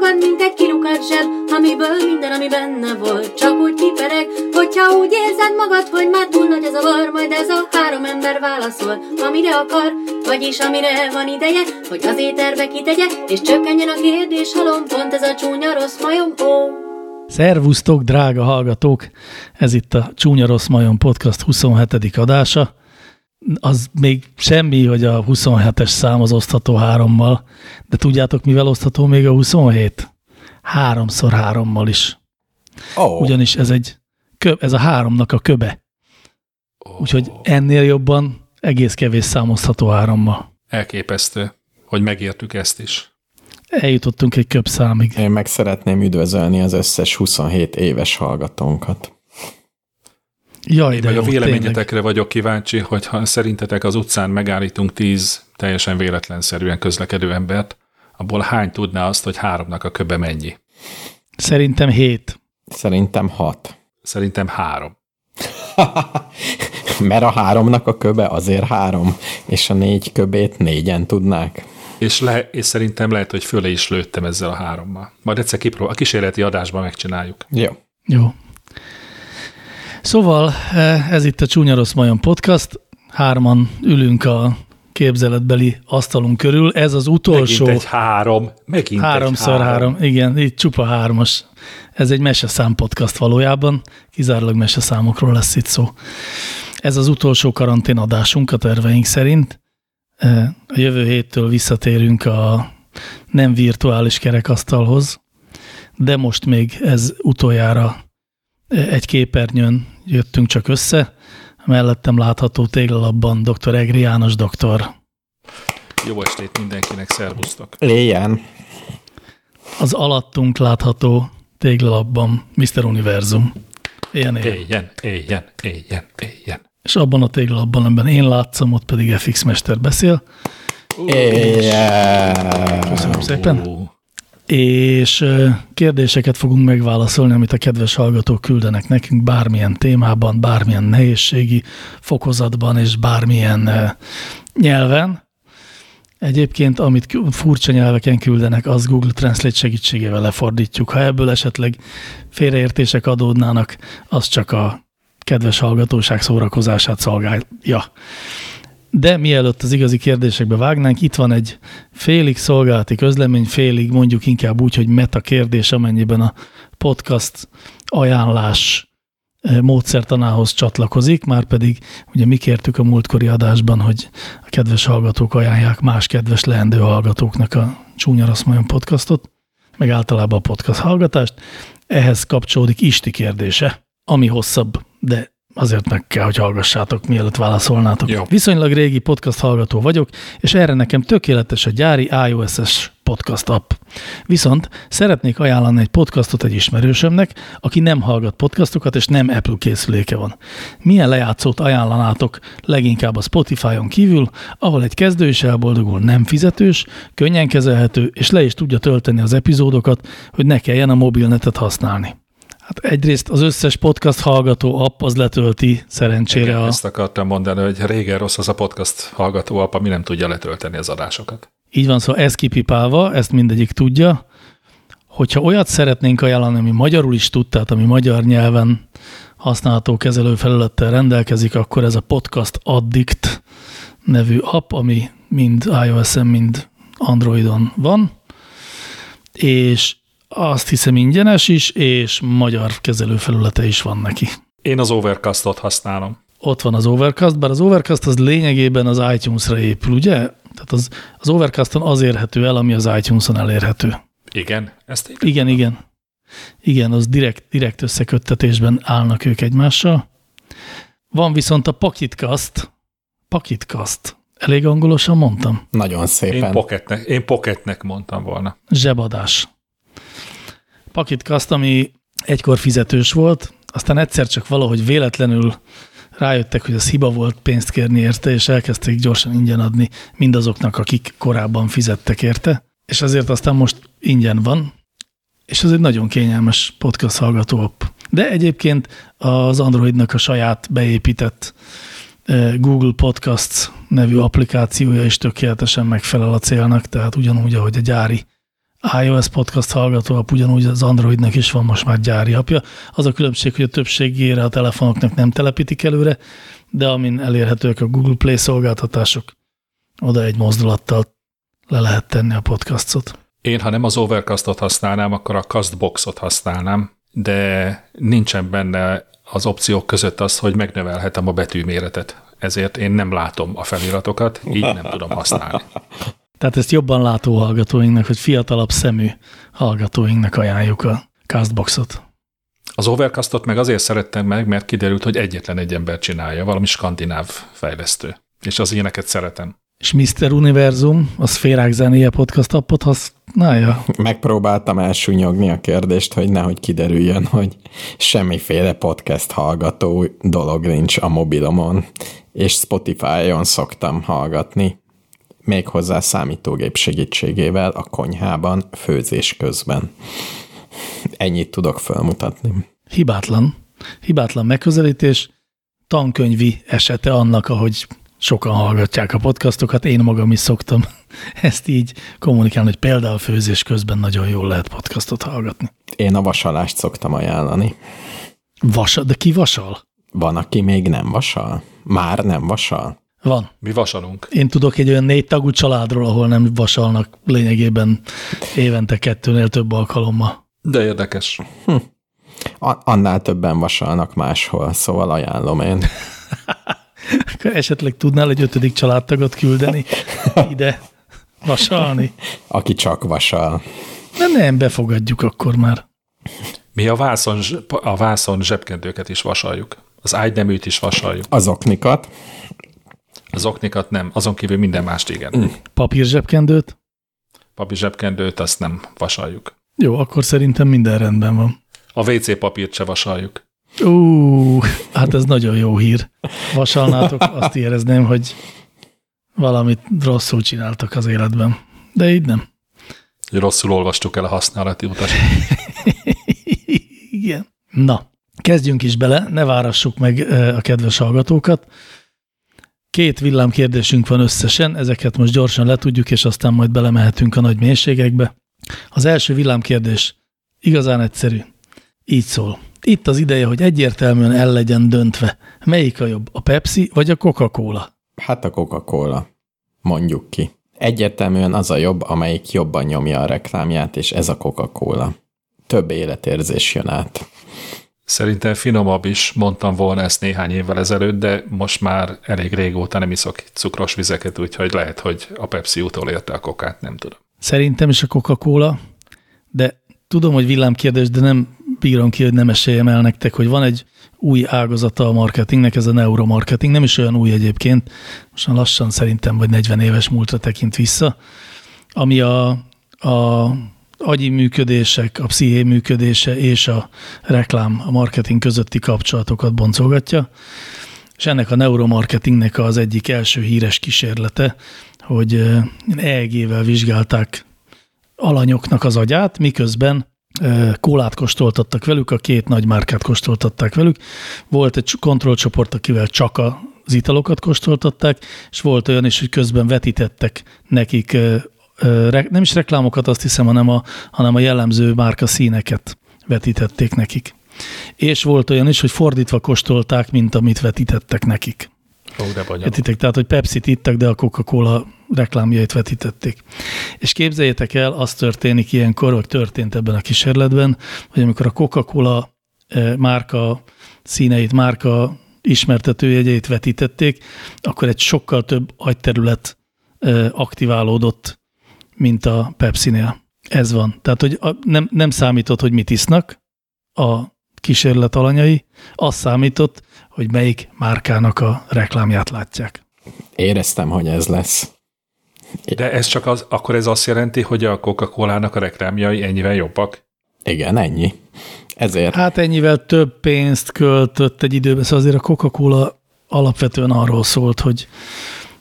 magad, mint egy kilukat zseb, amiből minden, ami benne volt, csak úgy kipereg, hogyha úgy érzed magad, hogy már túl nagy ez a var, majd ez a három ember válaszol, amire akar, vagyis amire van ideje, hogy az éterbe kitegye, és csökkenjen a kérdés halom, pont ez a csúnya rossz majom, ó. Szervusztok, drága hallgatók! Ez itt a Csúnya Rossz Majom Podcast 27. adása. Az még semmi, hogy a 27-es szám az osztható hárommal, de tudjátok, mivel osztható még a 27? Háromszor hárommal is. Oh. Ugyanis ez egy köb, ez a háromnak a köbe. Úgyhogy ennél jobban egész kevés számozható hárommal. Elképesztő, hogy megértük ezt is. Eljutottunk egy köbb számig. Én meg szeretném üdvözölni az összes 27 éves hallgatónkat. Jaj, Én de meg jó, a tényleg. véleményetekre vagyok kíváncsi, hogyha szerintetek az utcán megállítunk tíz teljesen véletlenszerűen közlekedő embert, abból hány tudná azt, hogy háromnak a köbe mennyi? Szerintem hét. Szerintem 6. Szerintem három. Mert a háromnak a köbe azért három, és a négy köbét négyen tudnák. És, le, és szerintem lehet, hogy föle is lőttem ezzel a hárommal. Majd egyszer kipróbál, a kísérleti adásban megcsináljuk. Jó. Jó. Szóval eh, ez itt a Csúnya Rossz Majom Podcast. Hárman ülünk a képzeletbeli asztalunk körül. Ez az utolsó Megint egy három. Megint háromszor egy három. három. Igen, itt csupa hármas. Ez egy meseszám podcast valójában. Kizárólag meseszámokról lesz itt szó. Ez az utolsó karanténadásunk a terveink szerint. Eh, A jövő héttől visszatérünk a nem virtuális kerekasztalhoz, de most még ez utoljára egy képernyőn jöttünk csak össze. Mellettem látható téglalapban dr. Egri János doktor. Jó estét mindenkinek, szervusztok. Éljen. Az alattunk látható téglalapban Mr. Univerzum. Ilyen él. Éljen, éljen, éljen, éljen. És abban a téglalapban, amiben én látszom, ott pedig FX Mester beszél. Éljen. Köszönöm szépen. És kérdéseket fogunk megválaszolni, amit a kedves hallgatók küldenek nekünk bármilyen témában, bármilyen nehézségi fokozatban és bármilyen nyelven. Egyébként, amit furcsa nyelveken küldenek, az Google Translate segítségével lefordítjuk. Ha ebből esetleg félreértések adódnának, az csak a kedves hallgatóság szórakozását szolgálja. De mielőtt az igazi kérdésekbe vágnánk, itt van egy félig szolgálati közlemény, félig mondjuk inkább úgy, hogy meta kérdés, amennyiben a podcast ajánlás eh, módszertanához csatlakozik, már pedig ugye mi kértük a múltkori adásban, hogy a kedves hallgatók ajánlják más kedves leendő hallgatóknak a Csúnya Rossz Majom podcastot, meg általában a podcast hallgatást. Ehhez kapcsolódik Isti kérdése, ami hosszabb, de azért meg kell, hogy hallgassátok, mielőtt válaszolnátok. Jó. Viszonylag régi podcast hallgató vagyok, és erre nekem tökéletes a gyári iOS-es podcast app. Viszont szeretnék ajánlani egy podcastot egy ismerősömnek, aki nem hallgat podcastokat, és nem Apple készüléke van. Milyen lejátszót ajánlanátok leginkább a Spotify-on kívül, ahol egy kezdő is elboldogul nem fizetős, könnyen kezelhető, és le is tudja tölteni az epizódokat, hogy ne kelljen a mobilnetet használni. Hát egyrészt az összes podcast hallgató app az letölti szerencsére Igen, a... ezt akartam mondani, hogy régen rossz az a podcast hallgató app, ami nem tudja letölteni az adásokat. Így van, szóval ez kipipálva, ezt mindegyik tudja. Hogyha olyat szeretnénk ajánlani, ami magyarul is tud, tehát ami magyar nyelven használható kezelőfelülettel rendelkezik, akkor ez a Podcast Addict nevű app, ami mind iOS-en, mind Androidon van, és azt hiszem ingyenes is, és magyar kezelőfelülete is van neki. Én az Overcastot használom. Ott van az Overcast, bár az Overcast az lényegében az iTunes-ra épül, ugye? Tehát az, az Overcaston az érhető el, ami az iTunes-on elérhető. Igen, ezt én Igen, igen. Igen, az direkt, direkt összeköttetésben állnak ők egymással. Van viszont a Pakitcast. Pakitcast. Elég angolosan mondtam? Nagyon Én szépen. pocketnek, én pocketnek mondtam volna. Zsebadás. Pakitcast, ami egykor fizetős volt, aztán egyszer csak valahogy véletlenül rájöttek, hogy az hiba volt pénzt kérni érte, és elkezdték gyorsan ingyen adni mindazoknak, akik korábban fizettek érte, és ezért aztán most ingyen van, és ez egy nagyon kényelmes podcast hallgató app. De egyébként az Androidnak a saját beépített Google Podcasts nevű applikációja is tökéletesen megfelel a célnak, tehát ugyanúgy, ahogy a gyári iOS podcast hallgató, ugyanúgy az Androidnak is van most már gyári apja. Az a különbség, hogy a többségére a telefonoknak nem telepítik előre, de amin elérhetők a Google Play szolgáltatások, oda egy mozdulattal le lehet tenni a podcastot. Én, ha nem az Overcastot használnám, akkor a Castboxot használnám, de nincsen benne az opciók között az, hogy megnövelhetem a betűméretet. Ezért én nem látom a feliratokat, így nem tudom használni. Tehát ezt jobban látó hallgatóinknak, hogy fiatalabb szemű hallgatóinknak ajánljuk a Castboxot. Az Overcastot meg azért szerettem meg, mert kiderült, hogy egyetlen egy ember csinálja, valami skandináv fejlesztő. És az ilyeneket szeretem. És Mr. Univerzum, a Szférák zenéje podcast appot használja? Megpróbáltam elsúnyogni a kérdést, hogy nehogy kiderüljön, hogy semmiféle podcast hallgató dolog nincs a mobilomon, és Spotify-on szoktam hallgatni, méghozzá számítógép segítségével a konyhában főzés közben. Ennyit tudok felmutatni. Hibátlan. Hibátlan megközelítés, tankönyvi esete annak, ahogy sokan hallgatják a podcastokat, én magam is szoktam ezt így kommunikálni, hogy például főzés közben nagyon jól lehet podcastot hallgatni. Én a vasalást szoktam ajánlani. Vasal? De ki vasal? Van, aki még nem vasal? Már nem vasal? Van. Mi vasalunk. Én tudok egy olyan négy tagú családról, ahol nem vasalnak lényegében évente kettőnél több alkalommal. De érdekes. Hm. Annál többen vasalnak máshol, szóval ajánlom én. Akkor esetleg tudnál egy ötödik családtagot küldeni ide vasalni? Aki csak vasal. Nem, nem, befogadjuk akkor már. Mi a vászon, a vászon zsebkendőket is vasaljuk. Az ágyneműt is vasaljuk. Az oknikat. Az oknikat nem, azon kívül minden mást igen. Mm. Papír zsebkendőt? Papír zsebkendőt azt nem vasaljuk. Jó, akkor szerintem minden rendben van. A WC papírt se vasaljuk. Ú, hát ez nagyon jó hír. Vasalnátok, azt érezném, hogy valamit rosszul csináltak az életben. De így nem. Rosszul olvastuk el a használati utat. Igen. Na, kezdjünk is bele, ne várassuk meg a kedves hallgatókat. Két villámkérdésünk van összesen, ezeket most gyorsan letudjuk, és aztán majd belemehetünk a nagy mélységekbe. Az első villámkérdés igazán egyszerű. Így szól. Itt az ideje, hogy egyértelműen el legyen döntve. Melyik a jobb, a Pepsi vagy a Coca-Cola? Hát a Coca-Cola. Mondjuk ki. Egyértelműen az a jobb, amelyik jobban nyomja a reklámját, és ez a Coca-Cola. Több életérzés jön át. Szerintem finomabb is, mondtam volna ezt néhány évvel ezelőtt, de most már elég régóta nem iszok cukros vizeket, úgyhogy lehet, hogy a Pepsi utolérte a kokát, nem tudom. Szerintem is a Coca-Cola, de tudom, hogy villámkérdés, de nem bírom ki, hogy nem eséljem el nektek, hogy van egy új ágazata a marketingnek, ez a neuromarketing, nem is olyan új egyébként, most lassan szerintem vagy 40 éves múltra tekint vissza, ami a, a agyi működések, a psziché működése és a reklám, a marketing közötti kapcsolatokat boncolgatja, és ennek a neuromarketingnek az egyik első híres kísérlete, hogy EEG-vel vizsgálták alanyoknak az agyát, miközben kólát kóstoltattak velük, a két nagy márkát kóstoltatták velük. Volt egy kontrollcsoport, akivel csak az italokat kóstoltatták, és volt olyan is, hogy közben vetítettek nekik nem is reklámokat, azt hiszem, hanem a, hanem a jellemző márka színeket vetítették nekik. És volt olyan is, hogy fordítva kóstolták, mint amit vetítettek nekik. Ó, de Értitek, tehát, hogy Pepsi-t ittak, de a Coca-Cola reklámjait vetítették. És képzeljétek el, az történik ilyenkor, vagy történt ebben a kísérletben, hogy amikor a Coca-Cola márka színeit, márka ismertetőjegyeit vetítették, akkor egy sokkal több agyterület aktiválódott, mint a Pepsi-nél. Ez van. Tehát, hogy nem, nem számított, hogy mit isznak a kísérlet alanyai, az számított, hogy melyik márkának a reklámját látják. Éreztem, hogy ez lesz. De ez csak az, akkor ez azt jelenti, hogy a Coca-Cola-nak a reklámjai ennyivel jobbak? Igen, ennyi. Ezért. Hát ennyivel több pénzt költött egy időben, szóval azért a Coca-Cola alapvetően arról szólt, hogy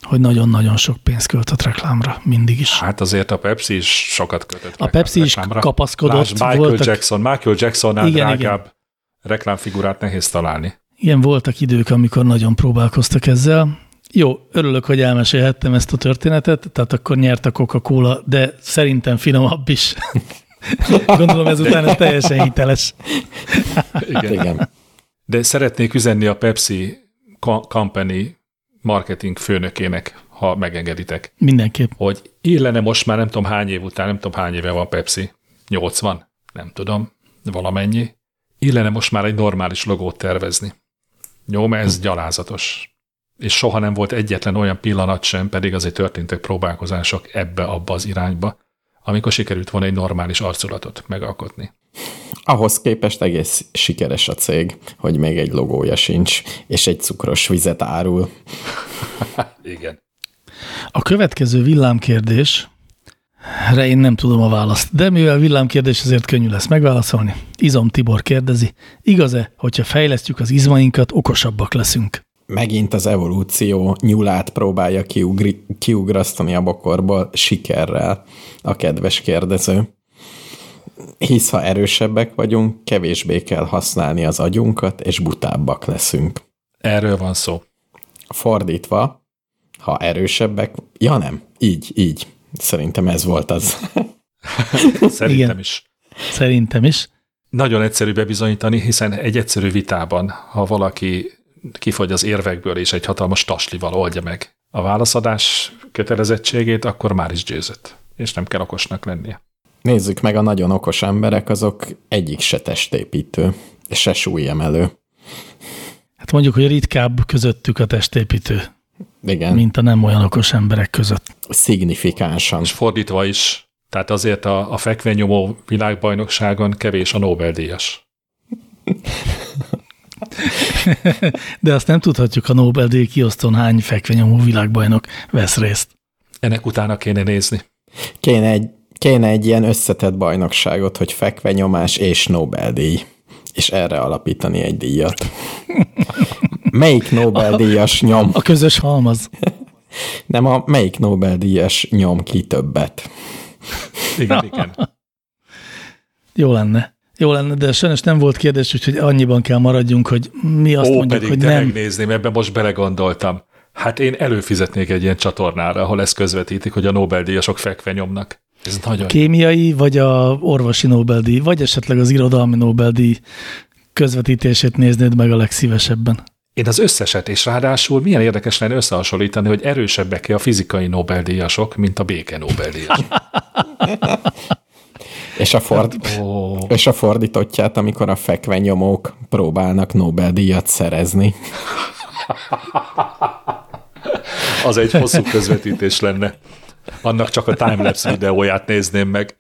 hogy nagyon-nagyon sok pénzt költött reklámra, mindig is. Hát azért a Pepsi is sokat költött A Pepsi reklámra. is kapaszkodott. Lásd, Michael voltak... Jackson, Michael Jacksonnál igen, drágább igen. reklámfigurát nehéz találni. Igen, voltak idők, amikor nagyon próbálkoztak ezzel. Jó, örülök, hogy elmesélhettem ezt a történetet, tehát akkor nyert a Coca-Cola, de szerintem finomabb is. Gondolom ezután ez teljesen hiteles. Igen. Igen. De szeretnék üzenni a Pepsi Company marketing főnökének, ha megengeditek. Mindenképp. Hogy illene most már nem tudom hány év után, nem tudom hány éve van Pepsi. 80? Nem tudom. Valamennyi. Illene most már egy normális logót tervezni. Jó, mert ez gyalázatos. És soha nem volt egyetlen olyan pillanat sem, pedig azért történtek próbálkozások ebbe-abba az irányba, amikor sikerült volna egy normális arculatot megalkotni. Ahhoz képest egész sikeres a cég, hogy még egy logója sincs, és egy cukros vizet árul. Igen. A következő villámkérdés, erre én nem tudom a választ, de mivel villámkérdés, ezért könnyű lesz megválaszolni. Izom Tibor kérdezi, igaz-e, hogyha fejlesztjük az izmainkat, okosabbak leszünk? Megint az evolúció nyulát próbálja kiugri, kiugrasztani a bokorból sikerrel a kedves kérdező. Hisz ha erősebbek vagyunk, kevésbé kell használni az agyunkat, és butábbak leszünk. Erről van szó. Fordítva, ha erősebbek, ja nem, így, így. Szerintem ez volt az. Szerintem Igen. is. Szerintem is. Nagyon egyszerű bebizonyítani, hiszen egy egyszerű vitában, ha valaki kifogy az érvekből, és egy hatalmas taslival oldja meg a válaszadás kötelezettségét, akkor már is győzött, és nem kell okosnak lennie. Nézzük meg, a nagyon okos emberek, azok egyik se testépítő, és se súlyemelő. Hát mondjuk, hogy ritkább közöttük a testépítő. Igen. Mint a nem olyan okos emberek között. Szignifikánsan. És fordítva is. Tehát azért a, a fekvenyomó világbajnokságon kevés a Nobel-díjas. De azt nem tudhatjuk, a Nobel-díj kiosztón hány fekvenyomó világbajnok vesz részt. Ennek utána kéne nézni. Kéne egy, kéne egy ilyen összetett bajnokságot, hogy fekvenyomás és Nobel-díj, és erre alapítani egy díjat. Melyik Nobel-díjas nyom? A közös halmaz. Nem, a melyik Nobel-díjas nyom ki többet? Igen, igen. Jó lenne. Jó lenne, de sajnos nem volt kérdés, úgyhogy annyiban kell maradjunk, hogy mi azt Ó, mondjuk, pedig hogy de nem. megnézném, ebben most belegondoltam. Hát én előfizetnék egy ilyen csatornára, ahol ezt közvetítik, hogy a Nobel-díjasok fekve nyomnak. Ez nagyon Kémiai, vagy a orvosi Nobel-díj, vagy esetleg az irodalmi Nobel-díj közvetítését néznéd meg a legszívesebben. Én az összeset, és ráadásul milyen érdekes lenne összehasonlítani, hogy erősebbek a fizikai Nobel-díjasok, mint a béke Nobel-díjasok. És a, ford... Ó, és a fordítottját, amikor a fekvenyomók próbálnak Nobel-díjat szerezni. az egy hosszú közvetítés lenne. Annak csak a timelapse videóját nézném meg.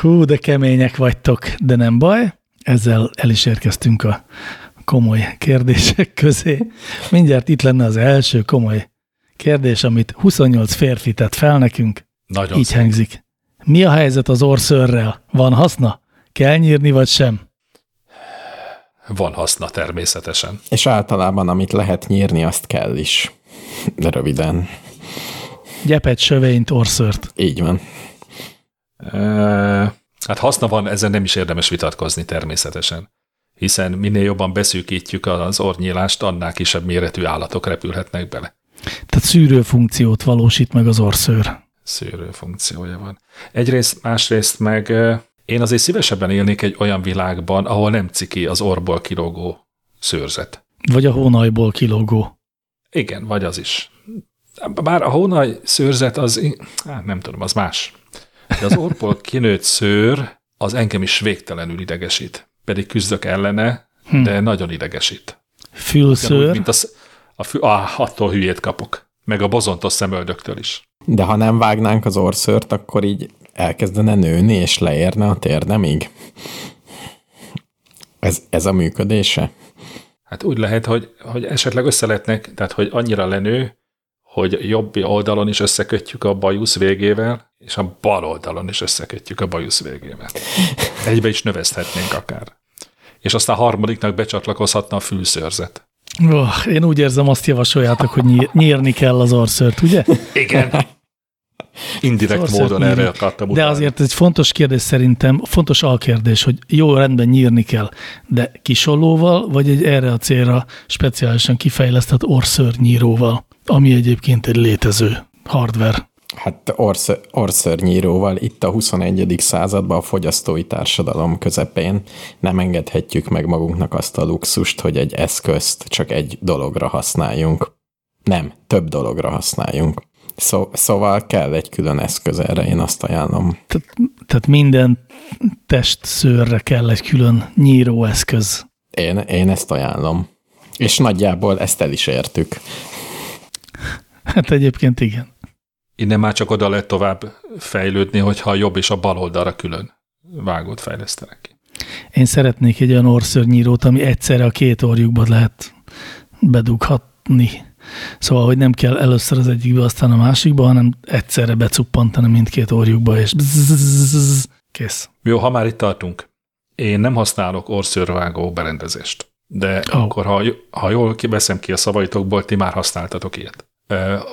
Hú, de kemények vagytok, de nem baj. Ezzel el is érkeztünk a komoly kérdések közé. Mindjárt itt lenne az első komoly kérdés, amit 28 férfi tett fel nekünk. Nagyon Így szép. hangzik. Mi a helyzet az orszörrel? Van haszna? Kell nyírni, vagy sem? Van haszna természetesen. És általában, amit lehet nyírni, azt kell is. De röviden. Gyepet, sövényt, orszört. Így van. Hát haszna van, ezen nem is érdemes vitatkozni természetesen. Hiszen minél jobban beszűkítjük az ornyílást, annál kisebb méretű állatok repülhetnek bele. Tehát szűrő funkciót valósít meg az orszőr. Szűrő funkciója van. Egyrészt, másrészt meg én azért szívesebben élnék egy olyan világban, ahol nem ciki az orból kilógó szőrzet. Vagy a hónajból kilógó. Igen, vagy az is. Bár a hónaj szőrzet az, hát nem tudom, az más. De az orból kinőtt szőr az engem is végtelenül idegesít. Pedig küzdök ellene, hm. de nagyon idegesít. Ugyanúgy, Fülszőr. mint az, a fü, ah, attól hülyét kapok. Meg a bozontos szemöldöktől is. De ha nem vágnánk az orszört, akkor így elkezdene nőni, és leérne a térdemig? Ez, ez a működése? Hát úgy lehet, hogy, hogy esetleg össze lehetnek, tehát hogy annyira lenő, hogy jobb oldalon is összekötjük a bajusz végével, és a bal oldalon is összekötjük a bajusz végével. Egybe is növezhetnénk akár. És aztán a harmadiknak becsatlakozhatna a fülszőrzet. Oh, én úgy érzem, azt javasoljátok, hogy nyír, nyírni kell az orszört, ugye? Igen. Indirekt Orszert módon nyírni. erre akartam De utalni. azért ez egy fontos kérdés szerintem, fontos alkérdés, hogy jó rendben nyírni kell, de kisolóval, vagy egy erre a célra speciálisan kifejlesztett orszörnyíróval, ami egyébként egy létező hardware. Hát orsz, orszörnyíróval itt a 21. században a fogyasztói társadalom közepén nem engedhetjük meg magunknak azt a luxust, hogy egy eszközt csak egy dologra használjunk. Nem, több dologra használjunk. Szó, szóval kell egy külön eszköz erre, én azt ajánlom. Tehát, tehát minden testszőrre kell egy külön nyíróeszköz. Én, én ezt ajánlom. És nagyjából ezt el is értük. Hát egyébként igen. Innen már csak oda lehet tovább fejlődni, hogyha a jobb és a bal oldalra külön vágót fejlesztenek ki. Én szeretnék egy olyan orszörnyírót, ami egyszerre a két orjukba lehet bedughatni. Szóval, hogy nem kell először az egyikbe, aztán a másikba, hanem egyszerre becuppantani mindkét orjukba, és bzzz, kész. Jó, ha már itt tartunk. Én nem használok orszőrvágó berendezést, de oh. akkor, ha, ha jól kiveszem ki a szavaitokból, ti már használtatok ilyet.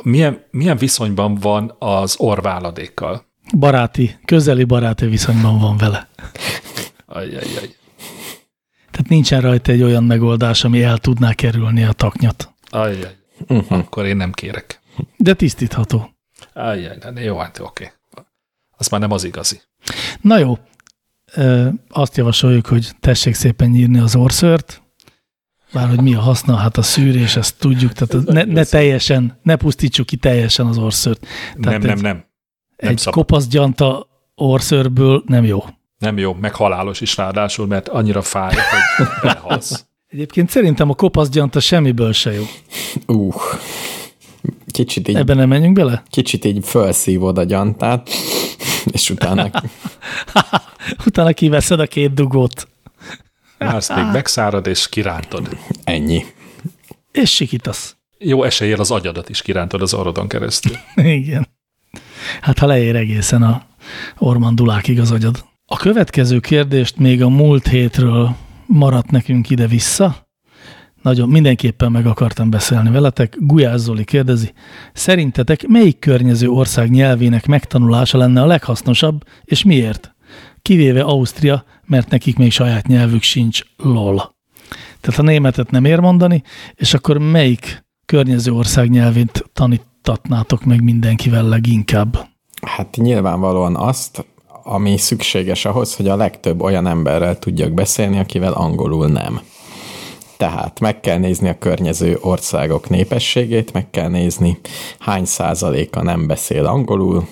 Milyen, milyen viszonyban van az orváladékkal? Baráti, közeli baráti viszonyban van vele. Ajjajjaj. Tehát nincsen rajta egy olyan megoldás, ami el tudná kerülni a taknyat. Ajjaj. Uh-huh. Akkor én nem kérek. De tisztítható. Ajjaj, jó, hát oké. Az már nem az igazi. Na jó, Ö, azt javasoljuk, hogy tessék szépen nyírni az orszört, bár hogy mi a haszna, hát a szűrés, ezt tudjuk, tehát ne, ne teljesen, ne pusztítsuk ki teljesen az orszört. Tehát nem, nem, egy- nem. Nem Egy szabad. kopasz gyanta orszörből nem jó. Nem jó, meg halálos is ráadásul, mert annyira fáj, hogy belehalsz. Egyébként szerintem a kopasz gyanta semmiből se jó. Uh. Kicsit így, Ebben nem menjünk bele? kicsit így felszívod a gyantát, és utána Utána kiveszed a két dugót, Mársz még megszárad, és kirántod. ennyi. és sikítasz. Jó eséllyel az agyadat is kirántod az orrodon keresztül. Igen. Hát ha leér egészen a ormandulákig az agyad. A következő kérdést még a múlt hétről maradt nekünk ide-vissza. Nagyon mindenképpen meg akartam beszélni veletek. Gulyás Zoli kérdezi, szerintetek melyik környező ország nyelvének megtanulása lenne a leghasznosabb, és miért? Kivéve Ausztria, mert nekik még saját nyelvük sincs, lol. Tehát a németet nem ér mondani, és akkor melyik környező ország nyelvét tanítatnátok meg mindenkivel leginkább? Hát nyilvánvalóan azt, ami szükséges ahhoz, hogy a legtöbb olyan emberrel tudjak beszélni, akivel angolul nem. Tehát meg kell nézni a környező országok népességét, meg kell nézni, hány százaléka nem beszél angolul,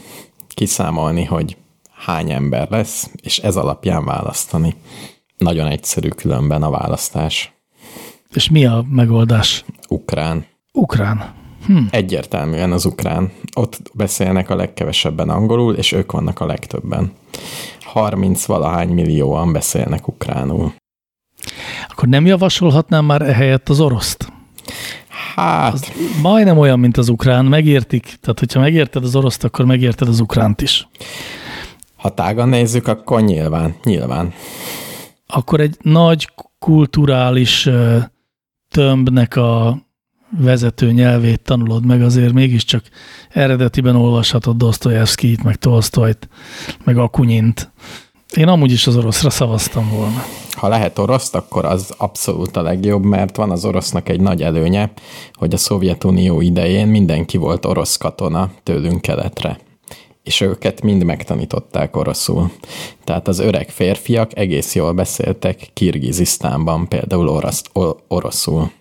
kiszámolni, hogy hány ember lesz, és ez alapján választani. Nagyon egyszerű különben a választás. És mi a megoldás? Ukrán. Ukrán. Egyértelműen az ukrán. Ott beszélnek a legkevesebben angolul, és ők vannak a legtöbben. 30 valahány millióan beszélnek ukránul. Akkor nem javasolhatnám már ehelyett az oroszt? Hát, Az majdnem olyan, mint az ukrán, megértik. Tehát, hogyha megérted az oroszt, akkor megérted az ukránt is. ha tágan nézzük, akkor nyilván, nyilván. Akkor egy nagy kulturális tömbnek a vezető nyelvét tanulod meg, azért mégiscsak eredetiben olvashatod Dostoyevskit, meg Tolstoyt, meg Akunyint. Én amúgy is az oroszra szavaztam volna. Ha lehet oroszt, akkor az abszolút a legjobb, mert van az orosznak egy nagy előnye, hogy a Szovjetunió idején mindenki volt orosz katona tőlünk keletre. És őket mind megtanították oroszul. Tehát az öreg férfiak egész jól beszéltek Kirgizisztánban például orosz, oroszul.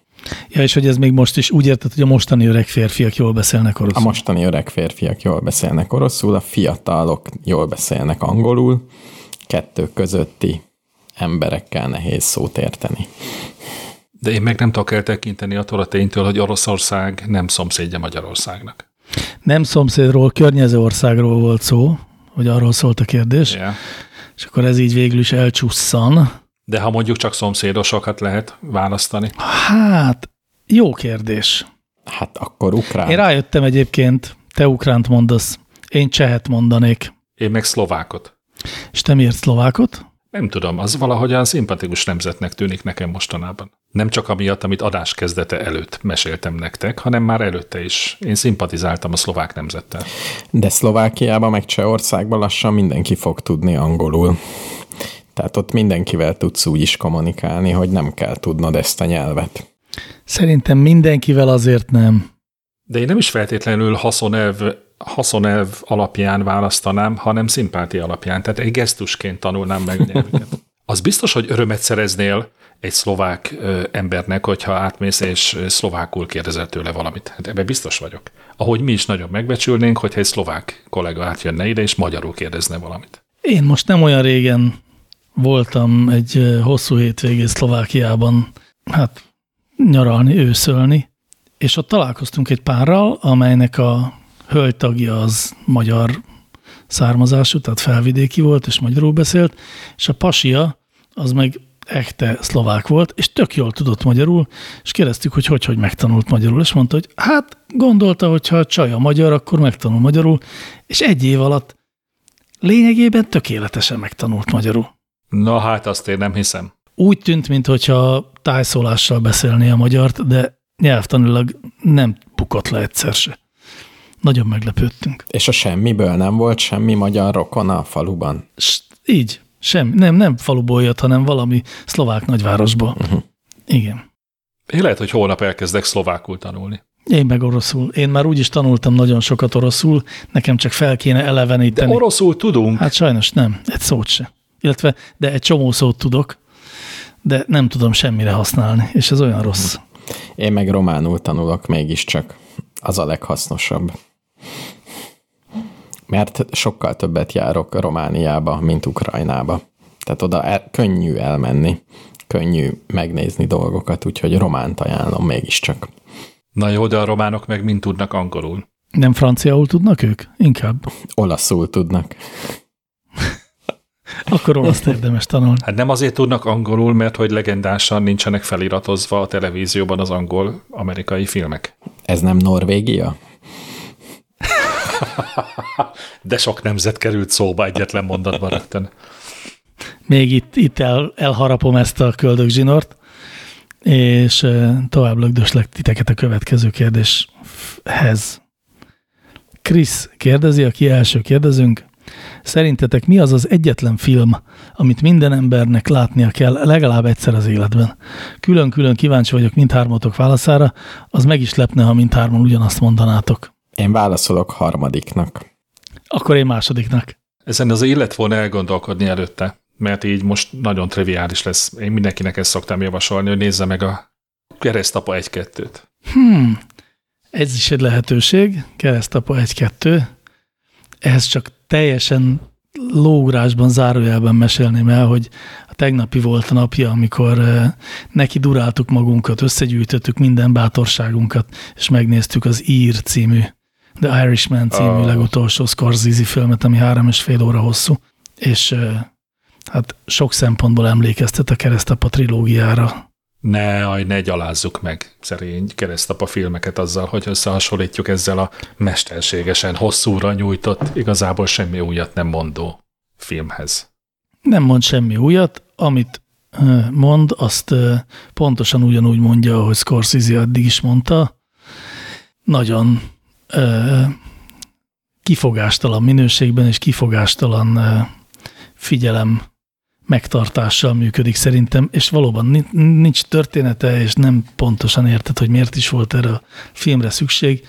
Ja, és hogy ez még most is úgy érted, hogy a mostani öreg férfiak jól beszélnek A oroszul. mostani öreg férfiak jól beszélnek oroszul, a fiatalok jól beszélnek angolul, kettő közötti emberekkel nehéz szót érteni. De én meg nem tudok eltekinteni attól a ténytől, hogy Oroszország nem szomszédja Magyarországnak. Nem szomszédról, környező országról volt szó, hogy arról szólt a kérdés, Yeah. és akkor ez így végül is elcsusszan. De ha mondjuk csak szomszédosokat lehet választani, Hát, jó kérdés. Hát akkor ukrán. Én rájöttem egyébként, te ukránt mondasz, én csehet mondanék. én meg szlovákot. És te miért szlovákot? Nem tudom, az valahogyan szimpatikus nemzetnek tűnik nekem mostanában. Nem csak amiatt, amit adás kezdete előtt meséltem nektek, hanem már előtte is. Én szimpatizáltam a szlovák nemzettel. De Szlovákiában meg Csehországban lassan mindenki fog tudni angolul. Tehát ott mindenkivel tudsz úgy is kommunikálni, hogy nem kell tudnod ezt a nyelvet. Szerintem mindenkivel azért nem. De én nem is feltétlenül haszonelv, haszonelv alapján választanám, hanem szimpátia alapján. Tehát egy gesztusként tanulnám meg nyelvüket. Az biztos, hogy örömet szereznél egy szlovák ö, embernek, hogyha átmész és szlovákul kérdezel tőle valamit. Hát ebben biztos vagyok. Ahogy mi is nagyon megbecsülnénk, hogyha egy szlovák kollega átjönne ide, és magyarul kérdezne valamit. Én most nem olyan régen voltam egy hosszú hétvégén Szlovákiában, hát nyaralni, őszölni, és ott találkoztunk egy párral, amelynek a hölgytagja az magyar származású, tehát felvidéki volt, és magyarul beszélt, és a pasia az meg echte szlovák volt, és tök jól tudott magyarul, és kérdeztük, hogy hogy, hogy megtanult magyarul, és mondta, hogy hát gondolta, hogy ha a csaj a magyar, akkor megtanul magyarul, és egy év alatt lényegében tökéletesen megtanult magyarul. Na hát azt én nem hiszem. Úgy tűnt, mintha tájszólással beszélné a magyart, de nyelvtanilag nem bukott le egyszer se. Nagyon meglepődtünk. És a semmiből nem volt semmi magyar rokona a faluban? S így, sem, nem, nem faluból jött, hanem valami szlovák nagyvárosból. Uh-huh. Igen. Én lehet, hogy holnap elkezdek szlovákul tanulni. Én meg oroszul. Én már úgy is tanultam nagyon sokat oroszul, nekem csak fel kéne eleveníteni. De oroszul tudunk. Hát sajnos nem, egy szót se. Illetve, de egy csomó szót tudok, de nem tudom semmire használni, és ez olyan rossz. Én meg románul tanulok mégiscsak. Az a leghasznosabb. Mert sokkal többet járok Romániába, mint Ukrajnába. Tehát oda el, könnyű elmenni, könnyű megnézni dolgokat, úgyhogy románt ajánlom mégiscsak. Na jó, de a románok meg mind tudnak angolul. Nem franciául tudnak ők? Inkább. Olaszul tudnak. Akkor olaszt érdemes tanulni. Hát nem azért tudnak angolul, mert hogy legendásan nincsenek feliratozva a televízióban az angol-amerikai filmek. Ez nem Norvégia? De sok nemzet került szóba egyetlen mondatban rögtön. Még itt, itt el, elharapom ezt a köldögzsinort, és tovább lögdöslek titeket a következő kérdéshez. Krisz kérdezi, aki első kérdezünk. Szerintetek mi az az egyetlen film, amit minden embernek látnia kell legalább egyszer az életben? Külön-külön kíváncsi vagyok mindhármatok válaszára, az meg is lepne, ha mindhárman ugyanazt mondanátok. Én válaszolok harmadiknak. Akkor én másodiknak. Ezen az illet volna elgondolkodni előtte, mert így most nagyon triviális lesz. Én mindenkinek ezt szoktam javasolni, hogy nézze meg a keresztapa 1-2-t. Hmm, ez is egy lehetőség, keresztapa 1-2. Ehhez csak teljesen lógrásban, zárójelben mesélném el, hogy a tegnapi volt a napja, amikor neki duráltuk magunkat, összegyűjtöttük minden bátorságunkat, és megnéztük az Ír című, The Irishman című oh. legutolsó Scorsese filmet, ami három és fél óra hosszú, és hát sok szempontból emlékeztet a keresztapa trilógiára. Ne, aj, ne gyalázzuk meg szerény keresztapa filmeket azzal, hogy összehasonlítjuk ezzel a mesterségesen hosszúra nyújtott, igazából semmi újat nem mondó filmhez. Nem mond semmi újat, amit mond, azt pontosan ugyanúgy mondja, ahogy Scorsese addig is mondta. Nagyon kifogástalan minőségben és kifogástalan figyelem megtartással működik szerintem, és valóban nincs története, és nem pontosan érted, hogy miért is volt erre a filmre szükség,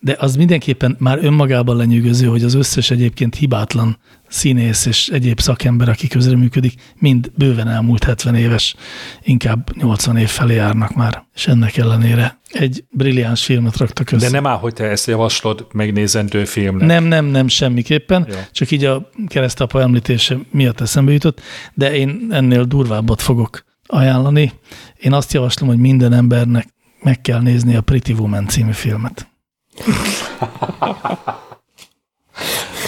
de az mindenképpen már önmagában lenyűgöző, hogy az összes egyébként hibátlan színész és egyéb szakember, aki közreműködik, mind bőven elmúlt 70 éves, inkább 80 év felé járnak már, és ennek ellenére egy brilliáns filmet raktak össze. De nem áll, hogy te ezt javaslod megnézendő filmnek. Nem, nem, nem, semmiképpen, Jó. csak így a keresztapa említése miatt eszembe jutott, de én ennél durvábbat fogok ajánlani. Én azt javaslom, hogy minden embernek meg kell nézni a Pretty Woman című filmet.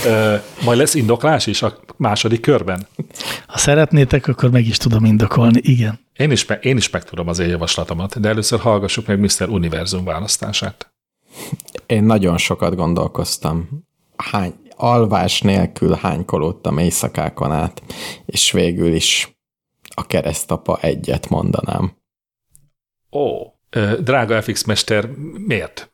Ö, majd lesz indoklás is a második körben? Ha szeretnétek, akkor meg is tudom indokolni, igen. Én is, én is meg tudom az én javaslatomat, de először hallgassuk meg Mr. Univerzum választását. Én nagyon sokat gondolkoztam. Hány, alvás nélkül hánykolódtam éjszakákon át, és végül is a keresztapa egyet mondanám. Ó, drága FX Mester, miért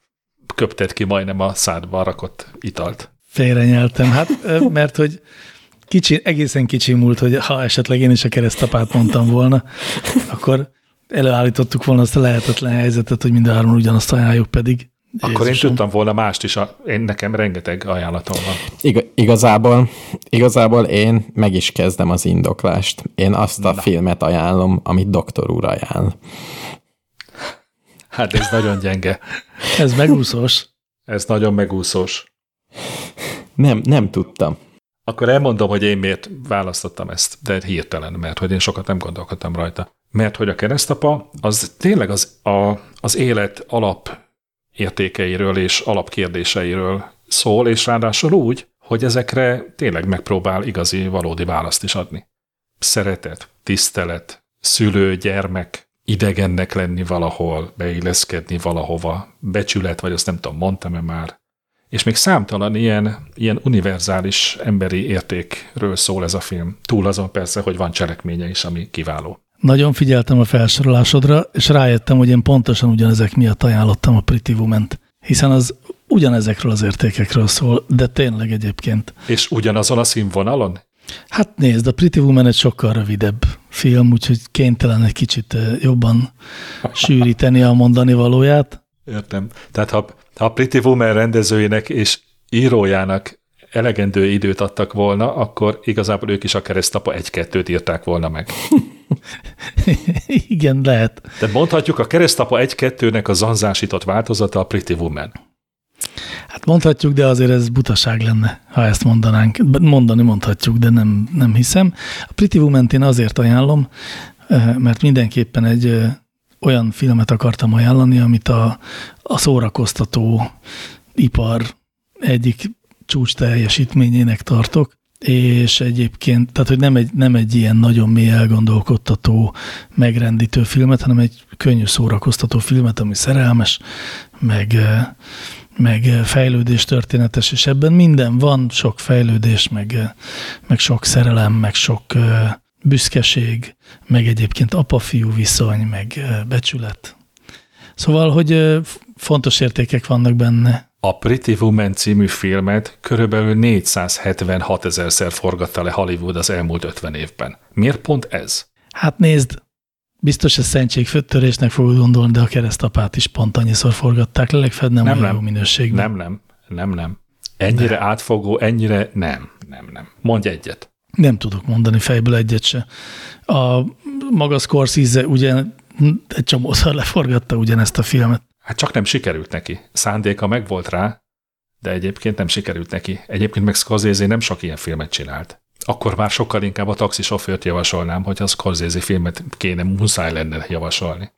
köpted ki majdnem a szádba rakott italt? Félrenyeltem, hát mert hogy kicsi, egészen kicsi múlt, hogy ha esetleg én is a keresztapát mondtam volna, akkor előállítottuk volna azt a lehetetlen helyzetet, hogy mind a hárman ugyanazt ajánljuk pedig. Akkor Jézusom. én tudtam volna mást is, a, én nekem rengeteg ajánlatom van. Ig- igazából, igazából én meg is kezdem az indoklást. Én azt a Na. filmet ajánlom, amit doktor úr ajánl. Hát ez nagyon gyenge. ez megúszós. Ez nagyon megúszós. Nem, nem tudtam. Akkor elmondom, hogy én miért választottam ezt, de hirtelen, mert hogy én sokat nem gondolkodtam rajta. Mert hogy a keresztapa az tényleg az, a, az élet alap értékeiről és alapkérdéseiről szól, és ráadásul úgy, hogy ezekre tényleg megpróbál igazi, valódi választ is adni. Szeretet, tisztelet, szülő, gyermek, idegennek lenni valahol, beilleszkedni valahova, becsület, vagy azt nem tudom, mondtam-e már. És még számtalan ilyen, ilyen univerzális emberi értékről szól ez a film. Túl azon persze, hogy van cselekménye is, ami kiváló. Nagyon figyeltem a felsorolásodra, és rájöttem, hogy én pontosan ugyanezek miatt ajánlottam a Pretty woman hiszen az ugyanezekről az értékekről szól, de tényleg egyébként. És ugyanazon a színvonalon? Hát nézd, a Pretty Woman egy sokkal rövidebb film, úgyhogy kénytelen egy kicsit jobban sűríteni a mondani valóját. Értem. Tehát ha, ha a Pretty Woman rendezőjének és írójának elegendő időt adtak volna, akkor igazából ők is a keresztapa egy-kettőt írták volna meg. Igen, lehet. Tehát mondhatjuk, a keresztapa egy-kettőnek a zanzásított változata a Pretty Woman. Hát mondhatjuk, de azért ez butaság lenne, ha ezt mondanánk. Mondani mondhatjuk, de nem, nem hiszem. A Pretty woman én azért ajánlom, eh, mert mindenképpen egy eh, olyan filmet akartam ajánlani, amit a, a szórakoztató ipar egyik csúcs teljesítményének tartok, és egyébként, tehát hogy nem egy, nem egy ilyen nagyon mély elgondolkodtató, megrendítő filmet, hanem egy könnyű szórakoztató filmet, ami szerelmes, meg, meg fejlődés történetes, és ebben minden van, sok fejlődés, meg, meg sok szerelem, meg sok büszkeség, meg egyébként apa-fiú viszony, meg becsület. Szóval, hogy fontos értékek vannak benne, a Pretty Woman című filmet körülbelül 476 ezerszer forgatta le Hollywood az elmúlt 50 évben. Miért pont ez? Hát nézd, biztos ez szentségföttörésnek fogod gondolni, de a keresztapát is pont annyiszor forgatták le, legfeljebb nem, nem, nem jó minőségben. Nem, nem, nem, nem. Ennyire de. átfogó, ennyire nem, nem, nem. Mondj egyet. Nem tudok mondani fejből egyet se. A maga Scorsese ugye egy csomószor leforgatta ugyanezt a filmet. Hát csak nem sikerült neki. Szándéka meg volt rá, de egyébként nem sikerült neki. Egyébként meg Scorsese nem sok ilyen filmet csinált. Akkor már sokkal inkább a taxisofőrt javasolnám, hogy a Scorsese filmet kéne muszáj lenne javasolni.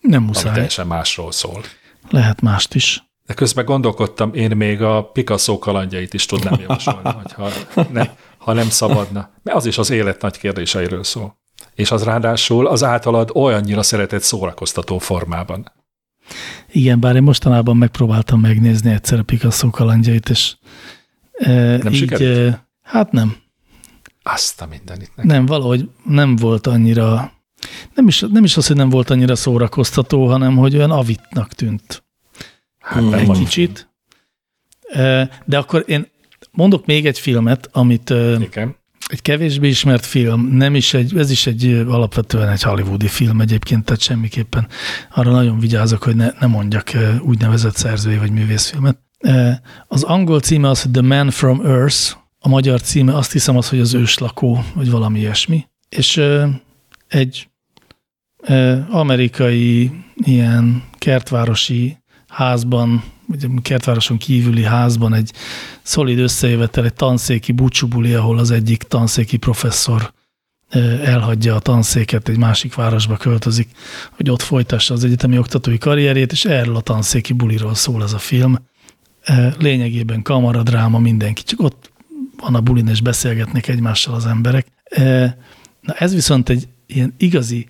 Nem muszáj. Ami teljesen másról szól. Lehet mást is. De közben gondolkodtam, én még a Picasso kalandjait is tudnám javasolni, hogyha ne, ha nem szabadna. Mert az is az élet nagy kérdéseiről szól. És az ráadásul az általad olyannyira szeretett szórakoztató formában. Igen, bár én mostanában megpróbáltam megnézni egyszer a Picasso kalandjait, és e, nem így, sikerült? E, hát nem. Azt a mindenit. Nekem. Nem, valahogy nem volt annyira, nem is, nem is az, hogy nem volt annyira szórakoztató, hanem hogy olyan avitnak tűnt. Hát nem egy kicsit. De akkor én mondok még egy filmet, amit Igen egy kevésbé ismert film, nem is egy, ez is egy alapvetően egy hollywoodi film egyébként, tehát semmiképpen arra nagyon vigyázok, hogy ne, ne mondjak úgynevezett szerzői vagy művészfilmet. Az angol címe az, hogy The Man from Earth, a magyar címe azt hiszem az, hogy az őslakó, vagy valami ilyesmi. És egy amerikai ilyen kertvárosi házban ugye kertvároson kívüli házban egy szolid összejövetel, egy tanszéki búcsúbuli, ahol az egyik tanszéki professzor elhagyja a tanszéket, egy másik városba költözik, hogy ott folytassa az egyetemi oktatói karrierjét, és erről a tanszéki buliról szól ez a film. Lényegében kamaradráma, mindenki, csak ott van a bulin, és beszélgetnek egymással az emberek. Na ez viszont egy ilyen igazi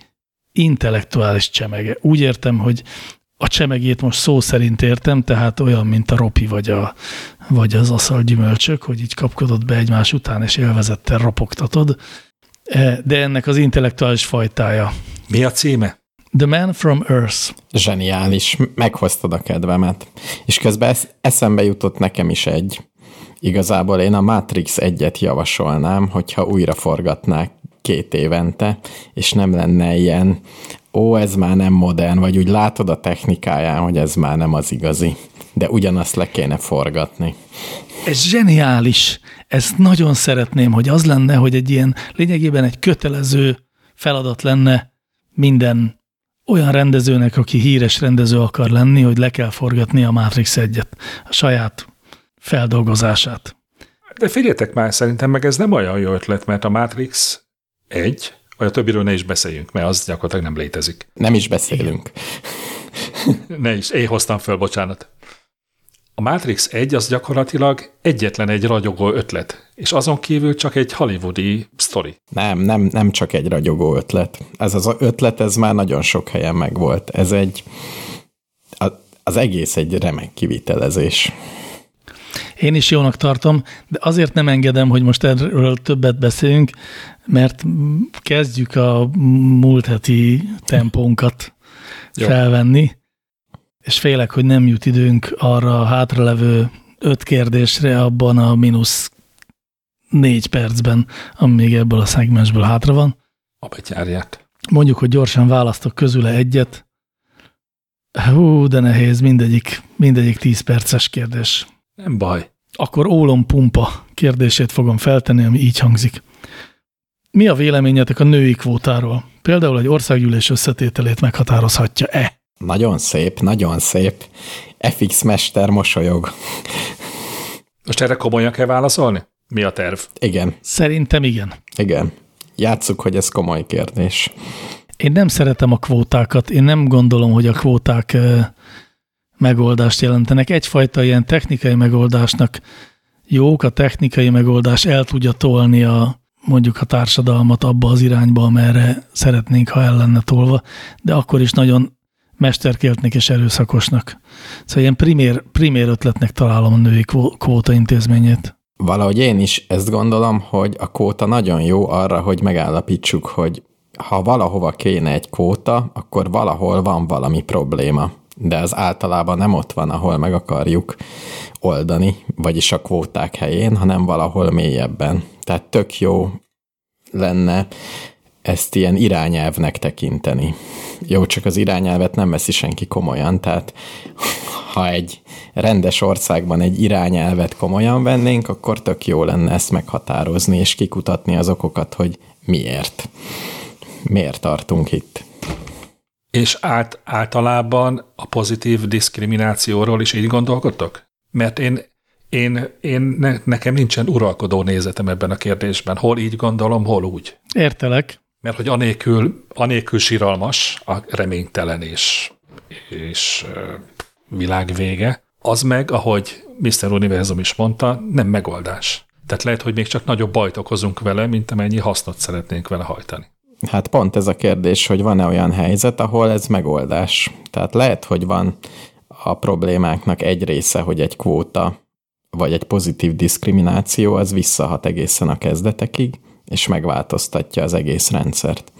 intellektuális csemege. Úgy értem, hogy a csemegét most szó szerint értem, tehát olyan, mint a ropi vagy, a, vagy az aszal gyümölcsök, hogy így kapkodod be egymás után, és élvezettel ropogtatod. E, de ennek az intellektuális fajtája. Mi a címe? The Man from Earth. Zseniális, meghoztad a kedvemet. És közben eszembe jutott nekem is egy. Igazából én a Matrix egyet javasolnám, hogyha újra forgatnák két évente, és nem lenne ilyen, ó, ez már nem modern, vagy úgy látod a technikáján, hogy ez már nem az igazi. De ugyanazt le kéne forgatni. Ez zseniális. Ezt nagyon szeretném, hogy az lenne, hogy egy ilyen lényegében egy kötelező feladat lenne minden olyan rendezőnek, aki híres rendező akar lenni, hogy le kell forgatni a Matrix egyet, a saját feldolgozását. De figyeljetek már, szerintem meg ez nem olyan jó ötlet, mert a Matrix egy, vagy a többiről ne is beszéljünk, mert az gyakorlatilag nem létezik. Nem is beszélünk. ne is, én hoztam föl, bocsánat. A Matrix 1 az gyakorlatilag egyetlen egy ragyogó ötlet, és azon kívül csak egy hollywoodi sztori. Nem, nem, nem csak egy ragyogó ötlet. Ez az ötlet, ez már nagyon sok helyen megvolt. Ez egy, az egész egy remek kivitelezés. Én is jónak tartom, de azért nem engedem, hogy most erről többet beszéljünk, mert kezdjük a múlt heti tempónkat Jó. felvenni, és félek, hogy nem jut időnk arra a hátralevő öt kérdésre abban a mínusz négy percben, ami még ebből a szegmensből hátra van. A betyárját. Mondjuk, hogy gyorsan választok közüle egyet. Hú, de nehéz, mindegyik, mindegyik tíz perces kérdés. Nem baj. Akkor ólompumpa kérdését fogom feltenni, ami így hangzik. Mi a véleményetek a női kvótáról? Például egy országgyűlés összetételét meghatározhatja-e? Nagyon szép, nagyon szép. FX Mester mosolyog. Most erre komolyan kell válaszolni? Mi a terv? Igen. Szerintem igen. Igen. Játsszuk, hogy ez komoly kérdés. Én nem szeretem a kvótákat. Én nem gondolom, hogy a kvóták megoldást jelentenek. Egyfajta ilyen technikai megoldásnak jók, a technikai megoldás el tudja tolni a, mondjuk a társadalmat abba az irányba, amerre szeretnénk, ha el lenne tolva, de akkor is nagyon mesterkéltnek és erőszakosnak. Szóval ilyen primér, primér ötletnek találom a női kvóta intézményét. Valahogy én is ezt gondolom, hogy a kvóta nagyon jó arra, hogy megállapítsuk, hogy ha valahova kéne egy kvóta, akkor valahol van valami probléma. De az általában nem ott van, ahol meg akarjuk oldani, vagyis a kvóták helyén, hanem valahol mélyebben. Tehát tök jó lenne ezt ilyen irányelvnek tekinteni. Jó, csak az irányelvet nem veszi senki komolyan, tehát ha egy rendes országban egy irányelvet komolyan vennénk, akkor tök jó lenne ezt meghatározni, és kikutatni az okokat, hogy miért. Miért tartunk itt. És át, általában a pozitív diszkriminációról is így gondolkodtok? Mert én, én, én ne, nekem nincsen uralkodó nézetem ebben a kérdésben. Hol így gondolom, hol úgy. Értelek mert hogy anélkül, anélkül síralmas, a reménytelen és, és világ vége, az meg, ahogy Mr. Univerzum is mondta, nem megoldás. Tehát lehet, hogy még csak nagyobb bajt okozunk vele, mint amennyi hasznot szeretnénk vele hajtani. Hát pont ez a kérdés, hogy van-e olyan helyzet, ahol ez megoldás. Tehát lehet, hogy van a problémáknak egy része, hogy egy kvóta vagy egy pozitív diszkrimináció az visszahat egészen a kezdetekig, és megváltoztatja az egész rendszert.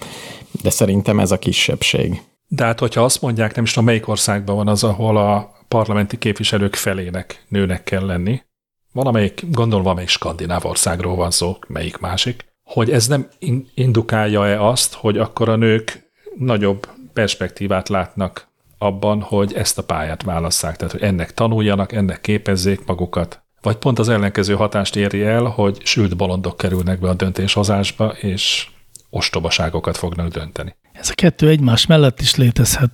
De szerintem ez a kisebbség. De hát, hogyha azt mondják, nem is tudom, melyik országban van az, ahol a parlamenti képviselők felének nőnek kell lenni, valamelyik, gondolom valamelyik skandináv országról van szó, melyik másik, hogy ez nem indukálja-e azt, hogy akkor a nők nagyobb perspektívát látnak abban, hogy ezt a pályát válasszák, tehát hogy ennek tanuljanak, ennek képezzék magukat, vagy pont az ellenkező hatást éri el, hogy sült bolondok kerülnek be a döntéshozásba, és ostobaságokat fognak dönteni. Ez a kettő egymás mellett is létezhet.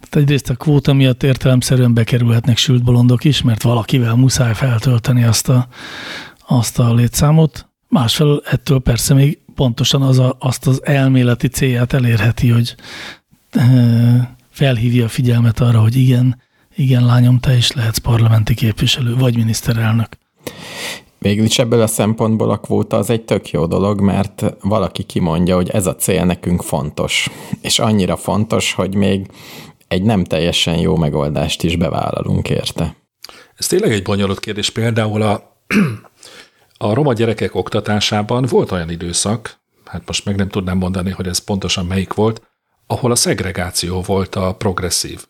Tehát egyrészt a kvóta miatt értelemszerűen bekerülhetnek sült bolondok is, mert valakivel muszáj feltölteni azt a, azt a létszámot. Másfelől ettől persze még pontosan az a, azt az elméleti célját elérheti, hogy e, felhívja a figyelmet arra, hogy igen, igen, lányom, te is lehetsz parlamenti képviselő, vagy miniszterelnök. Végülis ebből a szempontból a kvóta az egy tök jó dolog, mert valaki kimondja, hogy ez a cél nekünk fontos. És annyira fontos, hogy még egy nem teljesen jó megoldást is bevállalunk érte. Ez tényleg egy bonyolult kérdés. Például a, a roma gyerekek oktatásában volt olyan időszak, hát most meg nem tudnám mondani, hogy ez pontosan melyik volt, ahol a szegregáció volt a progresszív.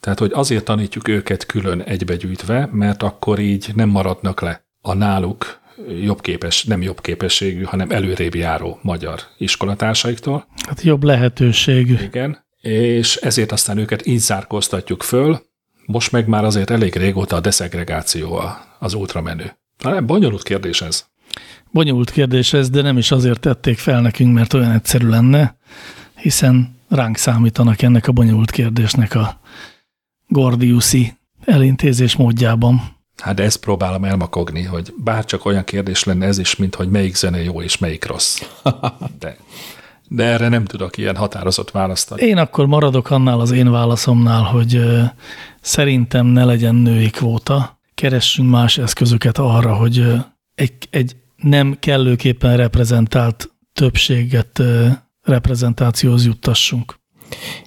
Tehát, hogy azért tanítjuk őket külön egybegyűjtve, mert akkor így nem maradnak le a náluk jobb képes, nem jobb képességű, hanem előrébb járó magyar iskolatársaiktól. Hát jobb lehetőségű. Igen, és ezért aztán őket így zárkóztatjuk föl, most meg már azért elég régóta a deszegregáció az ultramenő. Nem, bonyolult kérdés ez. Bonyolult kérdés ez, de nem is azért tették fel nekünk, mert olyan egyszerű lenne, hiszen ránk számítanak ennek a bonyolult kérdésnek a Gordiuszi elintézés módjában. Hát de ezt próbálom elmakogni, hogy bárcsak olyan kérdés lenne ez is, mint hogy melyik zene jó és melyik rossz. De, de erre nem tudok ilyen határozott választ Én akkor maradok annál az én válaszomnál, hogy szerintem ne legyen női kvóta, keressünk más eszközöket arra, hogy egy, egy nem kellőképpen reprezentált többséget reprezentációhoz juttassunk.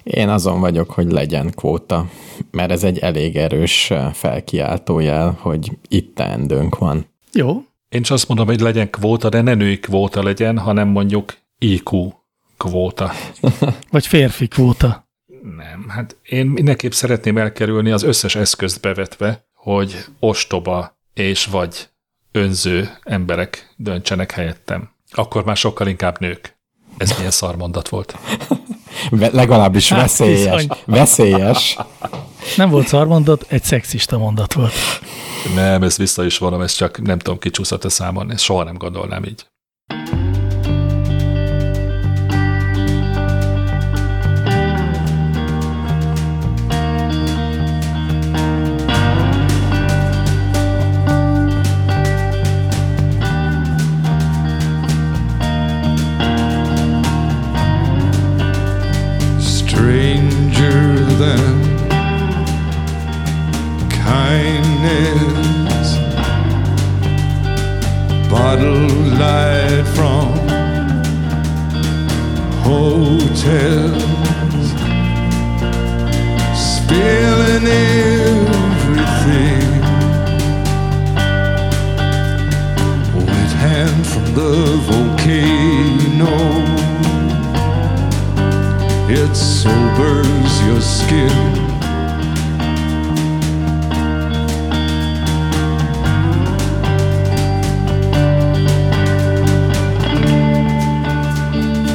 Én azon vagyok, hogy legyen kvóta, mert ez egy elég erős felkiáltójel, hogy itt teendőnk van. Jó. Én csak azt mondom, hogy legyen kvóta, de ne női kvóta legyen, hanem mondjuk IQ kvóta. Vagy férfi kvóta. Nem, hát én mindenképp szeretném elkerülni az összes eszközt bevetve, hogy ostoba és vagy önző emberek döntsenek helyettem. Akkor már sokkal inkább nők. Ez milyen szarmondat volt. Legalábbis hát, veszélyes. Bizony. Veszélyes. Nem volt szarmondat, egy szexista mondat volt. Nem, ezt vissza is vonom, ez csak nem tudom, kicsúszott a számon, ezt soha nem gondolnám így. stranger than kindness. bottled light from hotels, spilling everything. Wet hand from the volcano it sobers your skin.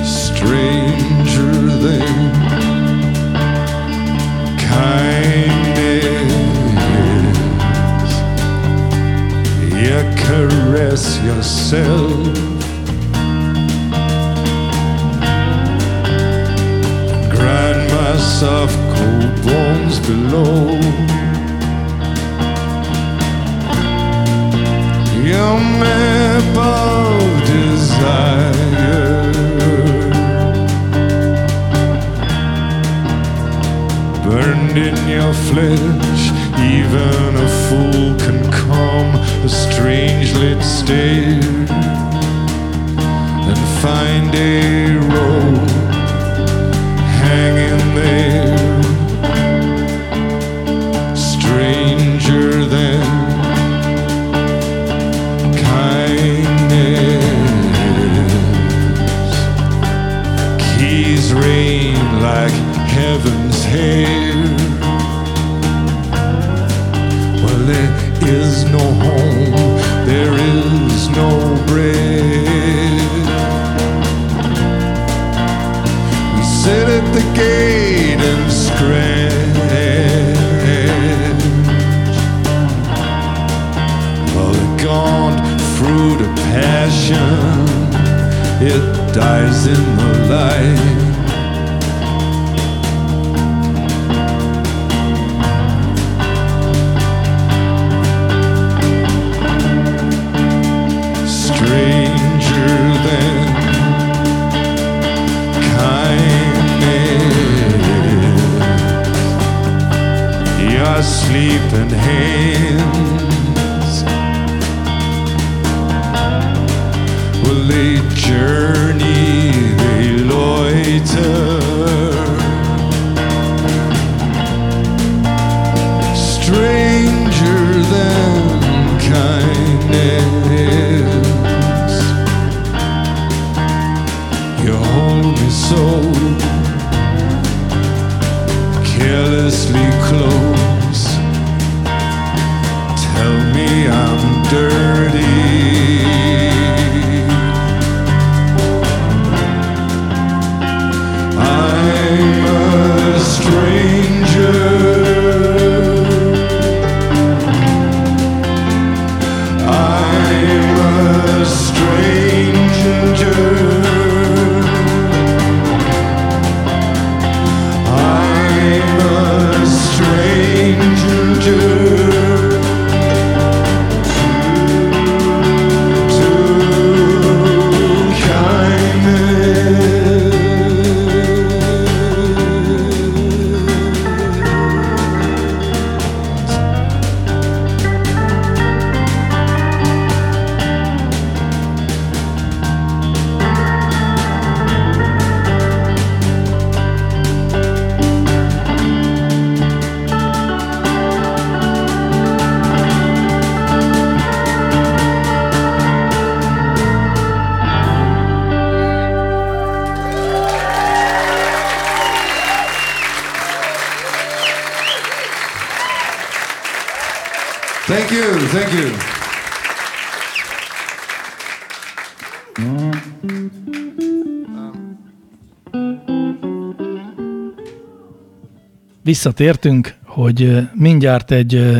Stranger than kindness, you caress yourself. of cold bones below. Your map of desire. Burned in your flesh, even a fool can come a strange lit stare and find a rope hanging there, stranger than kindness. Keys rain like heaven's hair. Well, there is no home, there is no bread. sit at the gate and scratch. Well, the gaunt fruit of passion, it dies in the light. sleep and hate. Visszatértünk, hogy mindjárt egy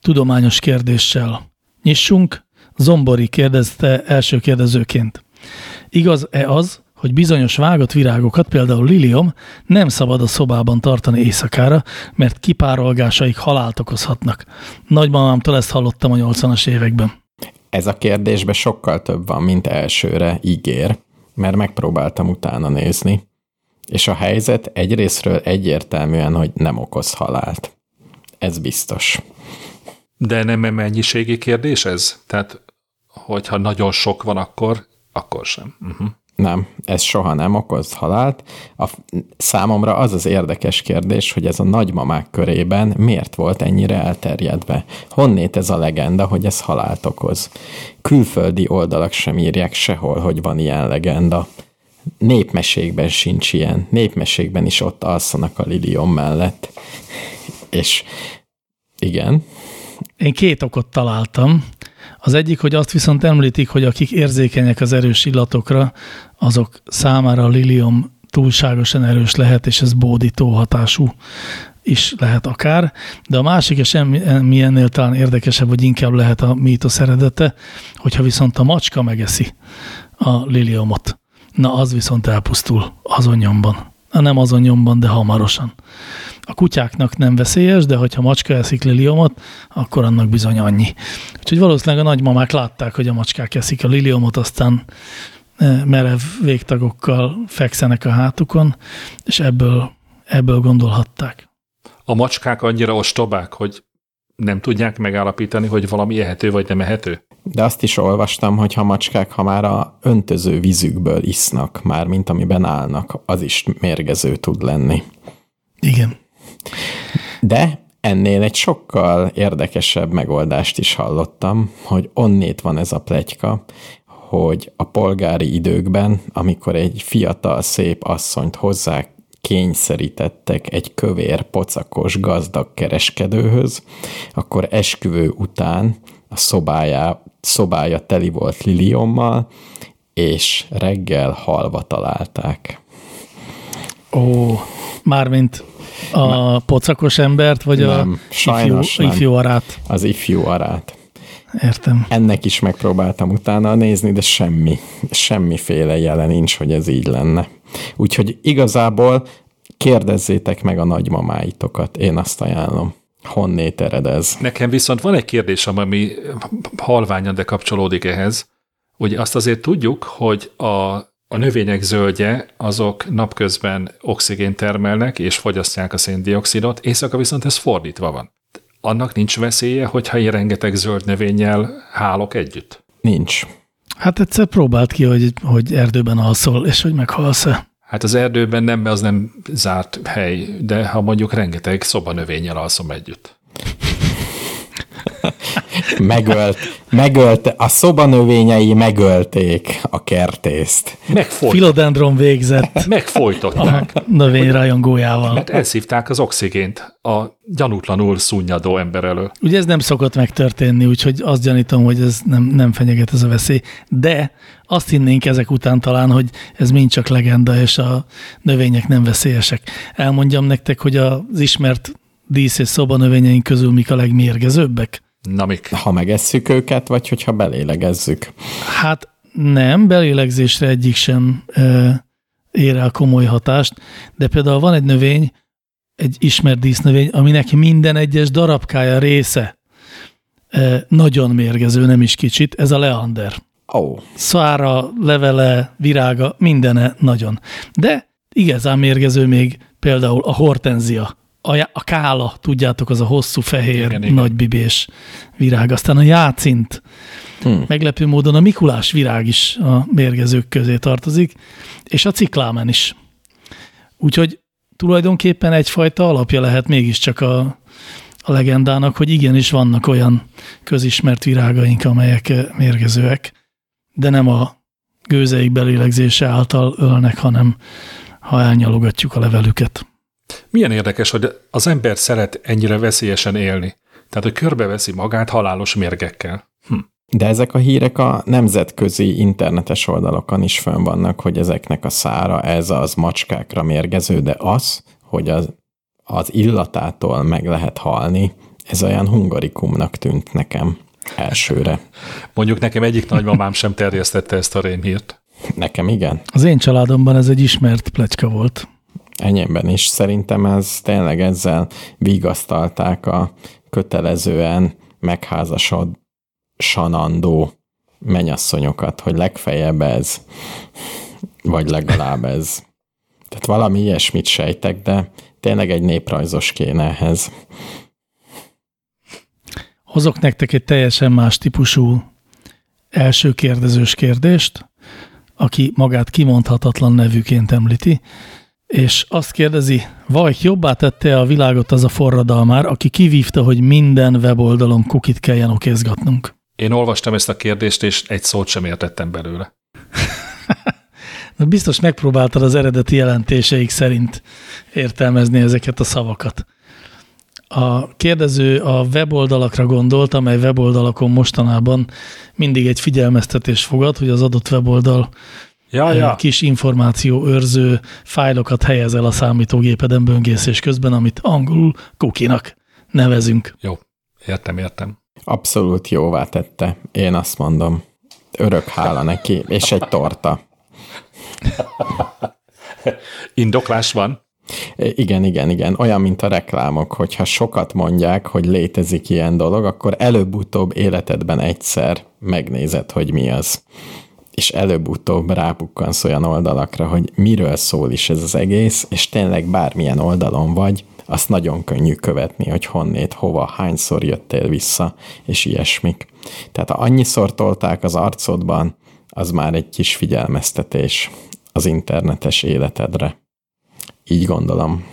tudományos kérdéssel nyissunk. Zombori kérdezte első kérdezőként. Igaz-e az, hogy bizonyos vágott virágokat, például lilium, nem szabad a szobában tartani éjszakára, mert kipárolgásaik halált okozhatnak. Nagymamámtól ezt hallottam a 80-as években. Ez a kérdésben sokkal több van, mint elsőre ígér, mert megpróbáltam utána nézni. És a helyzet egyrésztről egyértelműen, hogy nem okoz halált. Ez biztos. De nem egy mennyiségi kérdés ez? Tehát, hogyha nagyon sok van, akkor, akkor sem. Uh-huh. Nem, ez soha nem okoz halált. A, számomra az az érdekes kérdés, hogy ez a nagymamák körében miért volt ennyire elterjedve. Honnét ez a legenda, hogy ez halált okoz? Külföldi oldalak sem írják sehol, hogy van ilyen legenda. Népmesékben sincs ilyen. Népmesékben is ott alszanak a lilium mellett. És igen, Én két okot találtam. Az egyik, hogy azt viszont említik, hogy akik érzékenyek az erős illatokra, azok számára a lilium túlságosan erős lehet, és ez bódító hatású is lehet akár. De a másik, és mi ennél talán érdekesebb, hogy inkább lehet a mítosz eredete, hogyha viszont a macska megeszi a liliumot. Na, az viszont elpusztul azon nyomban. Na, nem azon nyomban, de hamarosan. A kutyáknak nem veszélyes, de hogyha macska eszik liliomot, akkor annak bizony annyi. Úgyhogy valószínűleg a nagymamák látták, hogy a macskák eszik a liliomot, aztán eh, merev végtagokkal fekszenek a hátukon, és ebből, ebből gondolhatták. A macskák annyira ostobák, hogy nem tudják megállapítani, hogy valami ehető vagy nem ehető? De azt is olvastam, hogy ha macskák, ha már a öntöző vízükből isznak, már mint amiben állnak, az is mérgező tud lenni. Igen. De ennél egy sokkal érdekesebb megoldást is hallottam, hogy onnét van ez a pletyka, hogy a polgári időkben, amikor egy fiatal, szép asszonyt hozzá kényszerítettek egy kövér, pocakos, gazdag kereskedőhöz, akkor esküvő után a szobája, szobája teli volt liliommal, és reggel halva találták. Ó, mármint a pocakos embert, vagy Nem, a ifjú, nem. ifjú arát. Az ifjú arát. Értem. Ennek is megpróbáltam utána nézni, de semmi, semmiféle jele nincs, hogy ez így lenne. Úgyhogy igazából kérdezzétek meg a nagymamáitokat, én azt ajánlom. Honnét ered ez? Nekem viszont van egy kérdésem, ami halványan, de kapcsolódik ehhez. Ugye azt azért tudjuk, hogy a, a növények zöldje, azok napközben oxigént termelnek, és fogyasztják a széndiokszidot, éjszaka viszont ez fordítva van. Annak nincs veszélye, hogyha én rengeteg zöld növényel hálok együtt? Nincs. Hát egyszer próbált ki, hogy, hogy erdőben alszol, és hogy meghalsz-e. Hát az erdőben nem, mert az nem zárt hely, de ha mondjuk rengeteg szobanövényel alszom együtt. Megölt, megölt, a szobanövényei megölték a kertészt. Megfolyt, Filodendron végzett megfojtották. a növény rajongójával. Mert elszívták az oxigént a gyanútlanul szunnyadó ember elől. Ugye ez nem szokott megtörténni, úgyhogy azt gyanítom, hogy ez nem, nem fenyeget ez a veszély. De azt hinnénk ezek után talán, hogy ez mind csak legenda, és a növények nem veszélyesek. Elmondjam nektek, hogy az ismert dísz- és szobanövényeink közül mik a legmérgezőbbek? Na mik? Ha megesszük őket, vagy hogyha belélegezzük. Hát nem, belélegzésre egyik sem e, ér el komoly hatást, de például van egy növény, egy ismert dísznövény, aminek minden egyes darabkája része e, nagyon mérgező, nem is kicsit, ez a leander. Oh, Szára, levele, virága, mindene nagyon. De igazán mérgező még például a hortenzia, a, a kála, tudjátok, az a hosszú, fehér, Igen, igen, igen. nagy bibés virág. Aztán a jácint, Hmm. meglepő módon a Mikulás virág is a mérgezők közé tartozik, és a ciklámen is. Úgyhogy tulajdonképpen egyfajta alapja lehet mégiscsak a, a legendának, hogy igenis vannak olyan közismert virágaink, amelyek eh, mérgezőek, de nem a gőzeik belélegzése által ölnek, hanem ha elnyalogatjuk a levelüket. Milyen érdekes, hogy az ember szeret ennyire veszélyesen élni. Tehát, hogy körbeveszi magát halálos mérgekkel. De ezek a hírek a nemzetközi internetes oldalokon is fönn vannak, hogy ezeknek a szára, ez az macskákra mérgező, de az, hogy az, az illatától meg lehet halni, ez olyan hungarikumnak tűnt nekem elsőre. Mondjuk nekem egyik nagymamám sem terjesztette ezt a rémhírt. Nekem igen, Az én családomban ez egy ismert pletyka volt. Enyémben is. Szerintem ez tényleg ezzel vigasztalták a kötelezően megházasod sanandó menyasszonyokat, hogy legfeljebb ez, vagy legalább ez. Tehát valami ilyesmit sejtek, de tényleg egy néprajzos kéne ehhez. Hozok nektek egy teljesen más típusú első kérdezős kérdést, aki magát kimondhatatlan nevűként említi, és azt kérdezi, vagy jobbá tette a világot az a forradalmár, aki kivívta, hogy minden weboldalon kukit kelljen okézgatnunk. Én olvastam ezt a kérdést, és egy szót sem értettem belőle. Na, biztos megpróbáltad az eredeti jelentéseik szerint értelmezni ezeket a szavakat. A kérdező a weboldalakra gondolt, amely weboldalakon mostanában mindig egy figyelmeztetés fogad, hogy az adott weboldal Ja, ja. kis információ őrző fájlokat helyez el a számítógépeden böngészés közben, amit angolul kukinak nevezünk. Jó, értem, értem. Abszolút jóvá tette, én azt mondom. Örök hála neki, és egy torta. Indoklás van? Igen, igen, igen. Olyan, mint a reklámok, hogyha sokat mondják, hogy létezik ilyen dolog, akkor előbb-utóbb életedben egyszer megnézed, hogy mi az. És előbb-utóbb rábukkansz olyan oldalakra, hogy miről szól is ez az egész, és tényleg bármilyen oldalon vagy, azt nagyon könnyű követni, hogy honnét, hova, hányszor jöttél vissza, és ilyesmik. Tehát ha annyiszor tolták az arcodban, az már egy kis figyelmeztetés az internetes életedre. Így gondolom.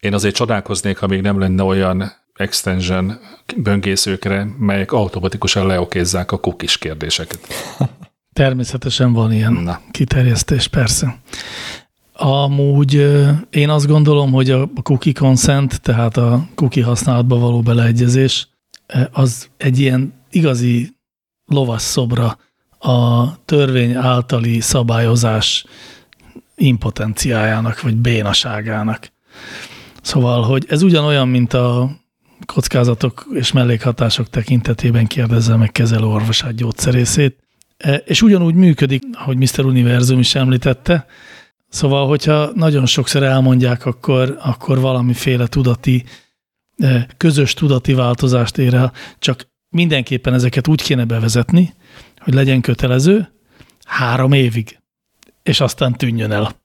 Én azért csodálkoznék, ha még nem lenne olyan extension böngészőkre, melyek automatikusan leokézzák a cookies kérdéseket. Természetesen van ilyen Na. kiterjesztés, persze. Amúgy én azt gondolom, hogy a cookie consent, tehát a cookie használatba való beleegyezés, az egy ilyen igazi lovas szobra a törvény általi szabályozás impotenciájának, vagy bénaságának. Szóval, hogy ez ugyanolyan, mint a kockázatok és mellékhatások tekintetében kérdezze meg kezelő orvosát gyógyszerészét, és ugyanúgy működik, ahogy Mr. Univerzum is említette, szóval, hogyha nagyon sokszor elmondják, akkor, akkor valamiféle tudati, e, közös tudati változást ér el, csak mindenképpen ezeket úgy kéne bevezetni, hogy legyen kötelező három évig, és aztán tűnjön el.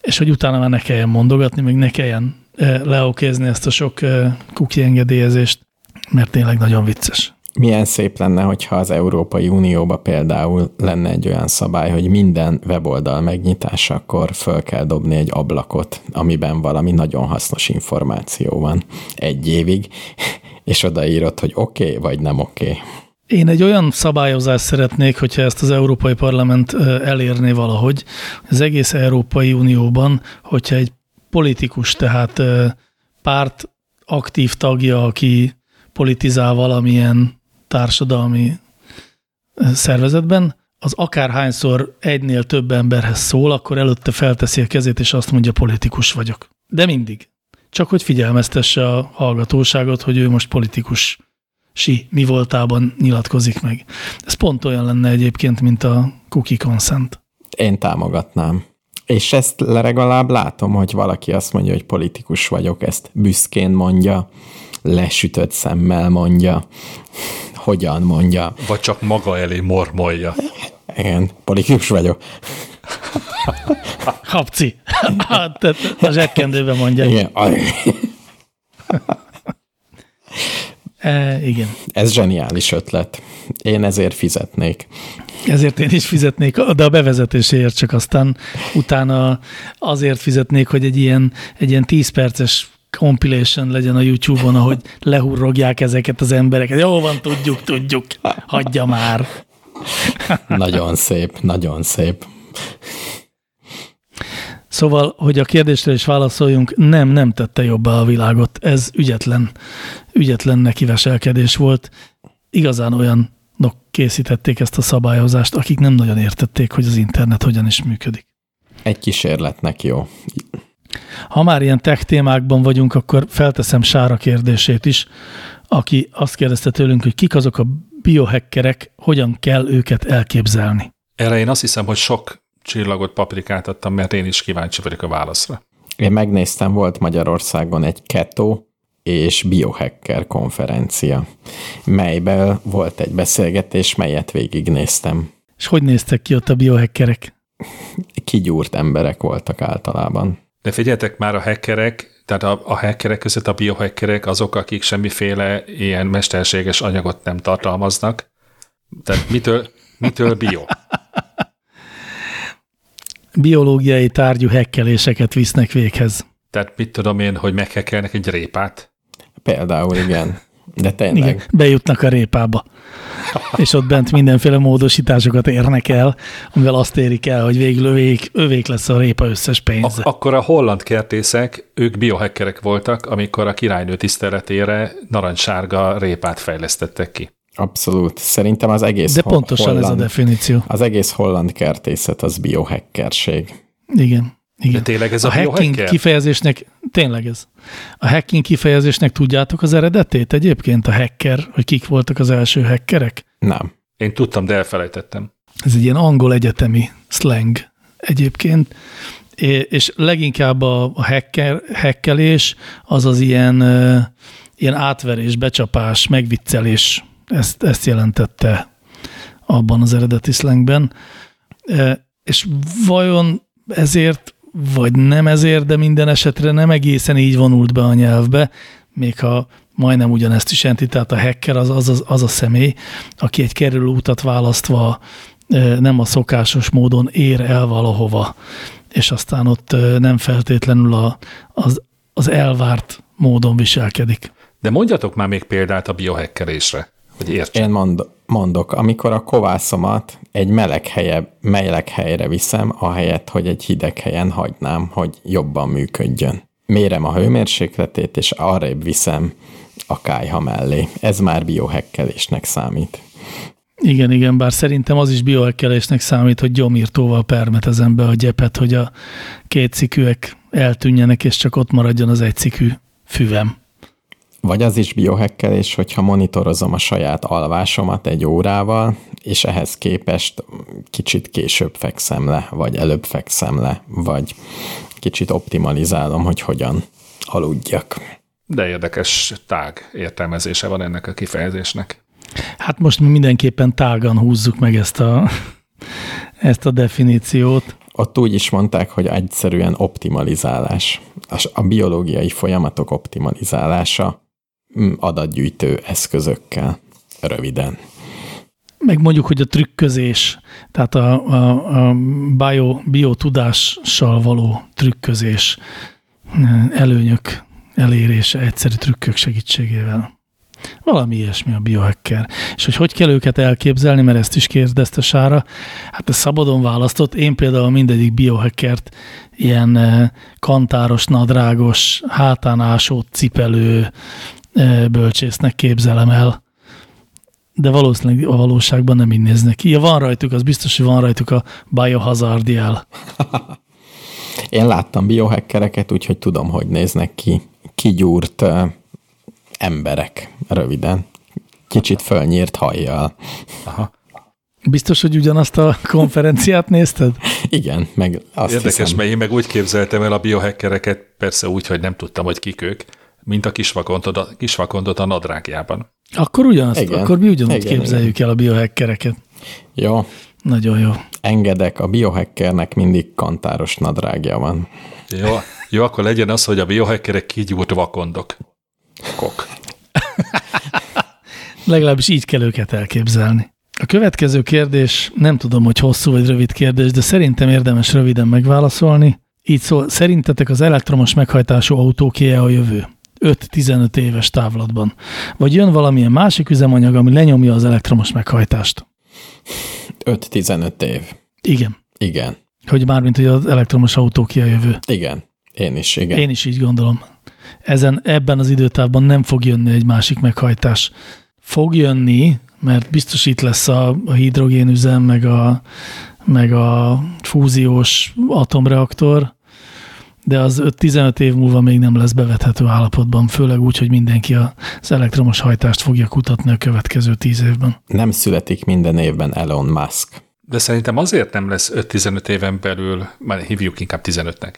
És hogy utána már ne kelljen mondogatni, meg ne kelljen e, leokézni ezt a sok e, cookie engedélyezést, mert tényleg nagyon vicces. Milyen szép lenne, hogyha az Európai Unióba például lenne egy olyan szabály, hogy minden weboldal megnyitásakor föl kell dobni egy ablakot, amiben valami nagyon hasznos információ van egy évig, és odaírod, hogy oké okay, vagy nem oké. Okay. Én egy olyan szabályozást szeretnék, hogyha ezt az Európai Parlament elérné valahogy, az egész Európai Unióban, hogyha egy politikus, tehát párt aktív tagja, aki politizál valamilyen társadalmi szervezetben, az akárhányszor egynél több emberhez szól, akkor előtte felteszi a kezét, és azt mondja, politikus vagyok. De mindig. Csak hogy figyelmeztesse a hallgatóságot, hogy ő most politikus si mi voltában nyilatkozik meg. Ez pont olyan lenne egyébként, mint a cookie consent. Én támogatnám. És ezt legalább látom, hogy valaki azt mondja, hogy politikus vagyok, ezt büszkén mondja, lesütött szemmel mondja, hogyan mondja. Vagy csak maga elé mormolja. Igen, politikus vagyok. Hapci. a zsekkendőben mondja. Igen. E, igen. Ez zseniális ötlet. Én ezért fizetnék. Ezért én is fizetnék, de a bevezetéséért csak aztán utána azért fizetnék, hogy egy ilyen, egy ilyen 10 perces compilation legyen a YouTube-on, ahogy lehurrogják ezeket az embereket. Jó van, tudjuk, tudjuk, hagyja már. Nagyon szép, nagyon szép. Szóval, hogy a kérdésre is válaszoljunk, nem, nem tette jobbá a világot. Ez ügyetlen, ügyetlen nekiveselkedés volt. Igazán olyanok készítették ezt a szabályozást, akik nem nagyon értették, hogy az internet hogyan is működik. Egy kísérletnek jó. Ha már ilyen tech témákban vagyunk, akkor felteszem Sára kérdését is, aki azt kérdezte tőlünk, hogy kik azok a biohackerek, hogyan kell őket elképzelni. Erre én azt hiszem, hogy sok csillagot paprikát adtam, mert én is kíváncsi vagyok a válaszra. Én megnéztem, volt Magyarországon egy keto és biohacker konferencia, melyben volt egy beszélgetés, melyet végignéztem. És hogy néztek ki ott a biohackerek? Kigyúrt emberek voltak általában. De figyeljetek már a hackerek, tehát a, a hackerek között a biohackerek azok, akik semmiféle ilyen mesterséges anyagot nem tartalmaznak. Tehát mitől, mitől bio? Biológiai tárgyú hekkeléseket visznek véghez. Tehát mit tudom én, hogy meghekkelnek egy répát? Például, igen. De tényleg. Igen, bejutnak a répába. És ott bent mindenféle módosításokat érnek el, amivel azt érik el, hogy végül övék, övék lesz a répa összes pénze. Ak- akkor a holland kertészek, ők biohackerek voltak, amikor a királynő tiszteletére narancssárga répát fejlesztettek ki. Abszolút. Szerintem az egész De pontosan holland, ez a definíció. Az egész holland kertészet az biohackerség. Igen. Igen. De tényleg ez a, a hacking kifejezésnek, tényleg ez. A hacking kifejezésnek tudjátok az eredetét egyébként, a hacker, hogy kik voltak az első hackerek? Nem. Én tudtam, de elfelejtettem. Ez egy ilyen angol egyetemi slang egyébként, és leginkább a hacker, hackelés az az ilyen, ilyen átverés, becsapás, megviccelés, ezt, ezt jelentette abban az eredeti slangben. És vajon ezért vagy nem ezért, de minden esetre nem egészen így vonult be a nyelvbe, még ha majdnem ugyanezt is jelenti, tehát a hacker az, az, az, az a személy, aki egy kerülő utat választva nem a szokásos módon ér el valahova, és aztán ott nem feltétlenül a, az, az elvárt módon viselkedik. De mondjatok már még példát a biohackerésre, hogy értsem. Én mond, mondok, amikor a kovászomat egy meleg, helye, meleg helyre viszem, ahelyett, hogy egy hideg helyen hagynám, hogy jobban működjön. Mérem a hőmérsékletét, és arrébb viszem a kájha mellé. Ez már biohekkelésnek számít. Igen, igen, bár szerintem az is biohekkelésnek számít, hogy gyomírtóval permetezem be a gyepet, hogy a két cikűek eltűnjenek, és csak ott maradjon az egy cikű füvem. Vagy az is biohekkelés, hogyha monitorozom a saját alvásomat egy órával, és ehhez képest kicsit később fekszem le, vagy előbb fekszem le, vagy kicsit optimalizálom, hogy hogyan aludjak. De érdekes tág értelmezése van ennek a kifejezésnek. Hát most mi mindenképpen tágan húzzuk meg ezt a, ezt a definíciót. Ott úgy is mondták, hogy egyszerűen optimalizálás. A biológiai folyamatok optimalizálása adatgyűjtő eszközökkel, röviden. Meg mondjuk, hogy a trükközés, tehát a, a, a bio, biotudással való trükközés előnyök elérése egyszerű trükkök segítségével. Valami ilyesmi a biohacker. És hogy hogy kell őket elképzelni, mert ezt is kérdezte Sára, hát ez szabadon választott. Én például mindegyik biohackert ilyen eh, kantáros, nadrágos, hátán ásót cipelő bölcsésznek képzelem el. De valószínűleg a valóságban nem így néznek ki. Ja, van rajtuk, az biztos, hogy van rajtuk a biohazard jel. Én láttam biohackereket, úgyhogy tudom, hogy néznek ki. Kigyúrt uh, emberek, röviden. Kicsit fölnyírt hajjal. Aha. Biztos, hogy ugyanazt a konferenciát nézted? Igen, meg azt Érdekes, hiszem, mert én meg úgy képzeltem el a biohackereket, persze úgy, hogy nem tudtam, hogy kik ők, mint a kisvakondot a, kisvakondot a nadrágjában. Akkor ugyanazt, Igen. akkor mi ugyanúgy Igen, képzeljük el a biohackereket. Jó, Nagyon jó. engedek, a biohackernek mindig kantáros nadrágja van. Jó, jó, akkor legyen az, hogy a biohackerek kigyúrt vakondok. Kok. Legalábbis így kell őket elképzelni. A következő kérdés, nem tudom, hogy hosszú vagy rövid kérdés, de szerintem érdemes röviden megválaszolni. Így szól, szerintetek az elektromos meghajtású autóké a jövő? 5-15 éves távlatban. Vagy jön valamilyen másik üzemanyag, ami lenyomja az elektromos meghajtást? 5-15 év. Igen. Igen, Hogy mármint, hogy az elektromos autóké a jövő. igen. Én is, igen. Én is így gondolom. Ezen, ebben az időtávban nem fog jönni egy másik meghajtás. Fog jönni, mert biztos itt lesz a, a hidrogénüzem, meg a, meg a fúziós atomreaktor, de az 5-15 év múlva még nem lesz bevethető állapotban, főleg úgy, hogy mindenki az elektromos hajtást fogja kutatni a következő 10 évben. Nem születik minden évben Elon Musk. De szerintem azért nem lesz 5-15 éven belül, már hívjuk inkább 15-nek,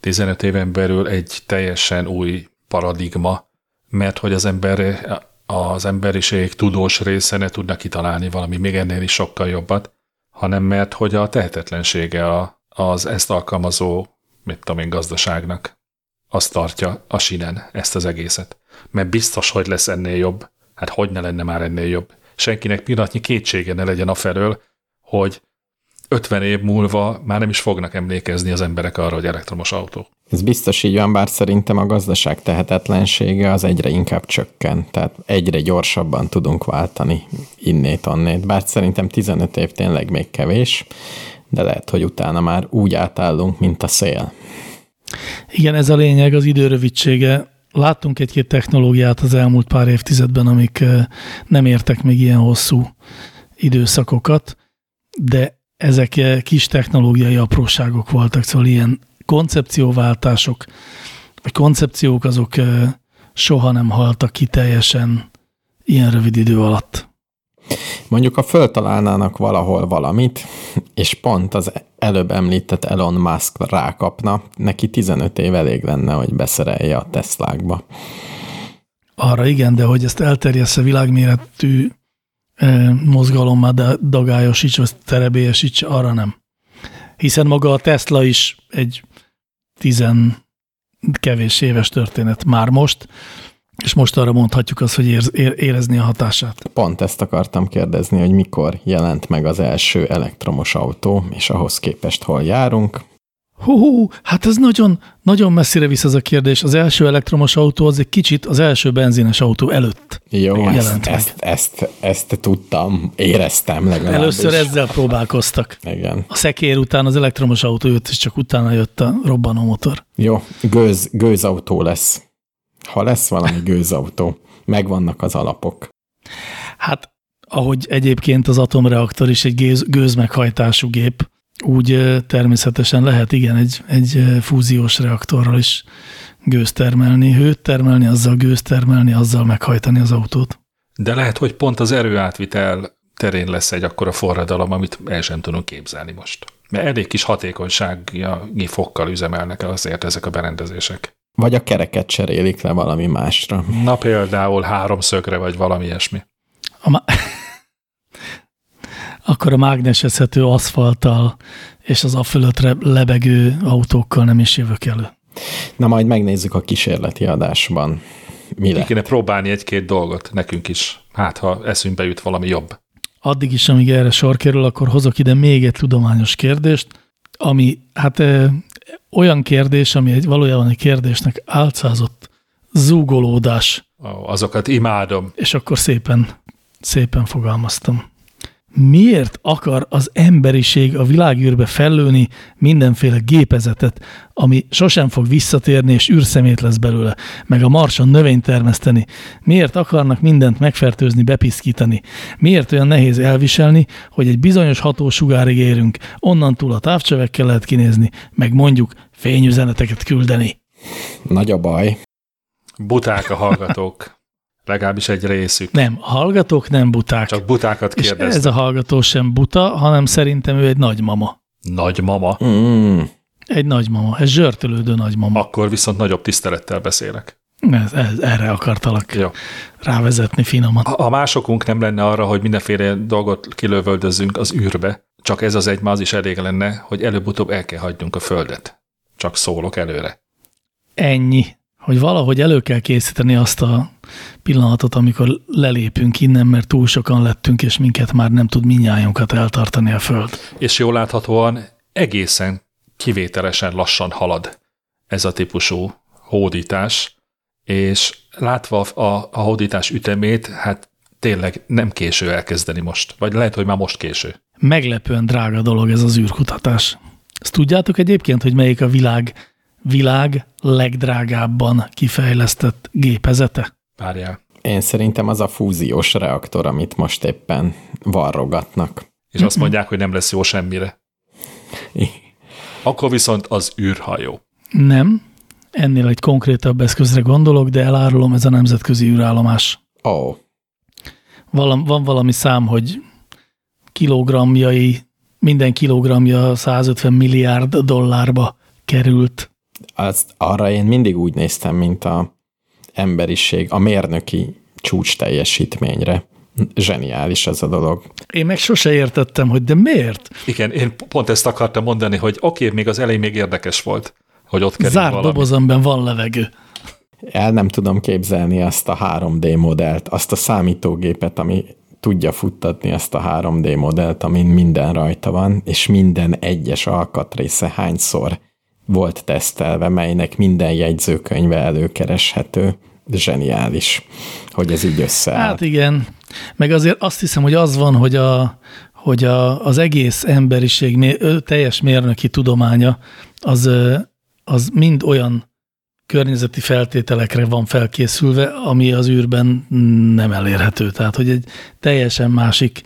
15 éven belül egy teljesen új paradigma, mert hogy az ember, az emberiség tudós része ne tudna kitalálni valami még ennél is sokkal jobbat, hanem mert hogy a tehetetlensége a, az ezt alkalmazó, mit tudom én, gazdaságnak azt tartja a sinen, ezt az egészet. Mert biztos, hogy lesz ennél jobb. Hát hogy ne lenne már ennél jobb? Senkinek pillanatnyi kétsége ne legyen afelől, hogy 50 év múlva már nem is fognak emlékezni az emberek arra, hogy elektromos autó. Ez biztos így van, bár szerintem a gazdaság tehetetlensége az egyre inkább csökken, tehát egyre gyorsabban tudunk váltani innét annét, bár szerintem 15 év tényleg még kevés, de lehet, hogy utána már úgy átállunk, mint a szél. Igen, ez a lényeg, az idő rövidsége. Láttunk egy-két technológiát az elmúlt pár évtizedben, amik eh, nem értek még ilyen hosszú időszakokat, de ezek eh, kis technológiai apróságok voltak, szóval ilyen koncepcióváltások, vagy koncepciók azok eh, soha nem haltak ki teljesen ilyen rövid idő alatt. Mondjuk, ha föltalálnának valahol valamit, és pont az előbb említett Elon Musk rákapna, neki 15 év elég lenne, hogy beszerelje a Teslákba. Arra igen, de hogy ezt elterjessze világméretű eh, mozgalommá dagályosíts, vagy terebélyesíts, arra nem. Hiszen maga a Tesla is egy tizen kevés éves történet már most, és most arra mondhatjuk azt, hogy érz, ér, érezni a hatását. Pont ezt akartam kérdezni, hogy mikor jelent meg az első elektromos autó, és ahhoz képest hol járunk. Hú, hú, hát ez nagyon, nagyon messzire visz ez a kérdés. Az első elektromos autó az egy kicsit az első benzines autó előtt. Jó, Igen, ezt, jelent meg. ezt, ezt, ezt tudtam, éreztem legalábbis. Először ezzel próbálkoztak. Igen. A szekér után az elektromos autó jött, és csak utána jött a robbanó motor. Jó, gőz, gőzautó lesz. Ha lesz valami gőzautó, megvannak az alapok. Hát, ahogy egyébként az atomreaktor is egy gőz, gőzmeghajtású gép, úgy természetesen lehet, igen, egy, egy fúziós reaktorral is gőzt termelni, hőt termelni, azzal gőzt termelni, azzal meghajtani az autót. De lehet, hogy pont az erőátvitel terén lesz egy akkora forradalom, amit el sem tudunk képzelni most. Mert elég kis hatékonysági fokkal üzemelnek azért ezek a berendezések. Vagy a kereket cserélik le valami másra. Na például háromszögre, vagy valami ilyesmi. A má- Akkor a mágnesezhető aszfalttal és az a fölöttre lebegő autókkal nem is jövök elő. Na majd megnézzük a kísérleti adásban. Mi Ki lett. kéne próbálni egy-két dolgot nekünk is. Hát, ha eszünkbe jut valami jobb. Addig is, amíg erre sor kerül, akkor hozok ide még egy tudományos kérdést, ami hát e, olyan kérdés, ami egy valójában egy kérdésnek álcázott zúgolódás Ó, azokat imádom. És akkor szépen, szépen fogalmaztam. Miért akar az emberiség a világűrbe fellőni mindenféle gépezetet, ami sosem fog visszatérni, és űrszemét lesz belőle, meg a marson növényt termeszteni? Miért akarnak mindent megfertőzni, bepiszkítani? Miért olyan nehéz elviselni, hogy egy bizonyos hatósugárig érünk, onnantúl a távcsövekkel lehet kinézni, meg mondjuk fényüzeneteket küldeni? Nagy a baj. Buták a hallgatók. Legalábbis egy részük. Nem, a hallgatók nem buták. Csak butákat és kérdeznek. ez a hallgató sem buta, hanem szerintem ő egy nagymama. Nagymama. Mm. Egy nagymama, ez zsörtölődő nagymama. Akkor viszont nagyobb tisztelettel beszélek. Ez, ez, erre akartalak Jó. rávezetni finoman. Ha ha másokunk nem lenne arra, hogy mindenféle dolgot kilövöldözzünk az űrbe, csak ez az egy ma az is elég lenne, hogy előbb-utóbb el kell hagynunk a Földet. Csak szólok előre. Ennyi, hogy valahogy elő kell készíteni azt a pillanatot, amikor lelépünk innen, mert túl sokan lettünk, és minket már nem tud minnyájunkat eltartani a föld. És jól láthatóan egészen kivételesen lassan halad ez a típusú hódítás, és látva a, a hódítás ütemét, hát tényleg nem késő elkezdeni most. Vagy lehet, hogy már most késő. Meglepően drága dolog ez az űrkutatás. Ezt tudjátok egyébként, hogy melyik a világ, világ legdrágábban kifejlesztett gépezete? Várjál. Én szerintem az a fúziós reaktor, amit most éppen varrogatnak. És azt mondják, hogy nem lesz jó semmire. Akkor viszont az űrhajó. Nem, ennél egy konkrétabb eszközre gondolok, de elárulom, ez a nemzetközi űrállomás. Ó, oh, Valam, van valami szám, hogy kilogramjai, minden kilogramja 150 milliárd dollárba került. azt, arra én mindig úgy néztem, mint a emberiség, a mérnöki csúcs teljesítményre. Zseniális ez a dolog. Én meg sose értettem, hogy de miért? Igen, én pont ezt akartam mondani, hogy oké, okay, még az elején még érdekes volt, hogy ott kerül Zárt valami. dobozomban van levegő. El nem tudom képzelni azt a 3D modellt, azt a számítógépet, ami tudja futtatni ezt a 3D modellt, amin minden rajta van, és minden egyes alkatrésze hányszor volt tesztelve, melynek minden jegyzőkönyve előkereshető. Zseniális, hogy ez így összeáll. Hát igen, meg azért azt hiszem, hogy az van, hogy, a, hogy a, az egész emberiség teljes mérnöki tudománya az, az mind olyan környezeti feltételekre van felkészülve, ami az űrben nem elérhető. Tehát, hogy egy teljesen másik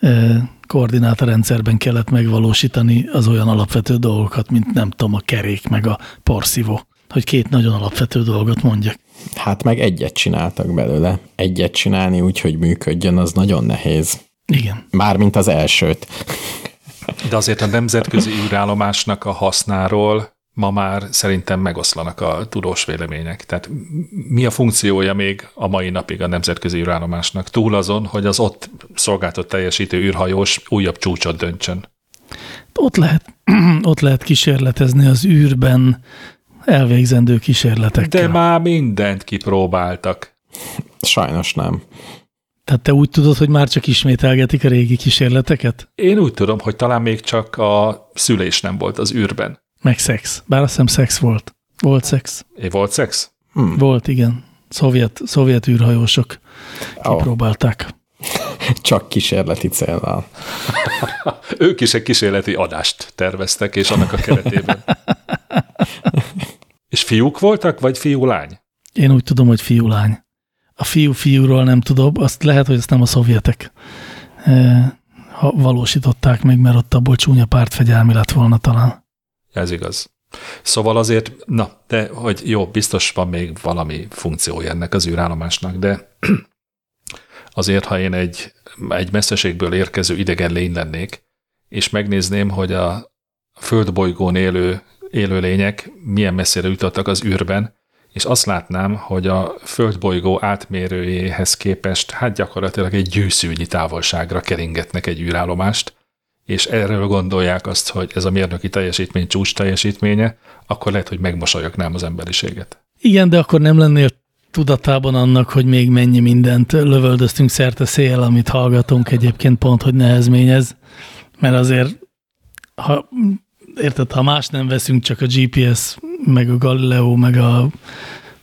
ö, koordinátorrendszerben kellett megvalósítani az olyan alapvető dolgokat, mint nem tudom, a kerék meg a porszívó. Hogy két nagyon alapvető dolgot mondjak. Hát meg egyet csináltak belőle. Egyet csinálni úgy, hogy működjön, az nagyon nehéz. Igen. Mármint az elsőt. De azért a nemzetközi űrállomásnak a hasznáról ma már szerintem megoszlanak a tudós vélemények. Tehát mi a funkciója még a mai napig a nemzetközi űrállomásnak? Túl azon, hogy az ott szolgáltat teljesítő űrhajós újabb csúcsot döntsön. Ott lehet, ott lehet kísérletezni az űrben elvégzendő kísérletekkel. De már mindent kipróbáltak. Sajnos nem. Tehát te úgy tudod, hogy már csak ismételgetik a régi kísérleteket? Én úgy tudom, hogy talán még csak a szülés nem volt az űrben. Meg szex. Bár azt hiszem szex volt. Volt szex. É, volt szex? Volt, igen. Szovjet, szovjet űrhajósok kipróbálták. Csak kísérleti célral. Ők is egy kísérleti adást terveztek, és annak a keretében. és fiúk voltak, vagy fiú-lány? Én úgy tudom, hogy fiú-lány. A fiú-fiúról nem tudom, azt lehet, hogy ezt nem a szovjetek eh, ha valósították meg, mert ott abból csúnya pártfegyelmi lett volna talán. Ez igaz. Szóval azért, na, de hogy jó, biztos van még valami funkciója ennek az űrállomásnak, de azért, ha én egy, egy messzeségből érkező idegen lény lennék, és megnézném, hogy a földbolygón élő élőlények milyen messzire jutottak az űrben, és azt látnám, hogy a földbolygó átmérőjéhez képest hát gyakorlatilag egy gyűszűnyi távolságra keringetnek egy űrállomást, és erről gondolják azt, hogy ez a mérnöki teljesítmény csúcs teljesítménye, akkor lehet, hogy megmosolyognám az emberiséget. Igen, de akkor nem lennél tudatában annak, hogy még mennyi mindent lövöldöztünk szerte szél, amit hallgatunk egyébként pont, hogy nehezményez. Mert azért, ha, érted, ha más nem veszünk, csak a GPS, meg a Galileo, meg a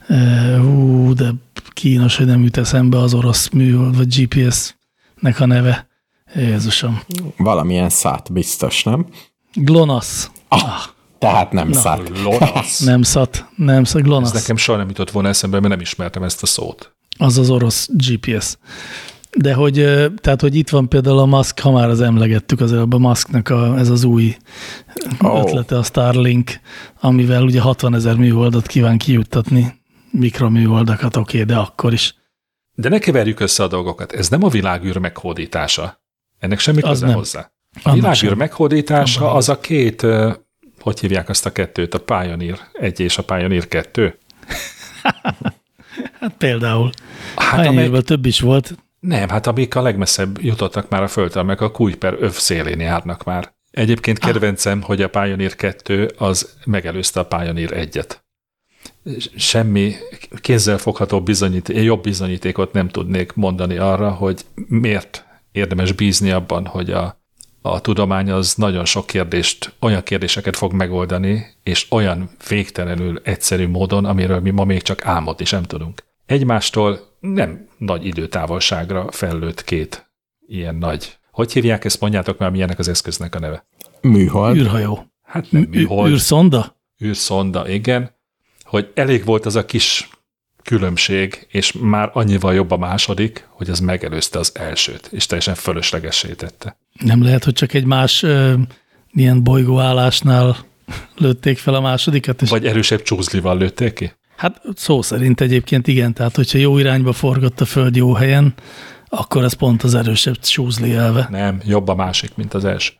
e, hú, de kínos, hogy nem jut eszembe az orosz műhold, vagy GPS-nek a neve. Jézusom. Valamilyen szát biztos, nem? GLONASS. Ah, tehát nem Na. szát. Lonasz. Nem szat, nem szat, Ez GLONASS. nekem soha nem jutott volna eszembe, mert nem ismertem ezt a szót. Az az orosz GPS. De hogy, tehát, hogy itt van például a Musk, ha már az emlegettük az előbb, a Musknak a, ez az új oh. ötlete, a Starlink, amivel ugye 60 ezer műholdat kíván kijuttatni, mikroműholdakat, oké, okay, de akkor is. De ne keverjük össze a dolgokat. Ez nem a világűr meghódítása. Ennek semmi Az köze nem. hozzá. A Annak világűr sem. meghódítása Abban az a két, hogy hívják azt a kettőt, a Pioneer 1 és a Pioneer 2? Hát például. Hát amely, több is volt. nem, hát amik a legmesszebb jutottak már a Földtől, meg a Kuiper öv szélén járnak már. Egyébként kedvencem, hogy a Pioneer 2 az megelőzte a Pioneer 1-et. Semmi kézzelfogható bizonyíték, jobb bizonyítékot nem tudnék mondani arra, hogy miért érdemes bízni abban, hogy a, a tudomány az nagyon sok kérdést, olyan kérdéseket fog megoldani, és olyan végtelenül egyszerű módon, amiről mi ma még csak álmodni sem tudunk. Egymástól nem nagy időtávolságra fellőtt két ilyen nagy. Hogy hívják ezt, mondjátok már, milyenek az eszköznek a neve? Műhold. űrhajó. Hát nem műhold, űrszonda? űrszonda, igen, hogy elég volt az a kis különbség, és már annyival jobb a második, hogy az megelőzte az elsőt, és teljesen fölöslegessé tette. Nem lehet, hogy csak egy más ö, ilyen bolygóállásnál lőtték fel a másodikat, és Vagy erősebb csúzlival lőtték ki? Hát szó szerint egyébként igen, tehát hogyha jó irányba forgott a Föld jó helyen, akkor ez pont az erősebb súzli elve. Nem, jobb a másik, mint az első.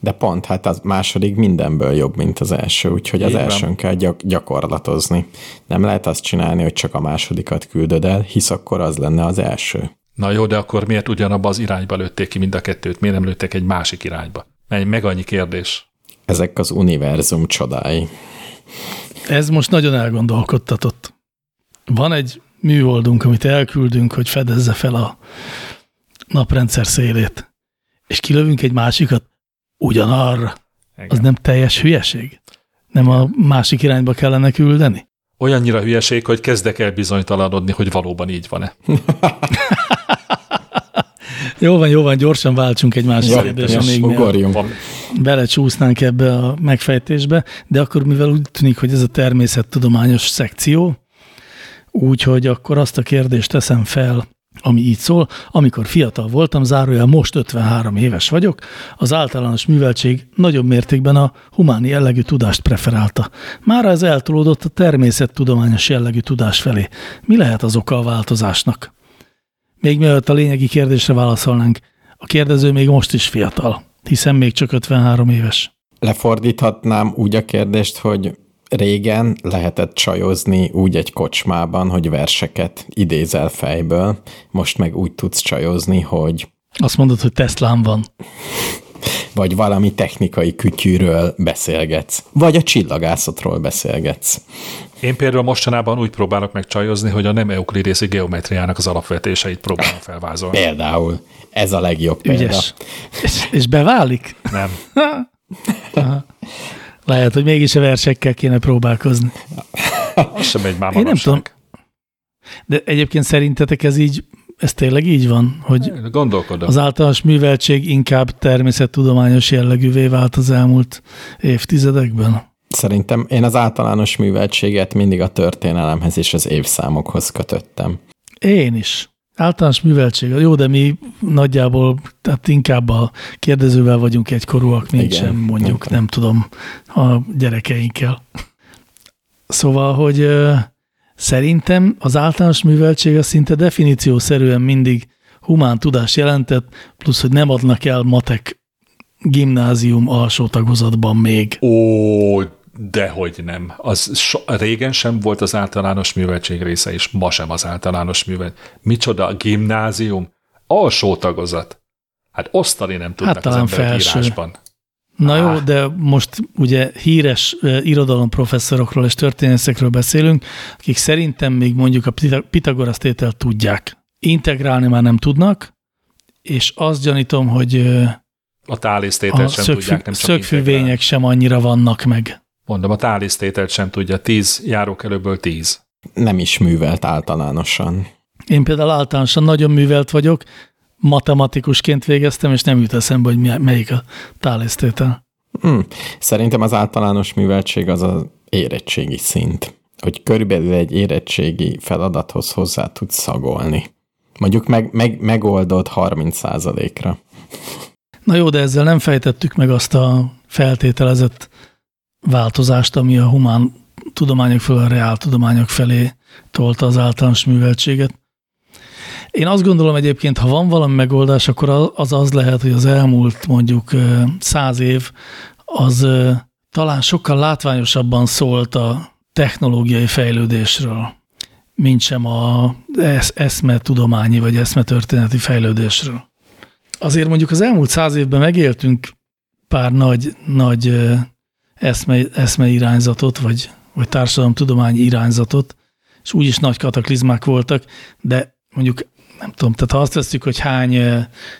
De pont, hát az második mindenből jobb, mint az első, úgyhogy az Így van. elsőn kell gyak- gyakorlatozni. Nem lehet azt csinálni, hogy csak a másodikat küldöd el, hisz akkor az lenne az első. Na jó, de akkor miért ugyanabba az irányba lőtték ki mind a kettőt? Miért nem lőttek egy másik irányba? Menj, meg annyi kérdés. Ezek az univerzum csodái. Ez most nagyon elgondolkodtatott. Van egy műholdunk, amit elküldünk, hogy fedezze fel a naprendszer szélét, és kilövünk egy másikat ugyanarra. Igen. Az nem teljes hülyeség? Nem a másik irányba kellene küldeni? Olyannyira hülyeség, hogy kezdek el bizonytalanodni, hogy valóban így van-e. Jó van, jó van, gyorsan váltsunk egy másik kérdésre még ugorjunk. Belecsúsznánk ebbe a megfejtésbe, de akkor mivel úgy tűnik, hogy ez a természettudományos szekció, úgyhogy akkor azt a kérdést teszem fel, ami így szól, amikor fiatal voltam, zárójel most 53 éves vagyok, az általános műveltség nagyobb mértékben a humáni jellegű tudást preferálta. Mára ez eltolódott a természettudományos jellegű tudás felé. Mi lehet az oka a változásnak? Még mielőtt a lényegi kérdésre válaszolnánk, a kérdező még most is fiatal, hiszen még csak 53 éves. Lefordíthatnám úgy a kérdést, hogy régen lehetett csajozni úgy egy kocsmában, hogy verseket idézel fejből, most meg úgy tudsz csajozni, hogy Azt mondod, hogy Teslám van. vagy valami technikai kütyűről beszélgetsz, vagy a csillagászatról beszélgetsz. Én például mostanában úgy próbálok meg csajozni, hogy a nem euklidészi geometriának az alapvetéseit próbálom felvázolni. Például ez a legjobb példa. Ügyes. És, és beválik? Nem. Lehet, hogy mégis a versekkel kéne próbálkozni. Az sem egy már Én nem tudom. De egyébként szerintetek ez így, ez tényleg így van, hogy Gondolkodom. az általános műveltség inkább természettudományos jellegűvé vált az elmúlt évtizedekben? Szerintem én az általános műveltséget mindig a történelemhez és az évszámokhoz kötöttem. Én is. Általános műveltség. Jó, de mi nagyjából, tehát inkább a kérdezővel vagyunk egykorúak, mint sem mondjuk, nem tudom, a gyerekeinkkel. Szóval, hogy szerintem az általános műveltség az szinte definíciószerűen mindig humán tudás jelentett, plusz, hogy nem adnak el matek gimnázium alsó tagozatban még. Ó, dehogy nem. Az so, régen sem volt az általános műveltség része, és ma sem az általános műveltség. Micsoda, a gimnázium? Alsó tagozat. Hát osztani nem tudnak Hát az emberek felső. írásban. Na jó, de most ugye híres irodalomprofesszorokról és történészekről beszélünk, akik szerintem még mondjuk a Pita- Pitagorasz tételt tudják. Integrálni már nem tudnak, és azt gyanítom, hogy A tálisztételt sem tudják, nem csak szögfűvények sem annyira vannak meg. Mondom, a tálisztételt sem tudja. Tíz járókelőből tíz. nem is művelt általánosan. Én például általánosan nagyon művelt vagyok, matematikusként végeztem, és nem jut eszembe, hogy melyik a tálésztétel. Hmm. Szerintem az általános műveltség az az érettségi szint. Hogy körülbelül egy érettségi feladathoz hozzá tudsz szagolni. Mondjuk meg, meg, megoldod 30 ra Na jó, de ezzel nem fejtettük meg azt a feltételezett változást, ami a humán tudományok felől a reál tudományok felé tolta az általános műveltséget. Én azt gondolom egyébként, ha van valami megoldás, akkor az az lehet, hogy az elmúlt mondjuk száz év az talán sokkal látványosabban szólt a technológiai fejlődésről, mint sem a eszme tudományi vagy eszme történeti fejlődésről. Azért mondjuk az elmúlt száz évben megéltünk pár nagy, nagy eszme, eszme irányzatot, vagy, vagy társadalomtudományi irányzatot, és úgyis nagy kataklizmák voltak, de mondjuk nem tudom, tehát ha azt veszük, hogy hány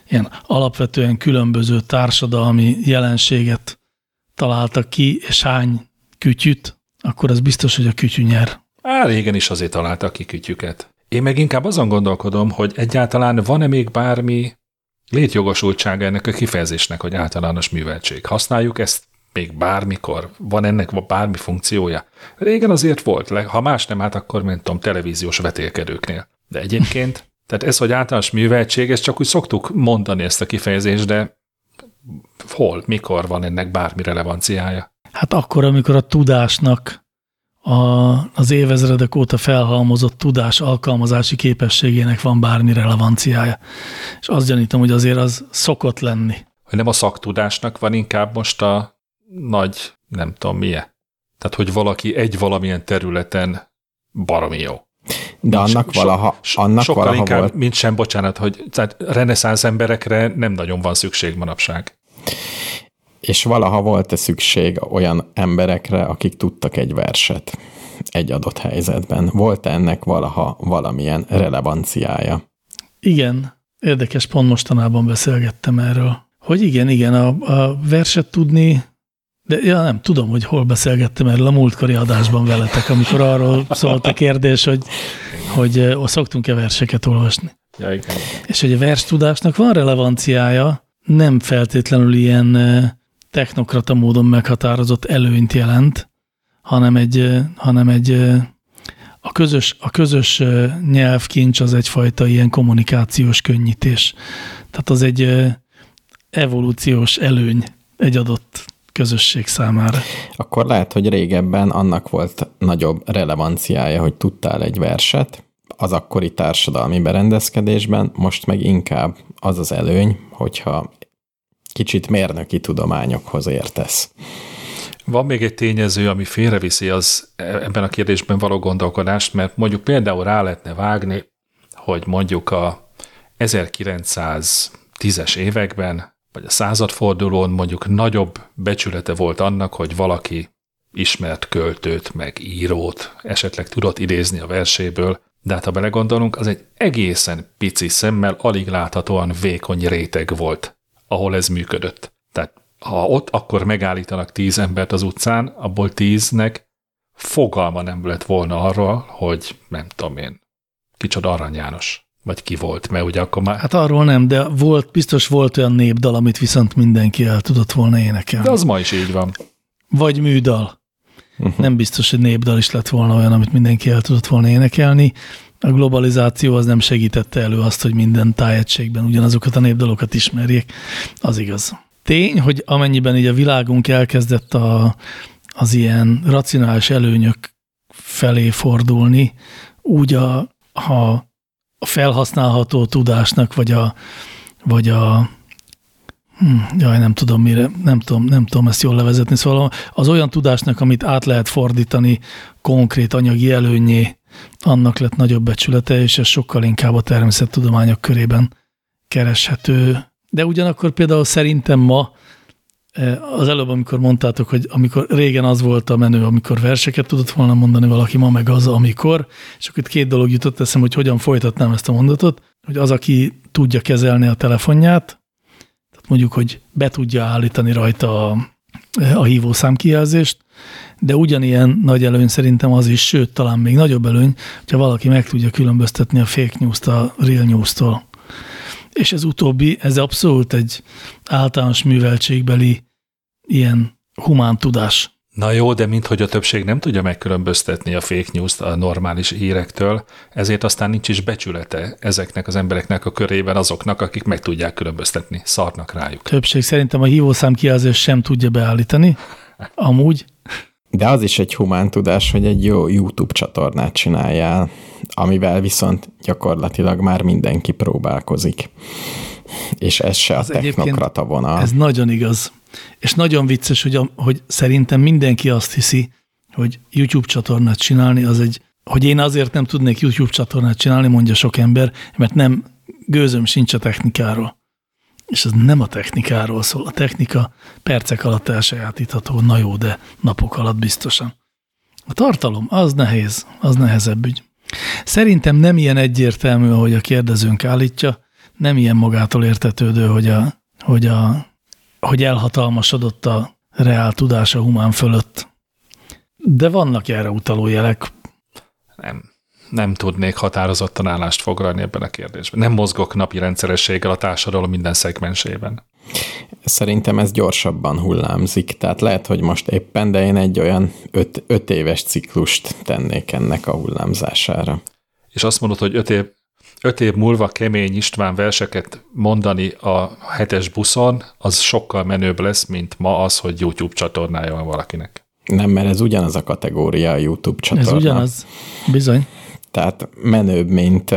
ilyen alapvetően különböző társadalmi jelenséget találtak ki, és hány kütyüt, akkor az biztos, hogy a kütyű nyer. Á, régen is azért találtak ki kütyüket. Én meg inkább azon gondolkodom, hogy egyáltalán van-e még bármi létjogosultsága ennek a kifejezésnek, hogy általános műveltség. Használjuk ezt még bármikor? Van ennek bármi funkciója? Régen azért volt, ha más nem, hát akkor, mint tudom, televíziós vetélkedőknél. De egyébként, tehát ez, hogy általános műveltség, ezt csak úgy szoktuk mondani ezt a kifejezést, de hol, mikor van ennek bármi relevanciája? Hát akkor, amikor a tudásnak a, az évezredek óta felhalmozott tudás alkalmazási képességének van bármi relevanciája. És azt gyanítom, hogy azért az szokott lenni. Hogy nem a szaktudásnak van inkább most a nagy, nem tudom milyen. Tehát, hogy valaki egy valamilyen területen baromi jó. De annak so, valaha, annak sokkal valaha inkább, volt. mint sem, bocsánat, hogy tehát reneszánsz emberekre nem nagyon van szükség manapság. És valaha volt-e szükség olyan emberekre, akik tudtak egy verset egy adott helyzetben? Volt -e ennek valaha valamilyen relevanciája? Igen, érdekes, pont mostanában beszélgettem erről. Hogy igen, igen, a, a verset tudni, de ja, nem tudom, hogy hol beszélgettem erről a múltkori adásban veletek, amikor arról szólt a kérdés, hogy, hogy szoktunk-e verseket olvasni. Ja, igen. És hogy a vers tudásnak van relevanciája, nem feltétlenül ilyen technokrata módon meghatározott előnyt jelent, hanem egy, hanem egy a közös, a közös nyelvkincs az egyfajta ilyen kommunikációs könnyítés. Tehát az egy evolúciós előny egy adott közösség számára. Akkor lehet, hogy régebben annak volt nagyobb relevanciája, hogy tudtál egy verset, az akkori társadalmi berendezkedésben, most meg inkább az az előny, hogyha kicsit mérnöki tudományokhoz értesz. Van még egy tényező, ami félreviszi az ebben a kérdésben való gondolkodást, mert mondjuk például rá lehetne vágni, hogy mondjuk a 1910-es években, vagy a századfordulón mondjuk nagyobb becsülete volt annak, hogy valaki ismert költőt, meg írót esetleg tudott idézni a verséből, de hát ha belegondolunk, az egy egészen pici szemmel alig láthatóan vékony réteg volt ahol ez működött. Tehát ha ott akkor megállítanak tíz embert az utcán, abból tíznek fogalma nem lett volna arról, hogy nem tudom én, kicsoda Arany János, vagy ki volt, mert ugye akkor már... Hát arról nem, de volt, biztos volt olyan népdal, amit viszont mindenki el tudott volna énekelni. De az ma is így van. Vagy műdal. Uh-huh. Nem biztos, hogy népdal is lett volna olyan, amit mindenki el tudott volna énekelni a globalizáció az nem segítette elő azt, hogy minden tájegységben ugyanazokat a népdalokat ismerjék. Az igaz. Tény, hogy amennyiben így a világunk elkezdett a, az ilyen racionális előnyök felé fordulni, úgy a, a, a felhasználható tudásnak, vagy a, vagy a hm, jaj, nem tudom mire, nem tudom, nem tudom ezt jól levezetni, szóval az olyan tudásnak, amit át lehet fordítani konkrét anyagi előnyé, annak lett nagyobb becsülete, és ez sokkal inkább a természettudományok körében kereshető. De ugyanakkor például szerintem ma, az előbb, amikor mondtátok, hogy amikor régen az volt a menő, amikor verseket tudott volna mondani valaki, ma meg az, amikor, és akkor itt két dolog jutott eszem, hogy hogyan folytatnám ezt a mondatot, hogy az, aki tudja kezelni a telefonját, tehát mondjuk, hogy be tudja állítani rajta a, a hívószám kijelzést, de ugyanilyen nagy előny szerintem az is, sőt, talán még nagyobb előny, hogyha valaki meg tudja különböztetni a fake news-t a real news-tól. És ez utóbbi, ez abszolút egy általános műveltségbeli ilyen humán tudás. Na jó, de minthogy a többség nem tudja megkülönböztetni a fake news-t a normális hírektől, ezért aztán nincs is becsülete ezeknek az embereknek a körében azoknak, akik meg tudják különböztetni. Szarnak rájuk. Többség szerintem a hívószám kijelzést sem tudja beállítani. Amúgy De az is egy humán tudás, hogy egy jó YouTube csatornát csináljál, amivel viszont gyakorlatilag már mindenki próbálkozik. És ez se a Az egyébként- technokrata vonal. Ez nagyon igaz. És nagyon vicces, hogy, a, hogy szerintem mindenki azt hiszi, hogy YouTube csatornát csinálni az egy, hogy én azért nem tudnék YouTube csatornát csinálni, mondja sok ember, mert nem gőzöm sincs a technikáról. És ez nem a technikáról szól. A technika percek alatt elsajátítható, na jó, de napok alatt biztosan. A tartalom, az nehéz, az nehezebb ügy. Szerintem nem ilyen egyértelmű, ahogy a kérdezőnk állítja, nem ilyen magától értetődő, hogy, a, hogy, a, hogy elhatalmasodott a reál tudás a humán fölött. De vannak erre utaló jelek. Nem, nem tudnék határozottan állást foglalni ebben a kérdésben. Nem mozgok napi rendszerességgel a társadalom minden szegmensében. Szerintem ez gyorsabban hullámzik, tehát lehet, hogy most éppen, de én egy olyan öt, öt éves ciklust tennék ennek a hullámzására. És azt mondod, hogy öt év, öt év múlva kemény István verseket mondani a hetes buszon, az sokkal menőbb lesz, mint ma az, hogy YouTube csatornája van valakinek. Nem, mert ez ugyanaz a kategória a YouTube csatorna. Ez ugyanaz. Bizony. Tehát menőbb, mint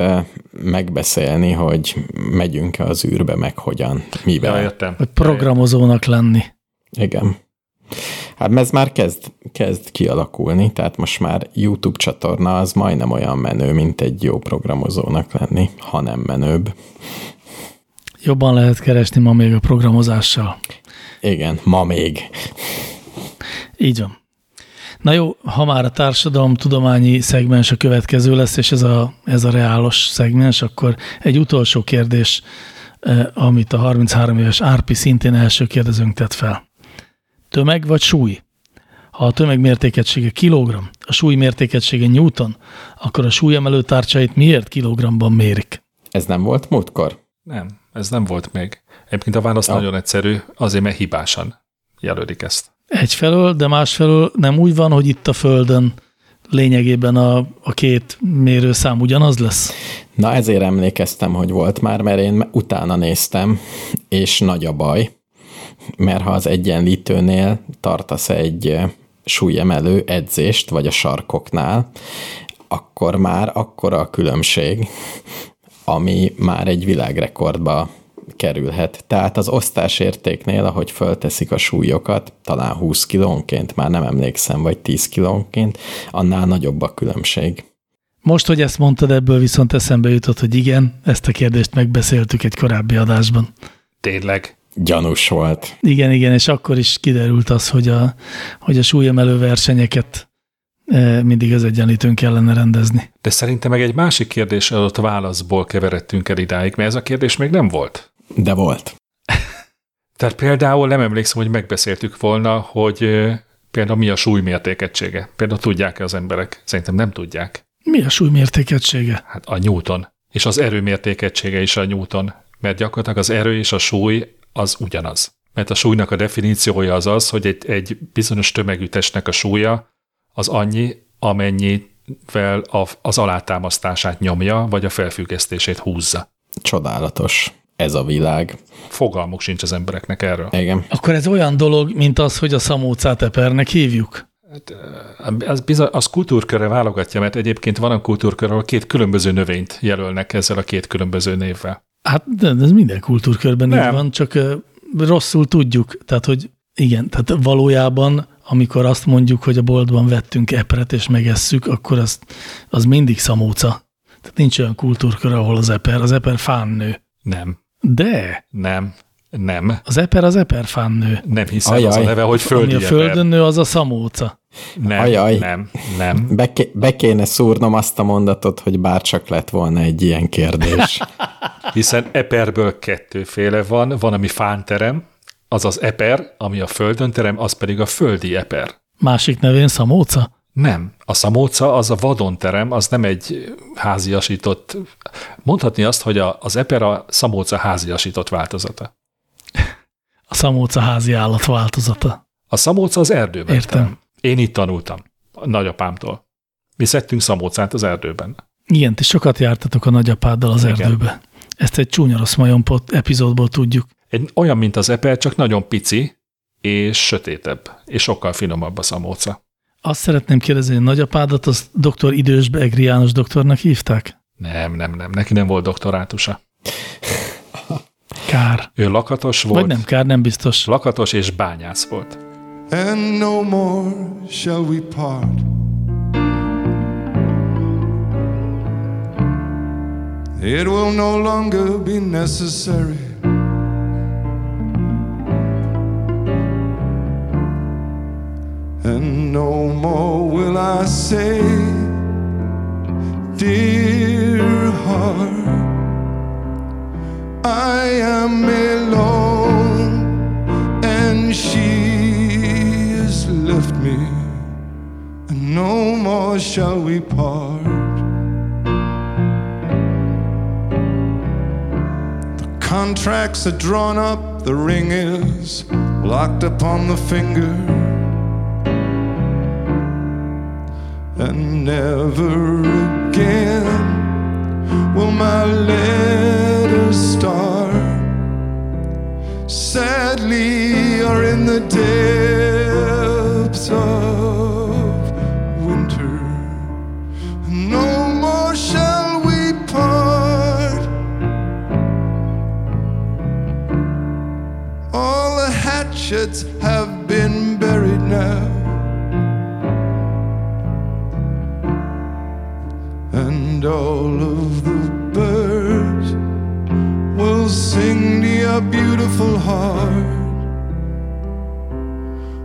megbeszélni, hogy megyünk-e az űrbe, meg hogyan, mivel. Ja, értem. Hogy programozónak lenni. Igen. Hát ez már kezd, kezd kialakulni, tehát most már YouTube csatorna az majdnem olyan menő, mint egy jó programozónak lenni, ha nem menőbb. Jobban lehet keresni ma még a programozással. Igen, ma még. Így van. Na jó, ha már a társadalom tudományi szegmens a következő lesz, és ez a, ez a reálos szegmens, akkor egy utolsó kérdés, eh, amit a 33 éves Árpi szintén első kérdezőnk tett fel. Tömeg vagy súly? Ha a tömeg mértékegysége kilogramm, a súly mértékegysége newton, akkor a súlyemelő tárcsait miért kilogramban mérik? Ez nem volt múltkor? Nem, ez nem volt még. Egyébként a válasz Ja. nagyon egyszerű, azért mert hibásan jelölik ezt. Egyfelől, de másfelől nem úgy van, hogy itt a Földön lényegében a, a két mérőszám ugyanaz lesz? Na ezért emlékeztem, hogy volt már, mert én utána néztem, és nagy a baj, mert ha az egyenlítőnél tartasz egy súlyemelő edzést, vagy a sarkoknál, akkor már akkora a különbség, ami már egy világrekordba kerülhet. Tehát az osztásértéknél, ahogy fölteszik a súlyokat, talán 20 kilónként, már nem emlékszem, vagy 10 kilónként, annál nagyobb a különbség. Most, hogy ezt mondtad, ebből viszont eszembe jutott, hogy igen, ezt a kérdést megbeszéltük egy korábbi adásban. Tényleg. Gyanús volt. Igen, igen, és akkor is kiderült az, hogy a, hogy a súlyemelő versenyeket eh, mindig az egyenlítőn kellene rendezni. De szerintem meg egy másik kérdés adott válaszból keveredtünk el idáig, mert ez a kérdés még nem volt. De volt. Tehát például nem emlékszem, hogy megbeszéltük volna, hogy például mi a súlymértékegysége. Például tudják-e az emberek? Szerintem nem tudják. Mi a súlymértékegysége? Hát a Newton. És az erőmértékegysége is a Newton. Mert gyakorlatilag az erő és a súly az ugyanaz. Mert a súlynak a definíciója az az, hogy egy, egy bizonyos tömegű testnek a súlya az annyi, amennyivel a, az alátámasztását nyomja, vagy a felfüggesztését húzza. Csodálatos. Ez a világ. Fogalmuk sincs az embereknek erről. Igen. Akkor ez olyan dolog, mint az, hogy a szamócát epernek hívjuk. Az, bizony, az kultúrkörre válogatja, mert egyébként van a kultúrkör, ahol két különböző növényt jelölnek ezzel a két különböző névvel. Hát de ez minden kultúrkörben így Nem. van, csak ö, rosszul tudjuk. Tehát, hogy igen, tehát valójában, amikor azt mondjuk, hogy a boltban vettünk epret és megesszük, akkor az, az mindig szamóca. Tehát nincs olyan kultúrkör, ahol az eper, az eper fán nő. Nem, De nem, nem. az eper az eper fán nő. Nem hiszem az a Ajaj. neve, hogy földi Ami a földön nő, az a szamóca. Nem, Ajaj. nem, nem. Be, ké- be kéne szúrnom azt a mondatot, hogy bárcsak lett volna egy ilyen kérdés. Hiszen eperből kettőféle van, van, ami fánterem, az az eper, ami a földön terem, az pedig a földi eper. Másik nevén Szamóca? Nem. A szamóca az a vadonterem, az nem egy háziasított, mondhatni azt, hogy a, az eper a szamóca háziasított változata. A Szamóca házi állat változata. A szamóca az erdőben. Értem. Én itt tanultam, a nagyapámtól. Mi szedtünk szamócát az erdőben. Igen, ti sokat jártatok a nagyapáddal az Igen. erdőbe. Ezt egy csúnya rossz majom pot epizódból tudjuk. Egy, olyan, mint az eper, csak nagyon pici, és sötétebb, és sokkal finomabb a szamóca. Azt szeretném kérdezni, hogy nagyapádat az dr. Idősbe Egri János doktornak hívták? Nem, nem, nem, neki nem volt doktorátusa. Kár. Ő lakatos volt, Vagy nem kár, nem biztos. lakatos és bányász volt. and no more shall we part. It will no longer be necessary. And no more will I say, Dear heart, I am alone and she has left me, and no more shall we part. The contracts are drawn up, the ring is locked upon the finger, and never again will my letters start sadly are in the depths of winter. No more shall we part. All the hatchets have been buried now. And all of the birds will sing to your beautiful heart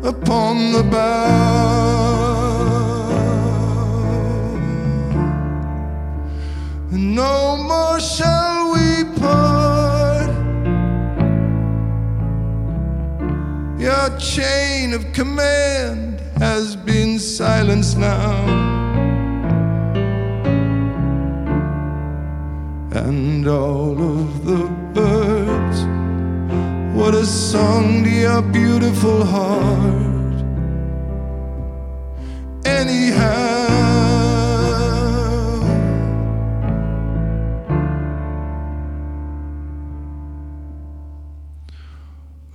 upon the bough. And No more shall we part. Your chain of command has been silenced now. And all of the birds. What a song to your beautiful heart. Anyhow,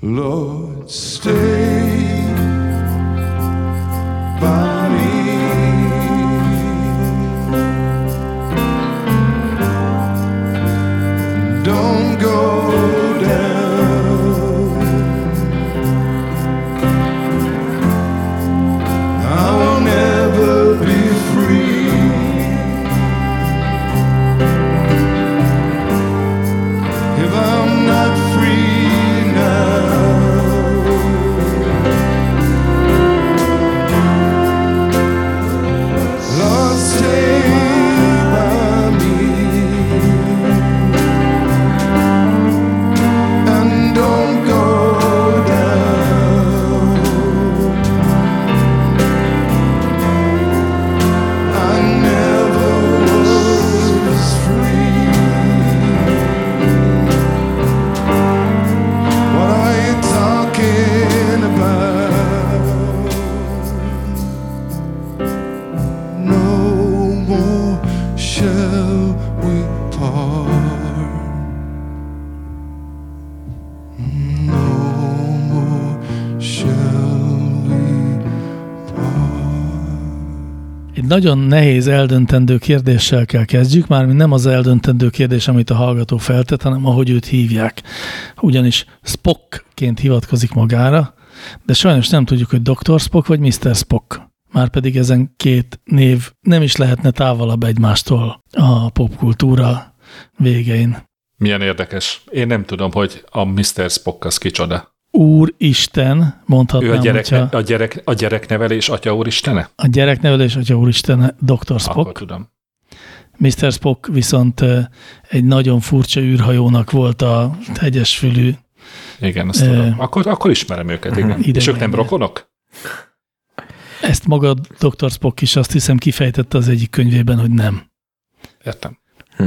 Lord, stay nagyon nehéz eldöntendő kérdéssel kell kezdjük, már nem az eldöntendő kérdés, amit a hallgató feltett, hanem ahogy őt hívják. Ugyanis Spockként hivatkozik magára, de sajnos nem tudjuk, hogy Dr. Spock vagy Mr. Spock. Márpedig ezen két név nem is lehetne távolabb egymástól a popkultúra végein. Milyen érdekes. Én nem tudom, hogy a Mr. Spock az kicsoda. Úristen, mondhatnám, Ő a, gyerek, hogyha a, gyerek, a gyereknevelés atya úristene? a gyereknevelés, atya úristen, Dr. Spock. Akkor tudom. Mr. Spock viszont egy nagyon furcsa űrhajónak volt a hegyesfülű. Igen, azt tudom. Akkor, akkor ismerem őket, igen. És ők nem rokonok? Ezt maga Dr. Spock is azt hiszem kifejtette az egyik könyvében, hogy nem. Értem.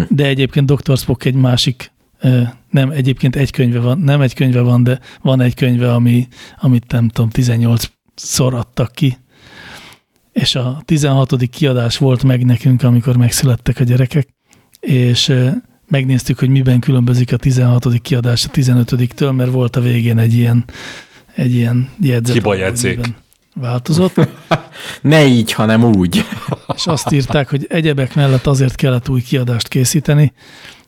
De egyébként Dr. Spock egy másik, nem, egyébként egy könyve van, nem egy könyve van, de van egy könyve, ami, amit nem tudom, 18-szor adtak ki, és a 16. kiadás volt meg nekünk, amikor megszülettek a gyerekek, és megnéztük, hogy miben különbözik a 16. kiadás a 15-től, mert volt a végén egy ilyen, egy ilyen jegyzet. Hibajegyzék. Változott. ne így, hanem úgy. És azt írták, hogy egyebek mellett azért kellett új kiadást készíteni,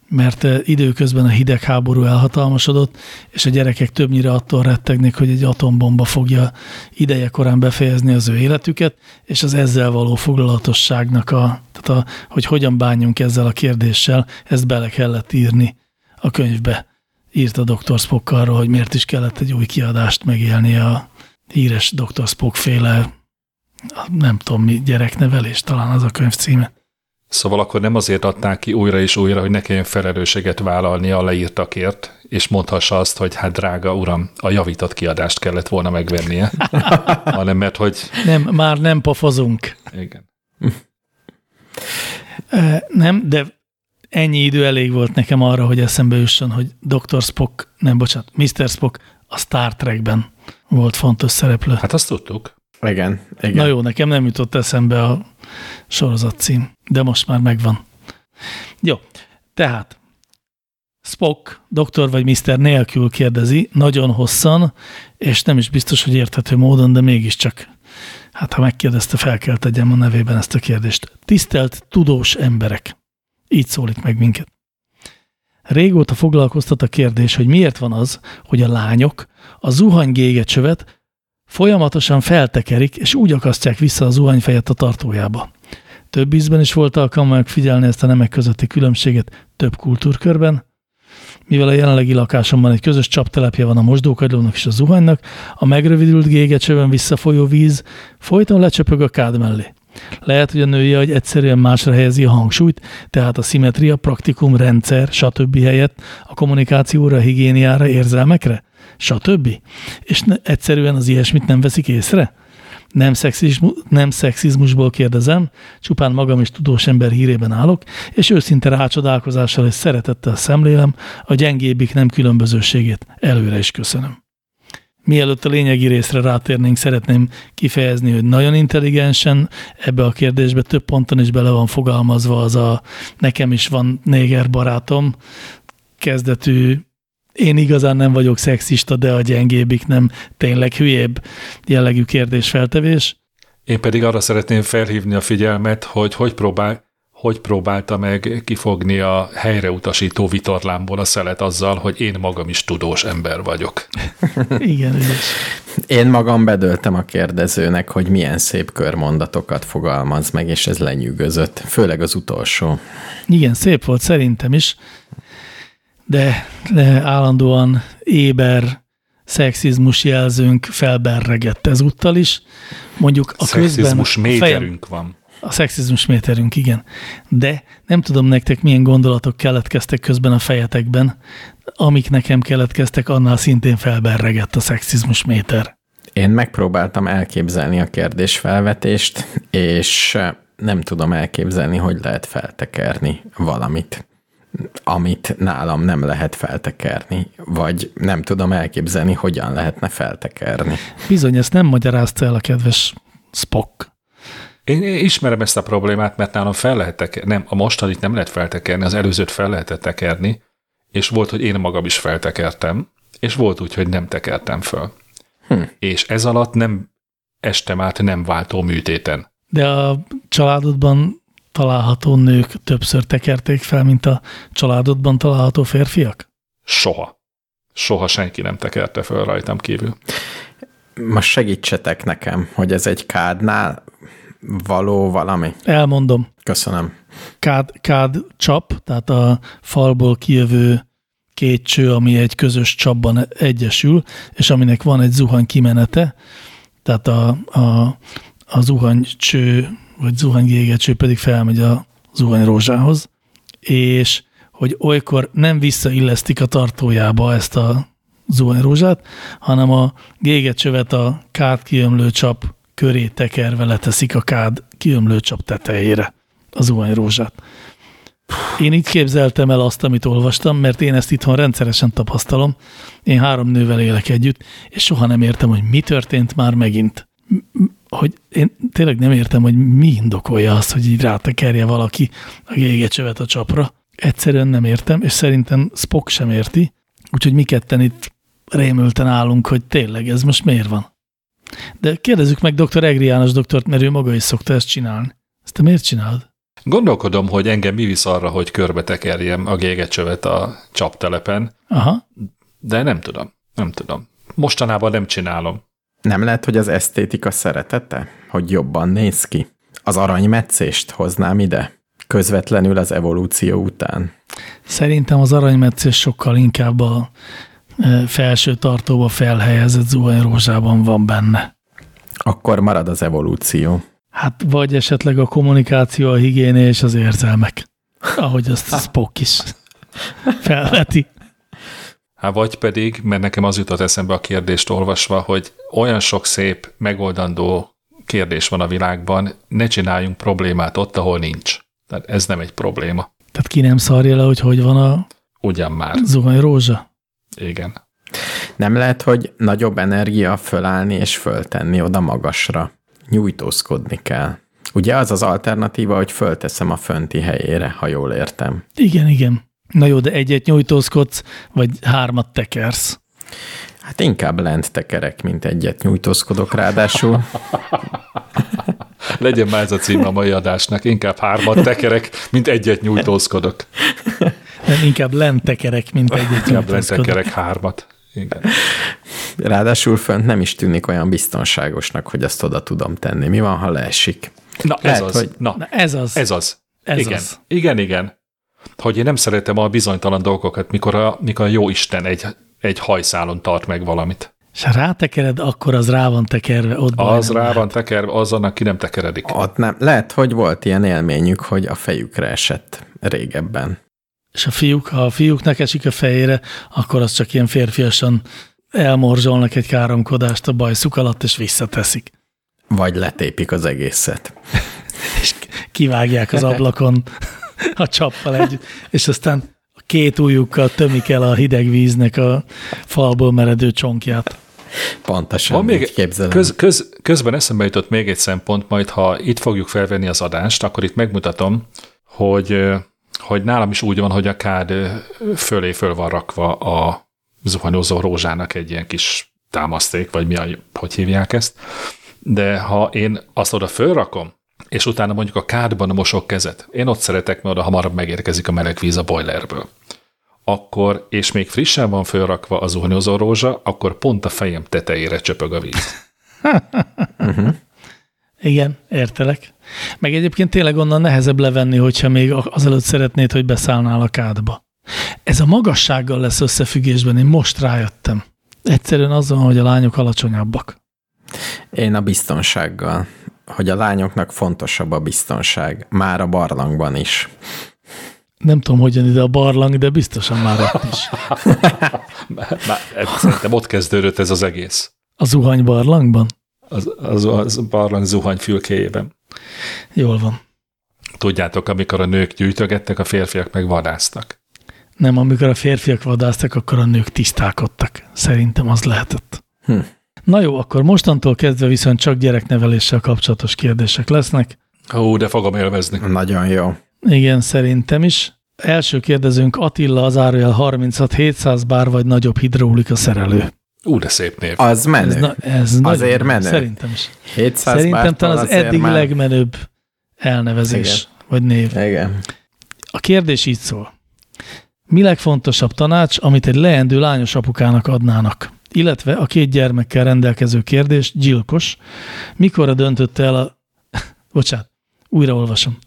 mert időközben a hidegháború elhatalmasodott, és a gyerekek többnyire attól rettegnek, hogy egy atombomba fogja ideje korán befejezni az ő életüket, és az ezzel való foglalatosságnak, a, tehát a, hogy hogyan bánjunk ezzel a kérdéssel, ezt bele kellett írni a könyvbe. Írt a Dr. Spock arról, hogy miért is kellett egy új kiadást megélni a híres Dr. Spock féle, nem tudom mi, gyereknevelés, talán az a könyv címe. Szóval akkor nem azért adták ki újra és újra, hogy ne kelljen felelősséget vállalni a leírtakért, és mondhassa azt, hogy hát drága uram, a javított kiadást kellett volna megvennie, hanem mert hogy... Nem, már nem pofozunk. Igen. Nem, de ennyi idő elég volt nekem arra, hogy eszembe jusson, hogy Dr. Spock, nem, bocsánat, Mr. Spock a Star Trekben volt fontos szereplő. Hát azt tudtuk. Igen, igen. Na jó, nekem nem jutott eszembe a sorozat cím, de most már megvan. Jó, tehát Spock, doktor vagy Mr. nélkül kérdezi, nagyon hosszan, és nem is biztos, hogy érthető módon, de mégiscsak, hát ha megkérdezte, fel kell tegyem a nevében ezt a kérdést. Tisztelt tudós emberek! Így szólít meg minket. Régóta foglalkoztat a kérdés, hogy miért van az, hogy a lányok a zuhanygégecsövet Folyamatosan feltekerik, és úgy akasztják vissza a zuhanyfejet a tartójába. Több ízben is volt alkalma megfigyelni ezt a nemek közötti különbséget több kultúrkörben, mivel a jelenlegi lakásomban egy közös csaptelepje van a mosdókagylónak és a zuhanynak, a megrövidült gégecsőben visszafolyó víz folyton lecsöpög a kád mellé. Lehet, hogy a női agy egyszerűen másra helyezi a hangsúlyt, tehát a szimetria, praktikum, rendszer, stb. helyett a kommunikációra, higiéniára, érzelmekre? Stb. És ne, egyszerűen az ilyesmit nem veszik észre? Nem, szexizmus, nem szexizmusból kérdezem, csupán magam is tudós ember hírében állok, és őszinte rácsodálkozással és szeretettel szemlélem a gyengébbik nem különbözőségét. Előre is köszönöm. Mielőtt a lényegi részre rátérnénk, szeretném kifejezni, hogy nagyon intelligensen ebbe a kérdésbe több ponton is bele van fogalmazva az a nekem is van néger barátom kezdetű én igazán nem vagyok szexista, de a gyengébbik nem tényleg hülyébb jellegű kérdésfeltevés. Én pedig arra szeretném felhívni a figyelmet, hogy hogy, próbál, hogy próbálta meg kifogni a helyreutasító vitorlámból a szelet azzal, hogy én magam is tudós ember vagyok. Igen, ügyes. Én magam bedöltem a kérdezőnek, hogy milyen szép körmondatokat fogalmaz meg, és ez lenyűgözött, főleg az utolsó. Igen, szép volt szerintem is de, de állandóan éber szexizmus jelzőnk felberregett ezúttal is. Mondjuk a szexizmus közben méterünk fejem, van. A szexizmus méterünk, igen. De nem tudom nektek milyen gondolatok keletkeztek közben a fejetekben, amik nekem keletkeztek, annál szintén felberregett a szexizmus méter. Én megpróbáltam elképzelni a kérdésfelvetést, és nem tudom elképzelni, hogy lehet feltekerni valamit amit nálam nem lehet feltekerni, vagy nem tudom elképzelni, hogyan lehetne feltekerni. Bizony, ezt nem magyarázta el a kedves Spock. Én ismerem ezt a problémát, mert nálam fel lehet tekerni, nem, a mostanit nem lehet feltekerni, az előzőt fel lehetett tekerni, és volt, hogy én magam is feltekertem, és volt úgy, hogy nem tekertem föl. Hm. És ez alatt nem estem át nem váltó műtéten. De a családodban található nők többször tekerték fel, mint a családodban található férfiak? Soha. Soha senki nem tekerte fel rajtam kívül. Most segítsetek nekem, hogy ez egy kádnál való valami? Elmondom. Köszönöm. Kád, kád csap, tehát a falból kijövő két cső, ami egy közös csapban egyesül, és aminek van egy zuhany kimenete, tehát a, a, a zuhany cső vagy zuhanygégecső pedig felmegy a zuhanyrózsához, és hogy olykor nem visszaillesztik a tartójába ezt a zuhanyrózsát, hanem a gégecsövet a kárt kiömlő csap köré tekerve leteszik a kád kiömlő csap tetejére a zuhanyrózsát. Én így képzeltem el azt, amit olvastam, mert én ezt itthon rendszeresen tapasztalom. Én három nővel élek együtt, és soha nem értem, hogy mi történt már megint. Hogy én tényleg nem értem, hogy mi indokolja azt, hogy így rátekerje valaki a gégecsövet a csapra. Egyszerűen nem értem, és szerintem Spock sem érti. Úgyhogy mi ketten itt rémülten állunk, hogy tényleg ez most miért van. De kérdezzük meg dr. Egri János doktort, mert ő maga is szokta ezt csinálni. Ezt te miért csinálod? Gondolkodom, hogy engem mi visz arra, hogy körbe tekerjem a gégecsövet a csaptelepen, Aha. de nem tudom. Nem tudom. Mostanában nem csinálom. Nem lehet, hogy az esztétika szeretete? Hogy jobban néz ki? Az aranymetszést hoznám ide? Közvetlenül az evolúció után. Szerintem az aranymetszés sokkal inkább a e, felső tartóba felhelyezett zuhanyrózsában van benne. Akkor marad az evolúció. Hát vagy esetleg a kommunikáció, a higiénia és az érzelmek. Ahogy azt Spock is felveti. Hát vagy pedig, mert nekem az jutott eszembe a kérdést olvasva, hogy olyan sok szép, megoldandó kérdés van a világban, ne csináljunk problémát ott, ahol nincs. Tehát ez nem egy probléma. Tehát ki nem szarja le, hogy hogy van a Ugyan már. zuhanyrózsa? Igen. Nem lehet, hogy nagyobb energia fölállni és föltenni oda magasra. Nyújtózkodni kell. Ugye az az alternatíva, hogy fölteszem a fönti helyére, ha jól értem. Igen, igen. Na jó, de egyet nyújtózkodsz, vagy hármat tekersz. Hát inkább lent tekerek, mint egyet nyújtózkodok ráadásul. Legyen már ez a cím a mai adásnak. Inkább hármat tekerek, mint egyet nyújtózkodok. Nem, inkább lent tekerek, mint egyet Inkább nyújtózkodok. letekerek hármat. Igen. Ráadásul fönt nem is tűnik olyan biztonságosnak, hogy azt oda tudom tenni. Mi van, ha leesik? Na, ez Lehet, az. hogy- Na, Na ez az. ez az. Ez igen. az. igen, igen. Hogy én nem szeretem a bizonytalan dolgokat, mikor a, mikor a jó Isten egy, egy hajszálon tart meg valamit. És ha rátekered, akkor az rá van tekerve. Ott Az rá lehet. van tekerve, az annak ki nem tekeredik. Ott nem. Lehet, hogy volt ilyen élményük, hogy a fejükre esett régebben. És a fiúk, ha a fiúknak esik a fejére, akkor az csak ilyen férfiasan elmorzsolnak egy káromkodást a bajszuk alatt, és visszateszik. Vagy letépik az egészet. És kivágják az ablakon a csappal együtt, és aztán a két ujjukkal tömik el a hideg víznek a falból meredő csonkját. Pontosan Van még, képzelem. köz, köz, közben eszembe jutott még egy szempont, majd ha itt fogjuk felvenni az adást, akkor itt megmutatom, hogy, hogy nálam is úgy van, hogy a kád fölé föl van rakva a zuhanyozó rózsának egy ilyen kis támaszték, vagy mi a, hogy hívják ezt. De ha én azt oda fölrakom, és utána mondjuk a kádban mosok kezet, én ott szeretek, mert oda hamarabb megérkezik a meleg víz a boilerből akkor, és még frissen van fölrakva az zuhanyozó rózsa, akkor pont a fejem tetejére csöpög a víz. Igen, értelek. Meg egyébként tényleg onnan nehezebb levenni, hogyha még azelőtt szeretnéd, hogy beszállnál a kádba. Ez a magassággal lesz összefüggésben, én most rájöttem. Egyszerűen azon, hogy a lányok alacsonyabbak. Én a biztonsággal. Hogy a lányoknak fontosabb a biztonság. Már a barlangban is. Nem tudom, hogyan ide a barlang, de biztosan már ott is. Már, szerintem ott kezdődött ez az egész. A zuhany barlangban? Az, az, az barlang zuhany fülkéjében. Jól van. Tudjátok, amikor a nők gyűjtögettek, a férfiak meg vadásztak. Nem, amikor a férfiak vadásztak, akkor a nők tisztálkodtak. Szerintem az lehetett. Hm. Na jó, akkor mostantól kezdve viszont csak gyerekneveléssel kapcsolatos kérdések lesznek. Ó, de fogom élvezni. Nagyon jó. Igen, szerintem is. Első kérdezőnk Attila, az árójel 36 700 bár vagy nagyobb hidraulika szerelő. Ú, de szép név. Az menő. Ez, na, ez Azért menő. Szerintem is. 700 Szerintem talán az eddig már... legmenőbb elnevezés, Igen. vagy név. Igen. A kérdés így szól. Mi legfontosabb tanács, amit egy leendő lányos apukának adnának? Illetve a két gyermekkel rendelkező kérdés, gyilkos, mikorra döntötte el a... Bocsánat, újraolvasom.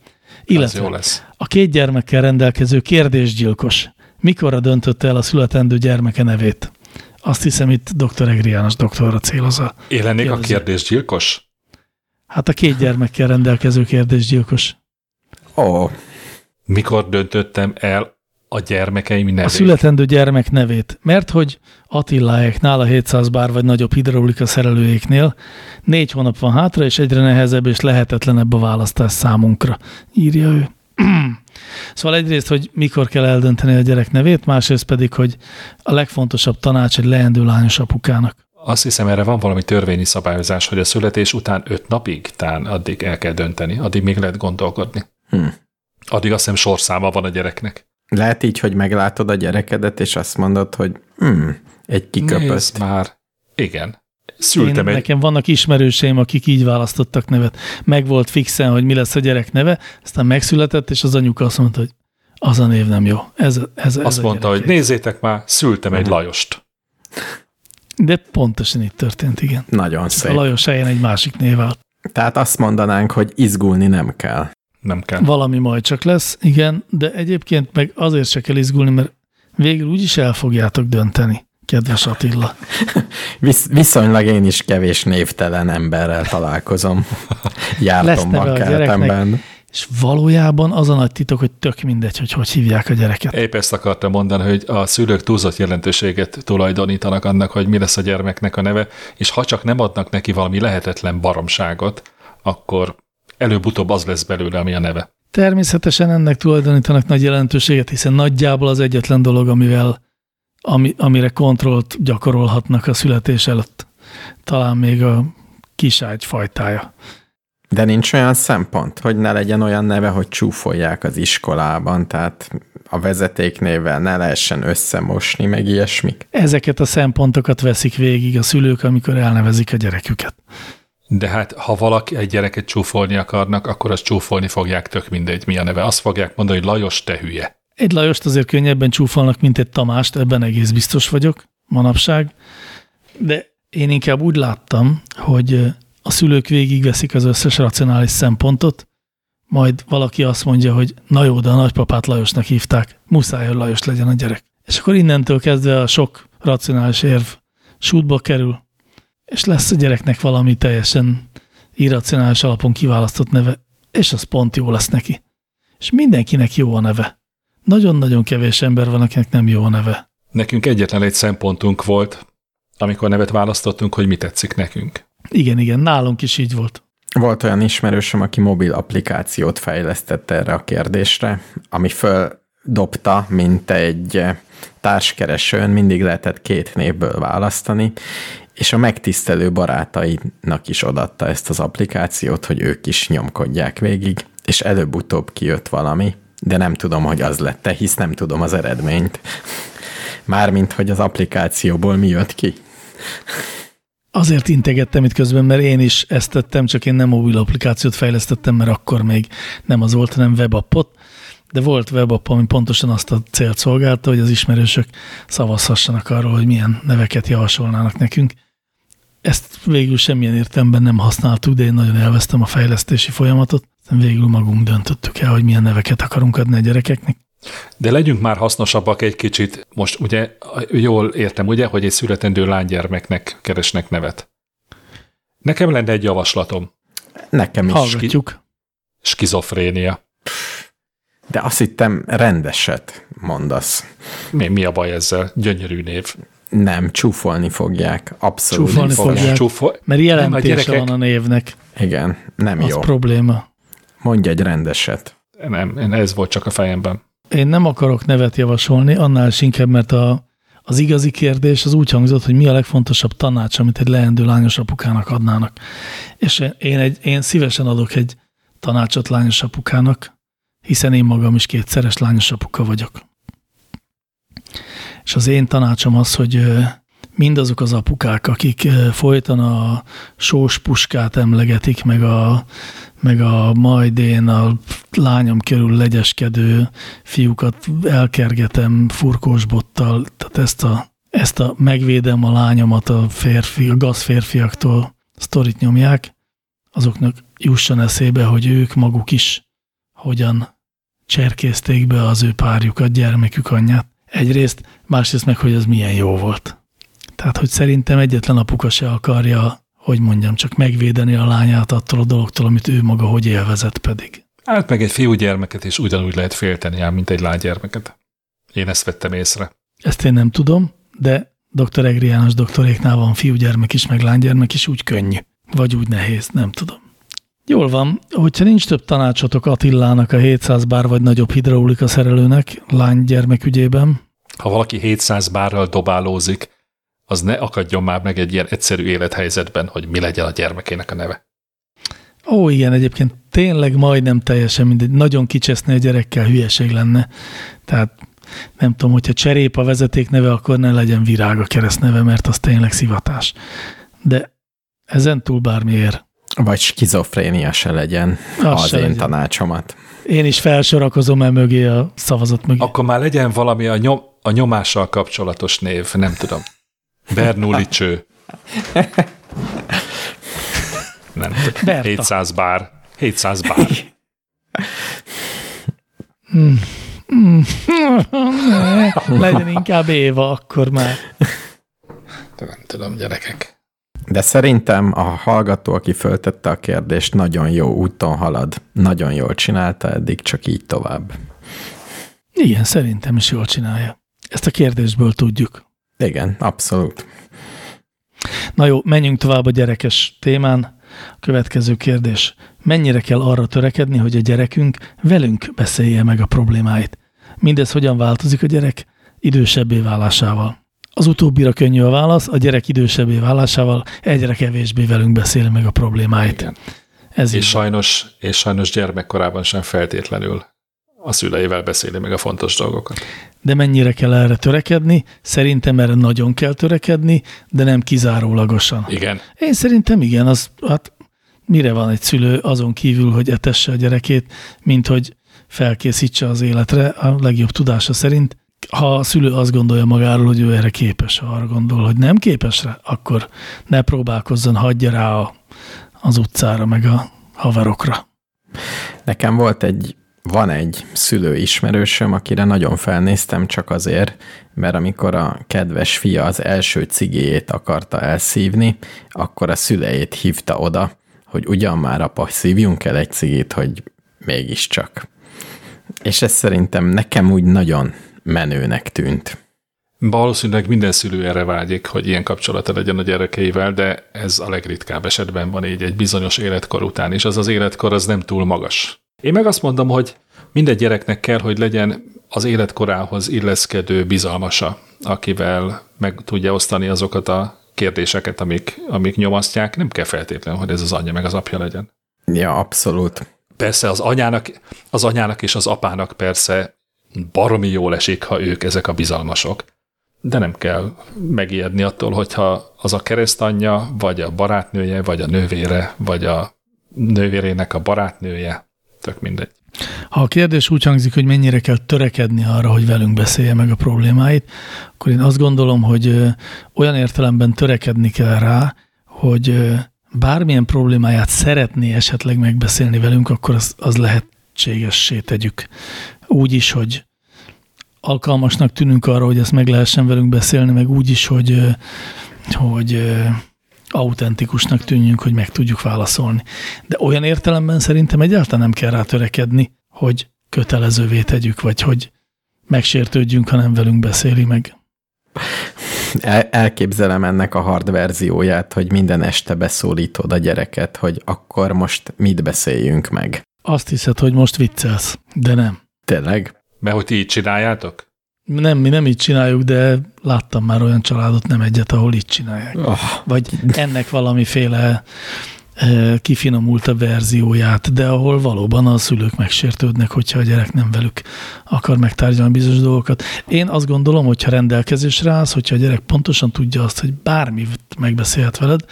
Illetve lesz. a két gyermekkel rendelkező kérdésgyilkos, mikorra döntötte el a születendő gyermeke nevét? Azt hiszem itt dr. Egri János doktorra céloz a... Én lennék a Kérdező. kérdésgyilkos? Hát a két gyermekkel rendelkező kérdésgyilkos. Ó, Mikor döntöttem el a gyermekeim nevét. A születendő gyermek nevét, mert hogy Attiláéknál, a 700 bár vagy nagyobb hidraulika szerelőjéknél négy hónap van hátra, és egyre nehezebb és lehetetlenebb a választás számunkra, írja ő. Szóval egyrészt, hogy mikor kell eldönteni a gyerek nevét, másrészt pedig, hogy a legfontosabb tanács egy leendő lányos apukának. Azt hiszem, erre van valami törvényi szabályozás, hogy a születés után öt napig, tán addig el kell dönteni, addig még lehet gondolkodni. Hm. Addig azt hiszem sorszáma van a gyereknek. Lehet így, hogy meglátod a gyerekedet, és azt mondod, hogy hm, egy kiköpött. Nézd már. Igen. Én, Szültem egy... nekem vannak ismerőseim, akik így választottak nevet. Meg volt fixen, hogy mi lesz a gyerek neve, aztán megszületett, és az anyuka azt mondta, hogy az a név nem jó. Ez, ez, ez Azt a mondta, hogy nézzétek már, szültem egy Lajost. De pontosan így történt, igen. Nagyon A szép. Lajos helyén egy másik név állt. Tehát azt mondanánk, hogy izgulni nem kell. Nem kell. Valami majd csak lesz, igen, de egyébként meg azért se kell izgulni, mert végül úgyis el fogjátok dönteni, kedves Attila. Visz, viszonylag én is kevés névtelen emberrel találkozom. A magkeretemben. És valójában az a nagy titok, hogy tök mindegy, hogy hogy hívják a gyereket. Épp ezt akartam mondani, hogy a szülők túlzott jelentőséget tulajdonítanak annak, hogy mi lesz a gyermeknek a neve, és ha csak nem adnak neki valami lehetetlen baromságot, akkor előbb-utóbb az lesz belőle, ami a neve. Természetesen ennek tulajdonítanak nagy jelentőséget, hiszen nagyjából az egyetlen dolog, amivel, ami, amire kontrollt gyakorolhatnak a születés előtt. Talán még a kiságy fajtája. De nincs olyan szempont, hogy ne legyen olyan neve, hogy csúfolják az iskolában, tehát a vezetéknévvel ne lehessen összemosni, meg ilyesmik. Ezeket a szempontokat veszik végig a szülők, amikor elnevezik a gyereküket. De hát, ha valaki egy gyereket csúfolni akarnak, akkor azt csúfolni fogják, tök mindegy, mi a neve. Azt fogják mondani, hogy Lajos, te hülye. Egy Lajost azért könnyebben csúfolnak, mint egy Tamást, ebben egész biztos vagyok manapság. De én inkább úgy láttam, hogy a szülők végigveszik az összes racionális szempontot, majd valaki azt mondja, hogy na jó, de a nagypapát Lajosnak hívták, muszáj, hogy Lajos legyen a gyerek. És akkor innentől kezdve a sok racionális érv sútba kerül, és lesz a gyereknek valami teljesen irracionális alapon kiválasztott neve, és az pont jó lesz neki. És mindenkinek jó a neve. Nagyon-nagyon kevés ember van, akinek nem jó a neve. Nekünk egyetlen egy szempontunk volt, amikor nevet választottunk, hogy mi tetszik nekünk. Igen, igen, nálunk is így volt. Volt olyan ismerősöm, aki mobil applikációt fejlesztett erre a kérdésre, ami földobta, mint egy társkeresőn, mindig lehetett két névből választani, és a megtisztelő barátainak is odatta ezt az applikációt, hogy ők is nyomkodják végig, és előbb-utóbb kijött valami, de nem tudom, hogy az lett-e, hisz nem tudom az eredményt. Mármint, hogy az applikációból mi jött ki. Azért integettem itt közben, mert én is ezt tettem, csak én nem mobil applikációt fejlesztettem, mert akkor még nem az volt, hanem webappot, de volt webapp, ami pontosan azt a célt szolgálta, hogy az ismerősök szavazhassanak arról, hogy milyen neveket javasolnának nekünk. Ezt végül semmilyen értelemben nem használtuk, de én nagyon élveztem a fejlesztési folyamatot. Végül magunk döntöttük el, hogy milyen neveket akarunk adni a gyerekeknek. De legyünk már hasznosabbak egy kicsit. Most ugye jól értem, ugye, hogy egy születendő lánygyermeknek keresnek nevet. Nekem lenne egy javaslatom. Nekem is. Hallgatjuk. Skizofrénia. De azt hittem rendeset mondasz. Mi, mi a baj ezzel? Gyönyörű név. Nem, csúfolni fogják. Abszolút Csúfolni fogják. fogják. Mert jelentése Nem, a gyerekek- van a névnek. Igen, nem Az jó. probléma. Mondj egy rendeset. Nem, én- ez volt csak a fejemben. Én nem akarok nevet javasolni, annál is inkább, mert a, az igazi kérdés az úgy hangzott, hogy mi a legfontosabb tanács, amit egy leendő lányos apukának adnának. És én, egy, én szívesen adok egy tanácsot lányos apukának, hiszen én magam is kétszeres lányos apuka vagyok. És az én tanácsom az, hogy mindazok az apukák, akik folyton a sós puskát emlegetik, meg a, meg a majd én a lányom körül legyeskedő fiúkat elkergetem furkós bottal, tehát ezt a, ezt a megvédem a lányomat a férfi, a gazférfiaktól sztorit nyomják, azoknak jusson eszébe, hogy ők maguk is hogyan cserkézték be az ő párjukat, gyermekük anyját. Egyrészt, másrészt meg, hogy ez milyen jó volt. Tehát, hogy szerintem egyetlen apuka se akarja, hogy mondjam, csak megvédeni a lányát attól a dologtól, amit ő maga hogy élvezett pedig. Hát meg egy fiúgyermeket is ugyanúgy lehet félteni ám, mint egy lánygyermeket. Én ezt vettem észre. Ezt én nem tudom, de dr. Egri János doktoréknál van fiúgyermek is, meg lánygyermek is, úgy könnyű. Vagy úgy nehéz, nem tudom. Jól van, hogyha nincs több tanácsotok Attilának a 700 bár vagy nagyobb hidraulika szerelőnek lánygyermek ügyében, Ha valaki 700 bárral dobálózik, az ne akadjon már meg egy ilyen egyszerű élethelyzetben, hogy mi legyen a gyermekének a neve. Ó, igen, egyébként tényleg majdnem teljesen mindegy. Nagyon kicseszni a gyerekkel hülyeség lenne. Tehát nem tudom, hogyha cserép a vezeték neve, akkor ne legyen virág a keresztneve, mert az tényleg szivatás. De ezen túl bármiért. Vagy skizofrénia se legyen Az az se én legyen. tanácsomat. Én is felsorakozom el mögé a szavazat mögé. Akkor már legyen valami a, nyom, a nyomással kapcsolatos név, nem tudom. Bernoulli cső. Nem tudom. Berta. 700 bár. 700 bár. Legyen inkább Éva, akkor már. Nem tudom, gyerekek. De szerintem a hallgató, aki föltette a kérdést, nagyon jó úton halad. Nagyon jól csinálta eddig, csak így tovább. Igen, szerintem is jól csinálja. Ezt a kérdésből tudjuk. Igen, abszolút. Na jó, menjünk tovább a gyerekes témán. A következő kérdés. Mennyire kell arra törekedni, hogy a gyerekünk velünk beszélje meg a problémáit? Mindez hogyan változik a gyerek idősebbé válásával? Az utóbbira könnyű a válasz, a gyerek idősebbé válásával egyre kevésbé velünk beszél meg a problémáit. Igen. Ez És sajnos, és sajnos gyermekkorában sem feltétlenül a szüleivel beszéli meg a fontos dolgokat. De mennyire kell erre törekedni? Szerintem erre nagyon kell törekedni, de nem kizárólagosan. Igen, Én szerintem igen, az, hát mire van egy szülő azon kívül, hogy etesse a gyerekét, mint hogy felkészítse az életre a legjobb tudása szerint. Ha a szülő azt gondolja magáról, hogy ő erre képes, ha arra gondol, hogy nem képes rá, akkor ne próbálkozzon, hagyja rá a, az utcára, meg a haverokra. Nekem volt egy, van egy szülő ismerősöm, akire nagyon felnéztem csak azért, mert amikor a kedves fia az első cigéjét akarta elszívni, akkor a szüleit hívta oda, hogy ugyan már apa, szívjunk el egy cigét, hogy mégiscsak. És ez szerintem nekem úgy nagyon menőnek tűnt. valószínűleg minden szülő erre vágyik, hogy ilyen kapcsolata legyen a gyerekeivel, de ez a legritkább esetben van így egy bizonyos életkor után, és az az életkor az nem túl magas. Én meg azt mondom, hogy minden gyereknek kell, hogy legyen az életkorához illeszkedő bizalmasa, akivel meg tudja osztani azokat a kérdéseket, amik, amik nyomasztják. Nem kell feltétlenül, hogy ez az anyja meg az apja legyen. Ja, abszolút. Persze az anyának, az anyának és az apának persze baromi jól esik, ha ők ezek a bizalmasok. De nem kell megijedni attól, hogyha az a keresztanyja, vagy a barátnője, vagy a nővére, vagy a nővérének a barátnője, tök mindegy. Ha a kérdés úgy hangzik, hogy mennyire kell törekedni arra, hogy velünk beszélje meg a problémáit, akkor én azt gondolom, hogy olyan értelemben törekedni kell rá, hogy bármilyen problémáját szeretné esetleg megbeszélni velünk, akkor az, az lehetségessé tegyük. Úgy is, hogy alkalmasnak tűnünk arra, hogy ezt meg lehessen velünk beszélni, meg úgy is, hogy, hogy autentikusnak tűnjünk, hogy meg tudjuk válaszolni. De olyan értelemben szerintem egyáltalán nem kell rá törekedni, hogy kötelezővé tegyük, vagy hogy megsértődjünk, ha nem velünk beszéli meg. El, elképzelem ennek a hard verzióját, hogy minden este beszólítod a gyereket, hogy akkor most mit beszéljünk meg. Azt hiszed, hogy most viccelsz, de nem. Tényleg? Mert hogy ti így csináljátok? Nem, mi nem így csináljuk, de láttam már olyan családot, nem egyet, ahol így csinálják. Oh, Vagy ennek valamiféle eh, kifinomultabb verzióját, de ahol valóban a szülők megsértődnek, hogyha a gyerek nem velük akar megtárgyalni bizonyos dolgokat. Én azt gondolom, hogyha rendelkezésre állsz, hogyha a gyerek pontosan tudja azt, hogy bármit megbeszélhet veled,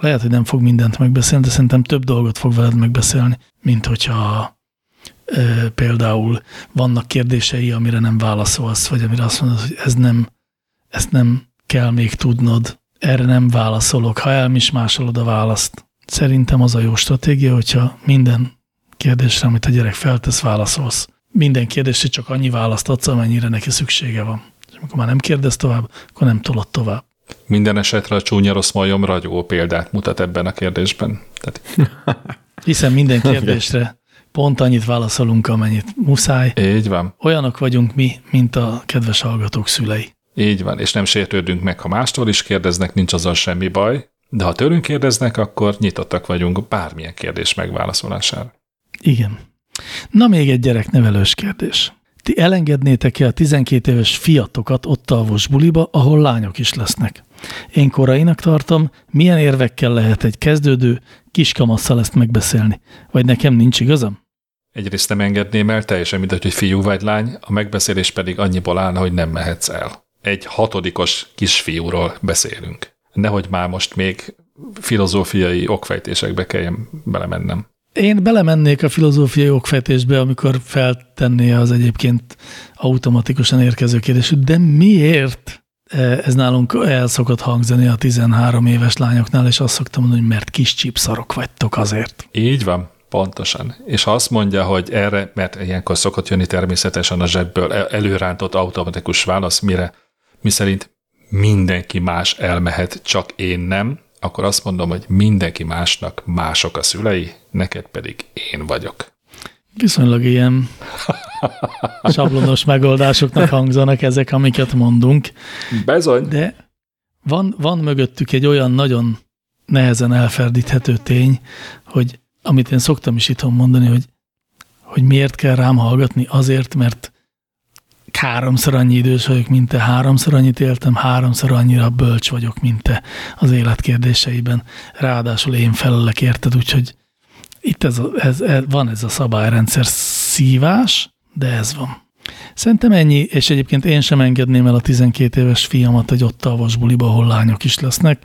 lehet, hogy nem fog mindent megbeszélni, de szerintem több dolgot fog veled megbeszélni, mint hogyha például vannak kérdései, amire nem válaszolsz, vagy amire azt mondod, hogy ez nem, ezt nem kell még tudnod, erre nem válaszolok, ha elmismásolod a választ. Szerintem az a jó stratégia, hogyha minden kérdésre, amit a gyerek feltesz, válaszolsz. Minden kérdésre csak annyi választ adsz, amennyire neki szüksége van. És amikor már nem kérdez tovább, akkor nem tolod tovább. Minden esetre a csúnya rossz majom ragyogó példát mutat ebben a kérdésben. Tehát Hiszen minden kérdésre pont annyit válaszolunk, amennyit muszáj. Így van. Olyanok vagyunk mi, mint a kedves hallgatók szülei. Így van, és nem sértődünk meg, ha mástól is kérdeznek, nincs azzal semmi baj, de ha tőlünk kérdeznek, akkor nyitottak vagyunk bármilyen kérdés megválaszolására. Igen. Na még egy gyereknevelős kérdés. Ti elengednétek-e a 12 éves fiatokat ott a buliba, ahol lányok is lesznek? Én korainak tartom, milyen érvekkel lehet egy kezdődő kiskamasszal ezt megbeszélni? Vagy nekem nincs igazam? Egyrészt nem engedném el, teljesen mindegy, hogy fiú vagy lány, a megbeszélés pedig annyiból állna, hogy nem mehetsz el. Egy hatodikos kisfiúról beszélünk. Nehogy már most még filozófiai okfejtésekbe kelljen belemennem. Én belemennék a filozófiai okfejtésbe, amikor feltenné az egyébként automatikusan érkező kérdés, de miért? Ez nálunk el szokott hangzani a 13 éves lányoknál, és azt szoktam mondani, hogy mert kis csípszarok vagytok azért. Így van, pontosan. És ha azt mondja, hogy erre, mert ilyenkor szokott jönni természetesen a zsebből előrántott automatikus válasz, mire mi szerint mindenki más elmehet, csak én nem, akkor azt mondom, hogy mindenki másnak mások a szülei, neked pedig én vagyok. Viszonylag ilyen sablonos megoldásoknak hangzanak ezek, amiket mondunk. Bezony. De van, van mögöttük egy olyan nagyon nehezen elferdíthető tény, hogy amit én szoktam is itthon mondani, hogy, hogy miért kell rám hallgatni, azért, mert háromszor annyi idős vagyok, mint te, háromszor annyit éltem, háromszor annyira bölcs vagyok, mint te az életkérdéseiben. Ráadásul én felelek érted, úgyhogy itt ez, ez, ez, van ez a szabályrendszer szívás, de ez van. Szerintem ennyi, és egyébként én sem engedném el a 12 éves fiamat egy ott a buliba, ahol lányok is lesznek,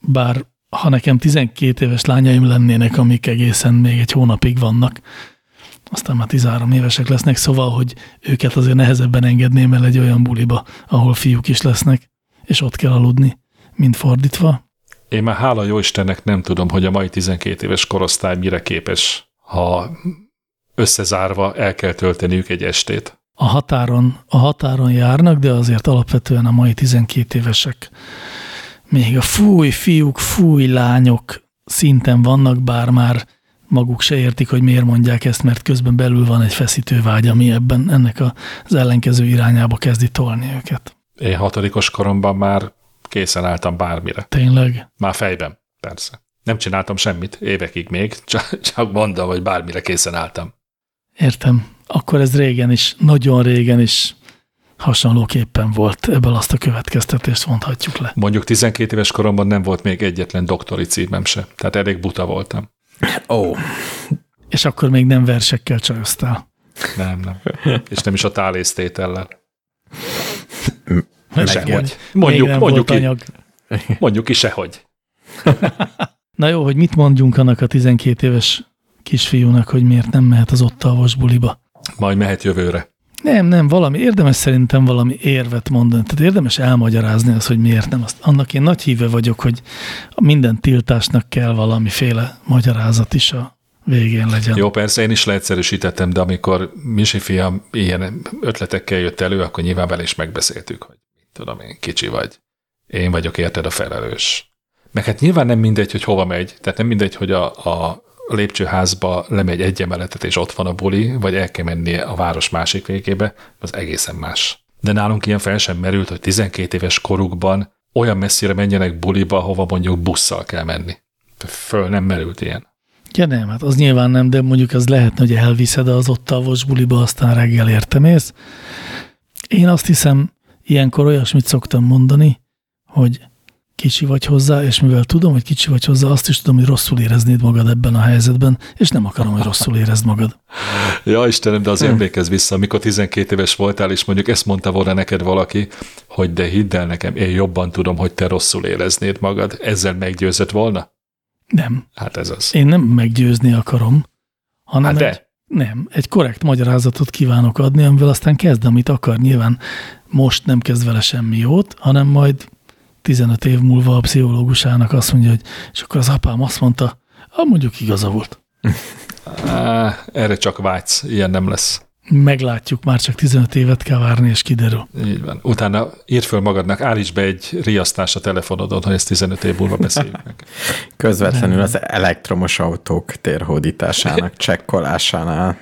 bár ha nekem 12 éves lányaim lennének, amik egészen még egy hónapig vannak, aztán már 13 évesek lesznek, szóval, hogy őket azért nehezebben engedném el egy olyan buliba, ahol fiúk is lesznek, és ott kell aludni, mint fordítva. Én már hála jó Istennek nem tudom, hogy a mai 12 éves korosztály mire képes, ha összezárva el kell tölteniük egy estét. A határon, a határon járnak, de azért alapvetően a mai 12 évesek még a fúj fiúk, fúj lányok szinten vannak, bár már maguk se értik, hogy miért mondják ezt, mert közben belül van egy feszítő vágy, ami ebben ennek az ellenkező irányába kezdi tolni őket. Én hatodikos koromban már készen álltam bármire. Tényleg? Már fejben, persze. Nem csináltam semmit, évekig még, csak, csak mondom, hogy bármire készen álltam. Értem. Akkor ez régen is, nagyon régen is hasonlóképpen volt. Ebből azt a következtetést mondhatjuk le. Mondjuk 12 éves koromban nem volt még egyetlen doktori címem se, tehát elég buta voltam. Ó. Oh. És akkor még nem versekkel csajoztál. Nem, nem. És nem is a tálésztétellel. Sehogy. Mondjuk, mondjuk, anyag. Ki, mondjuk ki sehogy. Na jó, hogy mit mondjunk annak a 12 éves kisfiúnak, hogy miért nem mehet az ott a buliba? Majd mehet jövőre. Nem, nem, valami, érdemes szerintem valami érvet mondani. Tehát érdemes elmagyarázni azt, hogy miért nem. Azt, annak én nagy híve vagyok, hogy minden tiltásnak kell valamiféle magyarázat is a végén legyen. Jó, persze én is leegyszerűsítettem, de amikor Misi fiam ilyen ötletekkel jött elő, akkor nyilván vele is megbeszéltük, hogy tudom én, kicsi vagy. Én vagyok érted a felelős. Meg hát nyilván nem mindegy, hogy hova megy. Tehát nem mindegy, hogy a, a lépcsőházba lemegy egy emeletet, és ott van a buli, vagy el kell mennie a város másik végébe, az egészen más. De nálunk ilyen fel sem merült, hogy 12 éves korukban olyan messzire menjenek buliba, hova mondjuk busszal kell menni. Föl nem merült ilyen. Ja nem, hát az nyilván nem, de mondjuk az lehetne, hogy elviszed az ott tavos buliba, aztán reggel értemész. Én azt hiszem, ilyenkor olyasmit szoktam mondani, hogy kicsi vagy hozzá, és mivel tudom, hogy kicsi vagy hozzá, azt is tudom, hogy rosszul éreznéd magad ebben a helyzetben, és nem akarom, hogy rosszul érezd magad. Ja, Istenem, de az emlékezz vissza, amikor 12 éves voltál, és mondjuk ezt mondta volna neked valaki, hogy de hidd el nekem, én jobban tudom, hogy te rosszul éreznéd magad. Ezzel meggyőzött volna? Nem. Hát ez az. Én nem meggyőzni akarom, hanem hát de. Egy, nem, egy korrekt magyarázatot kívánok adni, amivel aztán kezd, amit akar. Nyilván most nem kezd vele semmi jót, hanem majd 15 év múlva a pszichológusának azt mondja, hogy és akkor az apám azt mondta, ah, mondjuk igaza volt. Erre csak vágysz, ilyen nem lesz. Meglátjuk, már csak 15 évet kell várni, és kiderül. Így van. Utána írd föl magadnak, állíts be egy riasztást a telefonodon, hogy ezt 15 év múlva beszéljük meg. Közvetlenül az elektromos autók térhódításának csekkolásánál.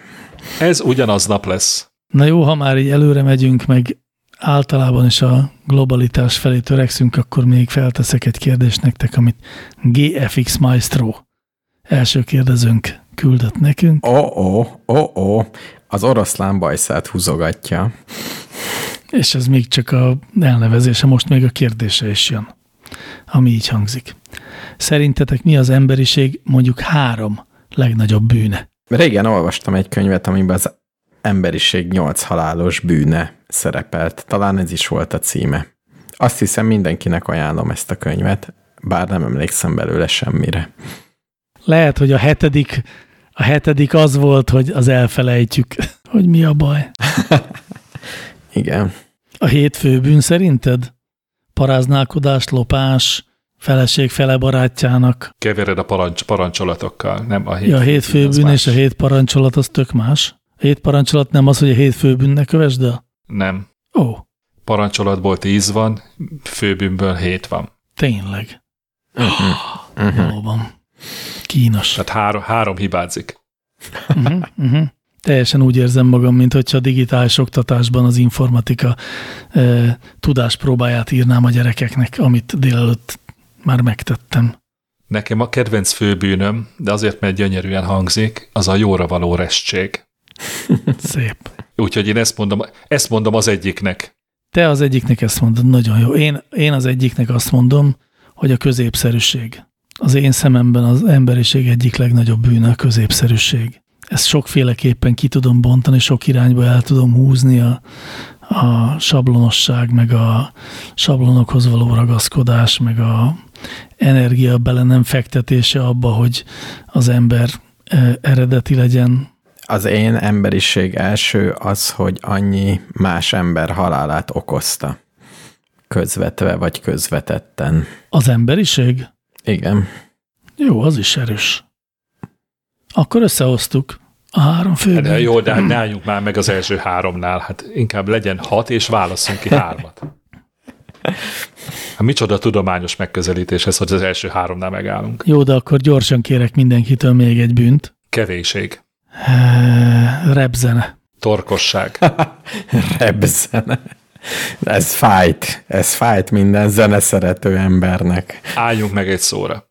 Ez ugyanaz nap lesz. Na jó, ha már így előre megyünk, meg általában is a globalitás felé törekszünk, akkor még felteszek egy kérdést nektek, amit GFX Maestro első kérdezőnk küldött nekünk. Ó, ó, ó, ó, az oroszlán bajszát húzogatja. És ez még csak a elnevezése, most még a kérdése is jön, ami így hangzik. Szerintetek mi az emberiség mondjuk három legnagyobb bűne? Régen olvastam egy könyvet, amiben az emberiség nyolc halálos bűne szerepelt. Talán ez is volt a címe. Azt hiszem mindenkinek ajánlom ezt a könyvet, bár nem emlékszem belőle semmire. Lehet, hogy a hetedik, a hetedik az volt, hogy az elfelejtjük, hogy mi a baj. Igen. A hét főbűn szerinted? Paráználkodás, lopás, feleség fele barátjának. Kevered a parancs, parancsolatokkal, nem a hét. Ja, a hét az főbűn más. és a hét parancsolat az tök más. Hét parancsolat nem az, hogy a hét főbűnnek kövesd el? Nem. Ó, Parancsolatból tíz van, főbűnből hét van. tényleg. Valóban. Kínos. Tehát három, három hibázik. Uh-huh, uh-huh. Teljesen úgy érzem magam, mint hogyha a digitális oktatásban az informatika e, tudáspróbáját írnám a gyerekeknek, amit délelőtt már megtettem. Nekem a kedvenc főbűnöm, de azért, mert gyönyörűen hangzik, az a jóra való restség. Szép. Úgyhogy én ezt mondom, ezt mondom az egyiknek. Te az egyiknek ezt mondod, nagyon jó. Én, én az egyiknek azt mondom, hogy a középszerűség. Az én szememben az emberiség egyik legnagyobb bűne a középszerűség. Ezt sokféleképpen ki tudom bontani, sok irányba el tudom húzni a, a sablonosság, meg a sablonokhoz való ragaszkodás, meg a energia bele nem fektetése abba, hogy az ember eh, eredeti legyen. Az én emberiség első az, hogy annyi más ember halálát okozta. Közvetve vagy közvetetten. Az emberiség? Igen. Jó, az is erős. Akkor összehoztuk a három fő. De jó, de hát ne álljunk már meg az első háromnál. Hát inkább legyen hat, és válasszunk ki hármat. Hát micsoda tudományos megközelítés ez, hogy az első háromnál megállunk. Jó, de akkor gyorsan kérek mindenkitől még egy bűnt. Kevéség. Eh, Repzene. Torkosság. Repzene. Ez fájt. Ez fájt minden zeneszerető embernek. Álljunk meg egy szóra.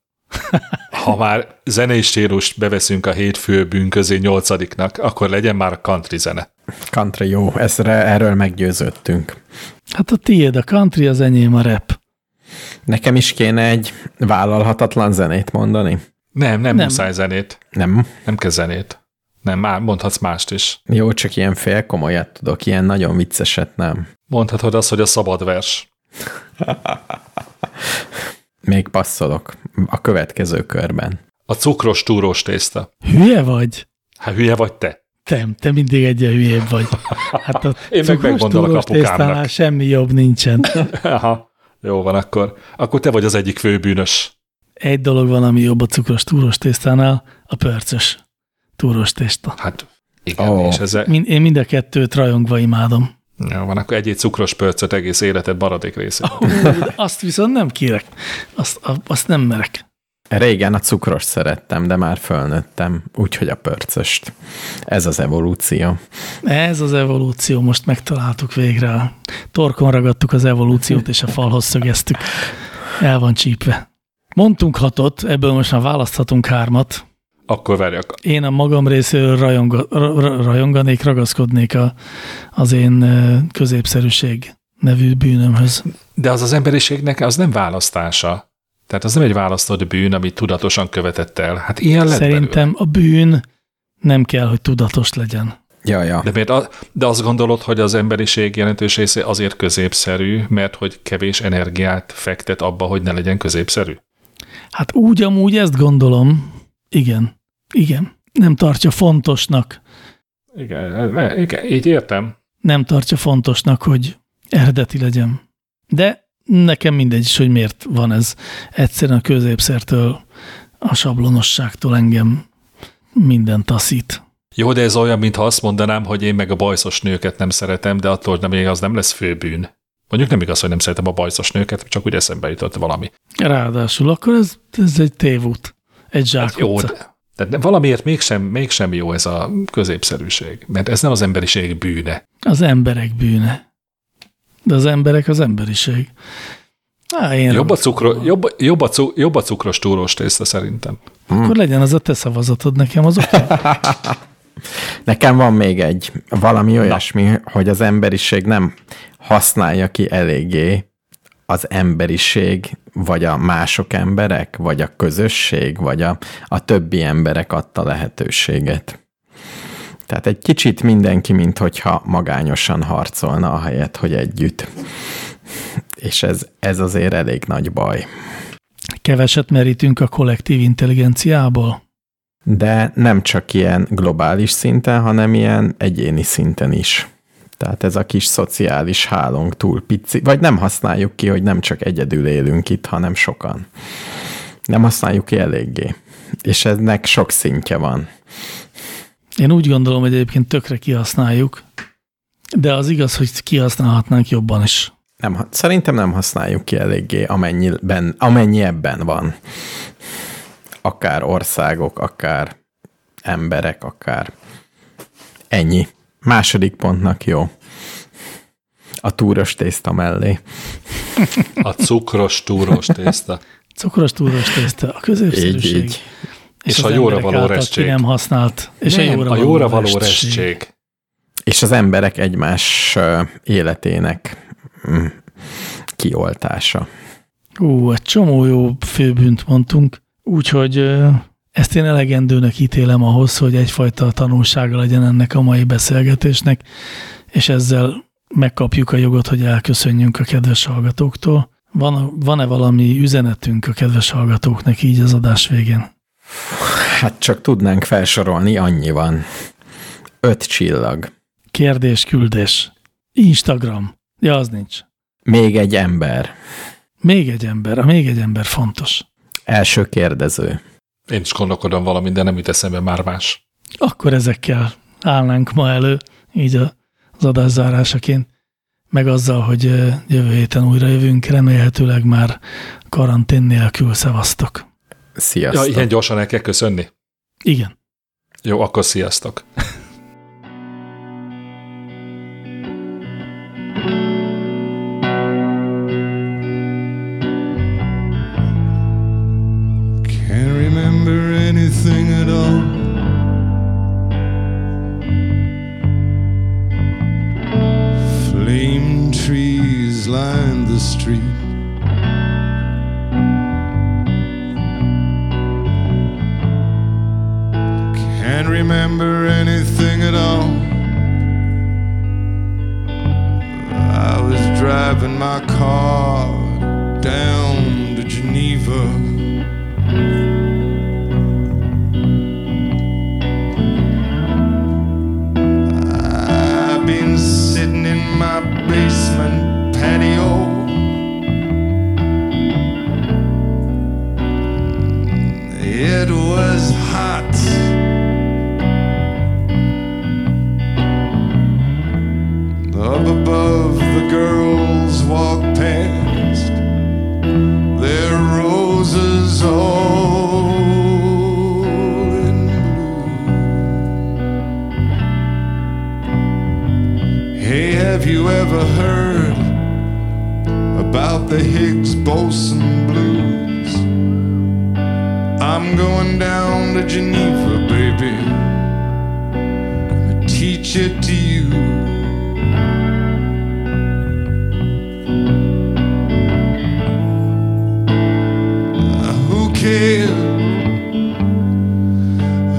Ha már zenei stílust beveszünk a hét főbűn közé nyolcadiknak, akkor legyen már a country zene. Country jó, ezre, erről meggyőződtünk. Hát a tiéd a country, az enyém a rap. Nekem is kéne egy vállalhatatlan zenét mondani? Nem, nem, Nem. nem. muszáj zenét. Nem. Nem kell zenét. Nem, már mondhatsz mást is. Jó, csak ilyen fél komolyat tudok, ilyen nagyon vicceset nem. Mondhatod azt, hogy a szabad vers. Még passzolok a következő körben. A cukros túrós tészta. Hülye vagy? Hát hülye vagy te? Te, te mindig egyen hülyébb vagy. Hát a Én meg megmondom a tésztánál semmi jobb nincsen. Aha, jó van akkor. Akkor te vagy az egyik főbűnös. Egy dolog van, ami jobb a cukros túrós tésztánál, a pörcös túrós tészta. Hát igen, oh. és ezzel... Mind, én mind a kettőt rajongva imádom. Jó van, akkor egy cukros pörcöt egész életed maradék része. De azt viszont nem kérek. Azt, a- azt nem merek. Régen a cukros szerettem, de már fölnőttem, úgyhogy a pörcöst. Ez az evolúció. Ez az evolúció, most megtaláltuk végre. Torkon ragadtuk az evolúciót, és a falhoz szögeztük. El van csípve. Mondtunk hatot, ebből most már választhatunk hármat. Akkor várjak. Én a magam részéről rajong, ra- rajonganék, ragaszkodnék a, az én középszerűség nevű bűnömhöz. De az az emberiségnek az nem választása. Tehát az nem egy választott bűn, amit tudatosan követett el. Hát ilyen lett Szerintem a bűn nem kell, hogy tudatos legyen. Ja, ja. De, miért a, de azt gondolod, hogy az emberiség jelentős része azért középszerű, mert hogy kevés energiát fektet abba, hogy ne legyen középszerű? Hát úgy amúgy ezt gondolom. Igen. Igen. Nem tartja fontosnak, Igen, igen így értem. nem tartja fontosnak, hogy eredeti legyen. De nekem mindegy is, hogy miért van ez. Egyszerűen a középszertől, a sablonosságtól engem minden taszít. Jó, de ez olyan, mintha azt mondanám, hogy én meg a bajszos nőket nem szeretem, de attól nem, az nem lesz főbűn. Mondjuk nem igaz, hogy nem szeretem a bajszos nőket, csak úgy eszembe jutott valami. Ráadásul akkor ez, ez egy tévút, egy zsákutca. Hát jó, de, de valamiért mégsem, mégsem jó ez a középszerűség, mert ez nem az emberiség bűne. Az emberek bűne. De az emberek az emberiség. Á, én jobb, a cukro, jobb, jobb, a cu, jobb a cukros túrós tészta szerintem. Akkor legyen az a te szavazatod nekem, az. Nekem van még egy, valami olyasmi, Na. hogy az emberiség nem használja ki eléggé az emberiség, vagy a mások emberek, vagy a közösség, vagy a, a többi emberek adta lehetőséget. Tehát egy kicsit mindenki, mint hogyha magányosan harcolna, ahelyett, hogy együtt. És ez, ez azért elég nagy baj. Keveset merítünk a kollektív intelligenciából? De nem csak ilyen globális szinten, hanem ilyen egyéni szinten is. Tehát ez a kis szociális hálónk túl pici, vagy nem használjuk ki, hogy nem csak egyedül élünk itt, hanem sokan. Nem használjuk ki eléggé. És ennek sok szintje van. Én úgy gondolom, hogy egyébként tökre kihasználjuk, de az igaz, hogy kihasználhatnánk jobban is. Nem, szerintem nem használjuk ki eléggé, amennyiben, amennyi ebben van. Akár országok, akár emberek, akár ennyi. Második pontnak jó. A túros tészta mellé. A cukros túros tészta. Cukros túros tészta, a középszerűség. Így, így. És, és a jóra való restség. nem használt. És nem, a jóra, a jóra való, való restség. És az emberek egymás életének mm, kioltása. Ú, egy csomó jó főbűnt mondtunk, úgyhogy ezt én elegendőnek ítélem ahhoz, hogy egyfajta tanulsága legyen ennek a mai beszélgetésnek, és ezzel megkapjuk a jogot, hogy elköszönjünk a kedves hallgatóktól. Van, van-e valami üzenetünk a kedves hallgatóknak így az adás végén? Hát csak tudnánk felsorolni, annyi van. Öt csillag. Kérdés, küldés. Instagram. Ja, az nincs. Még egy ember. Még egy ember. A még egy ember fontos. Első kérdező. Én is gondolkodom valami, de nem jut eszembe már más. Akkor ezekkel állnánk ma elő, így az adás zárásaként, meg azzal, hogy jövő héten újra jövünk, remélhetőleg már karantén nélkül szevasztok. Sziasztok. Ja, ilyen gyorsan el kell köszönni? Igen. Jó, akkor sziasztok. It was hot. Up above, the girls walked past, their roses all in bloom. Hey, have you ever heard about the Higgs boson? I'm going down to Geneva, baby. Gonna teach it to you. Uh, who cares?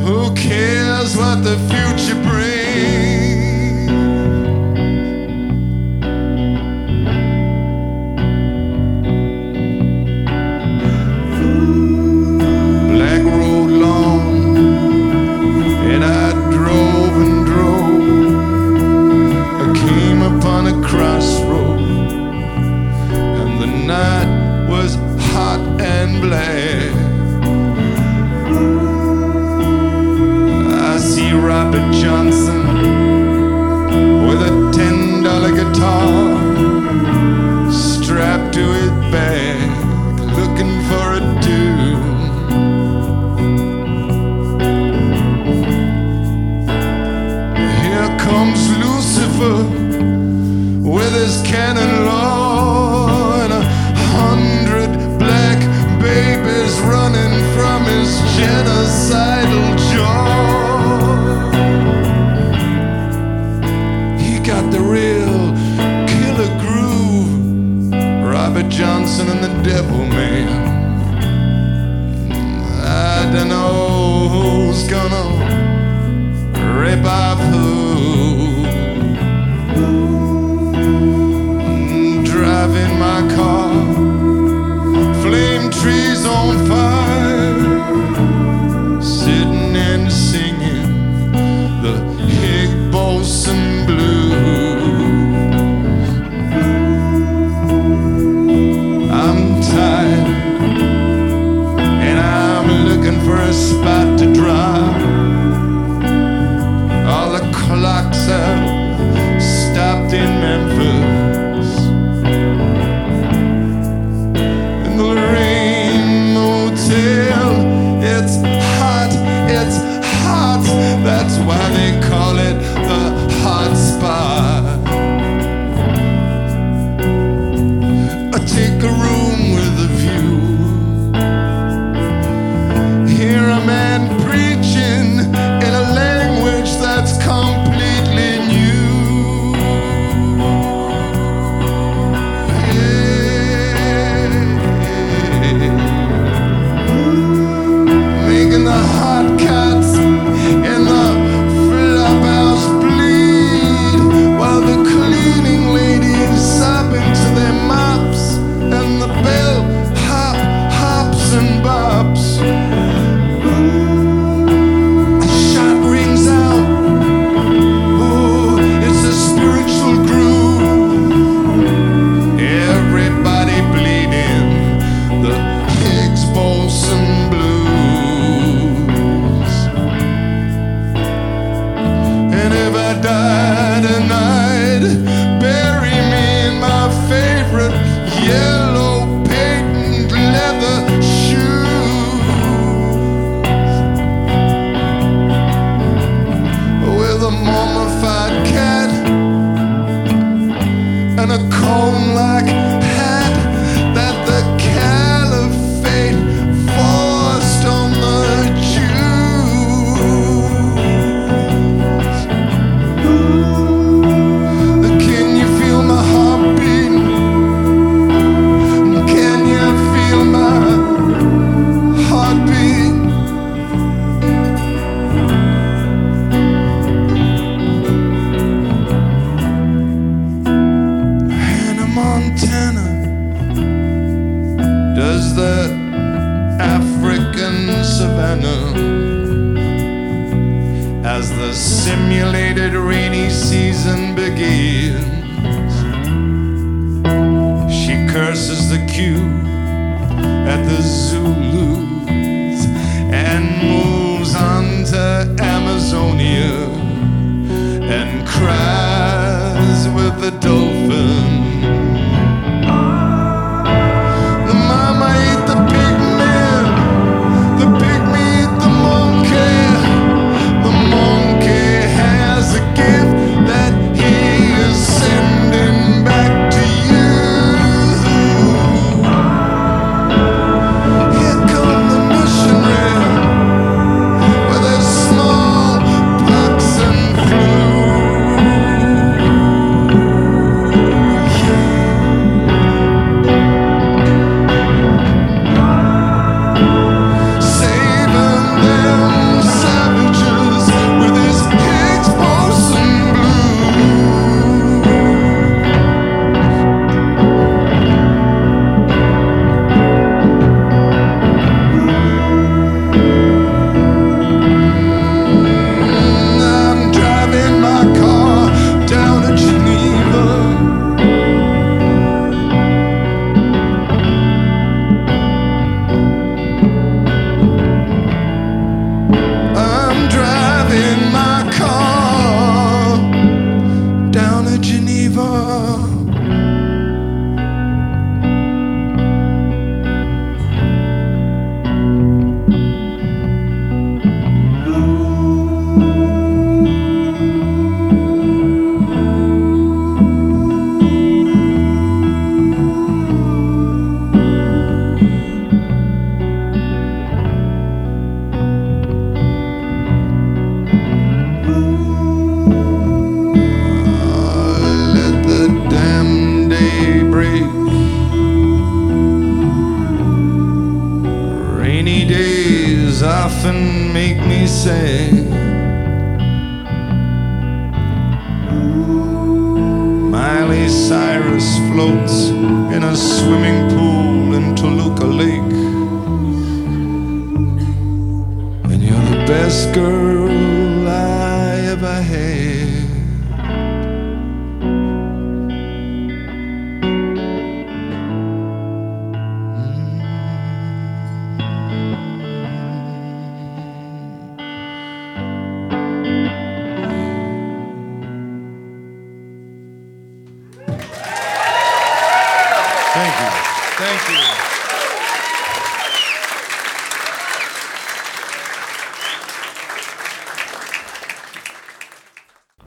Who cares what the future?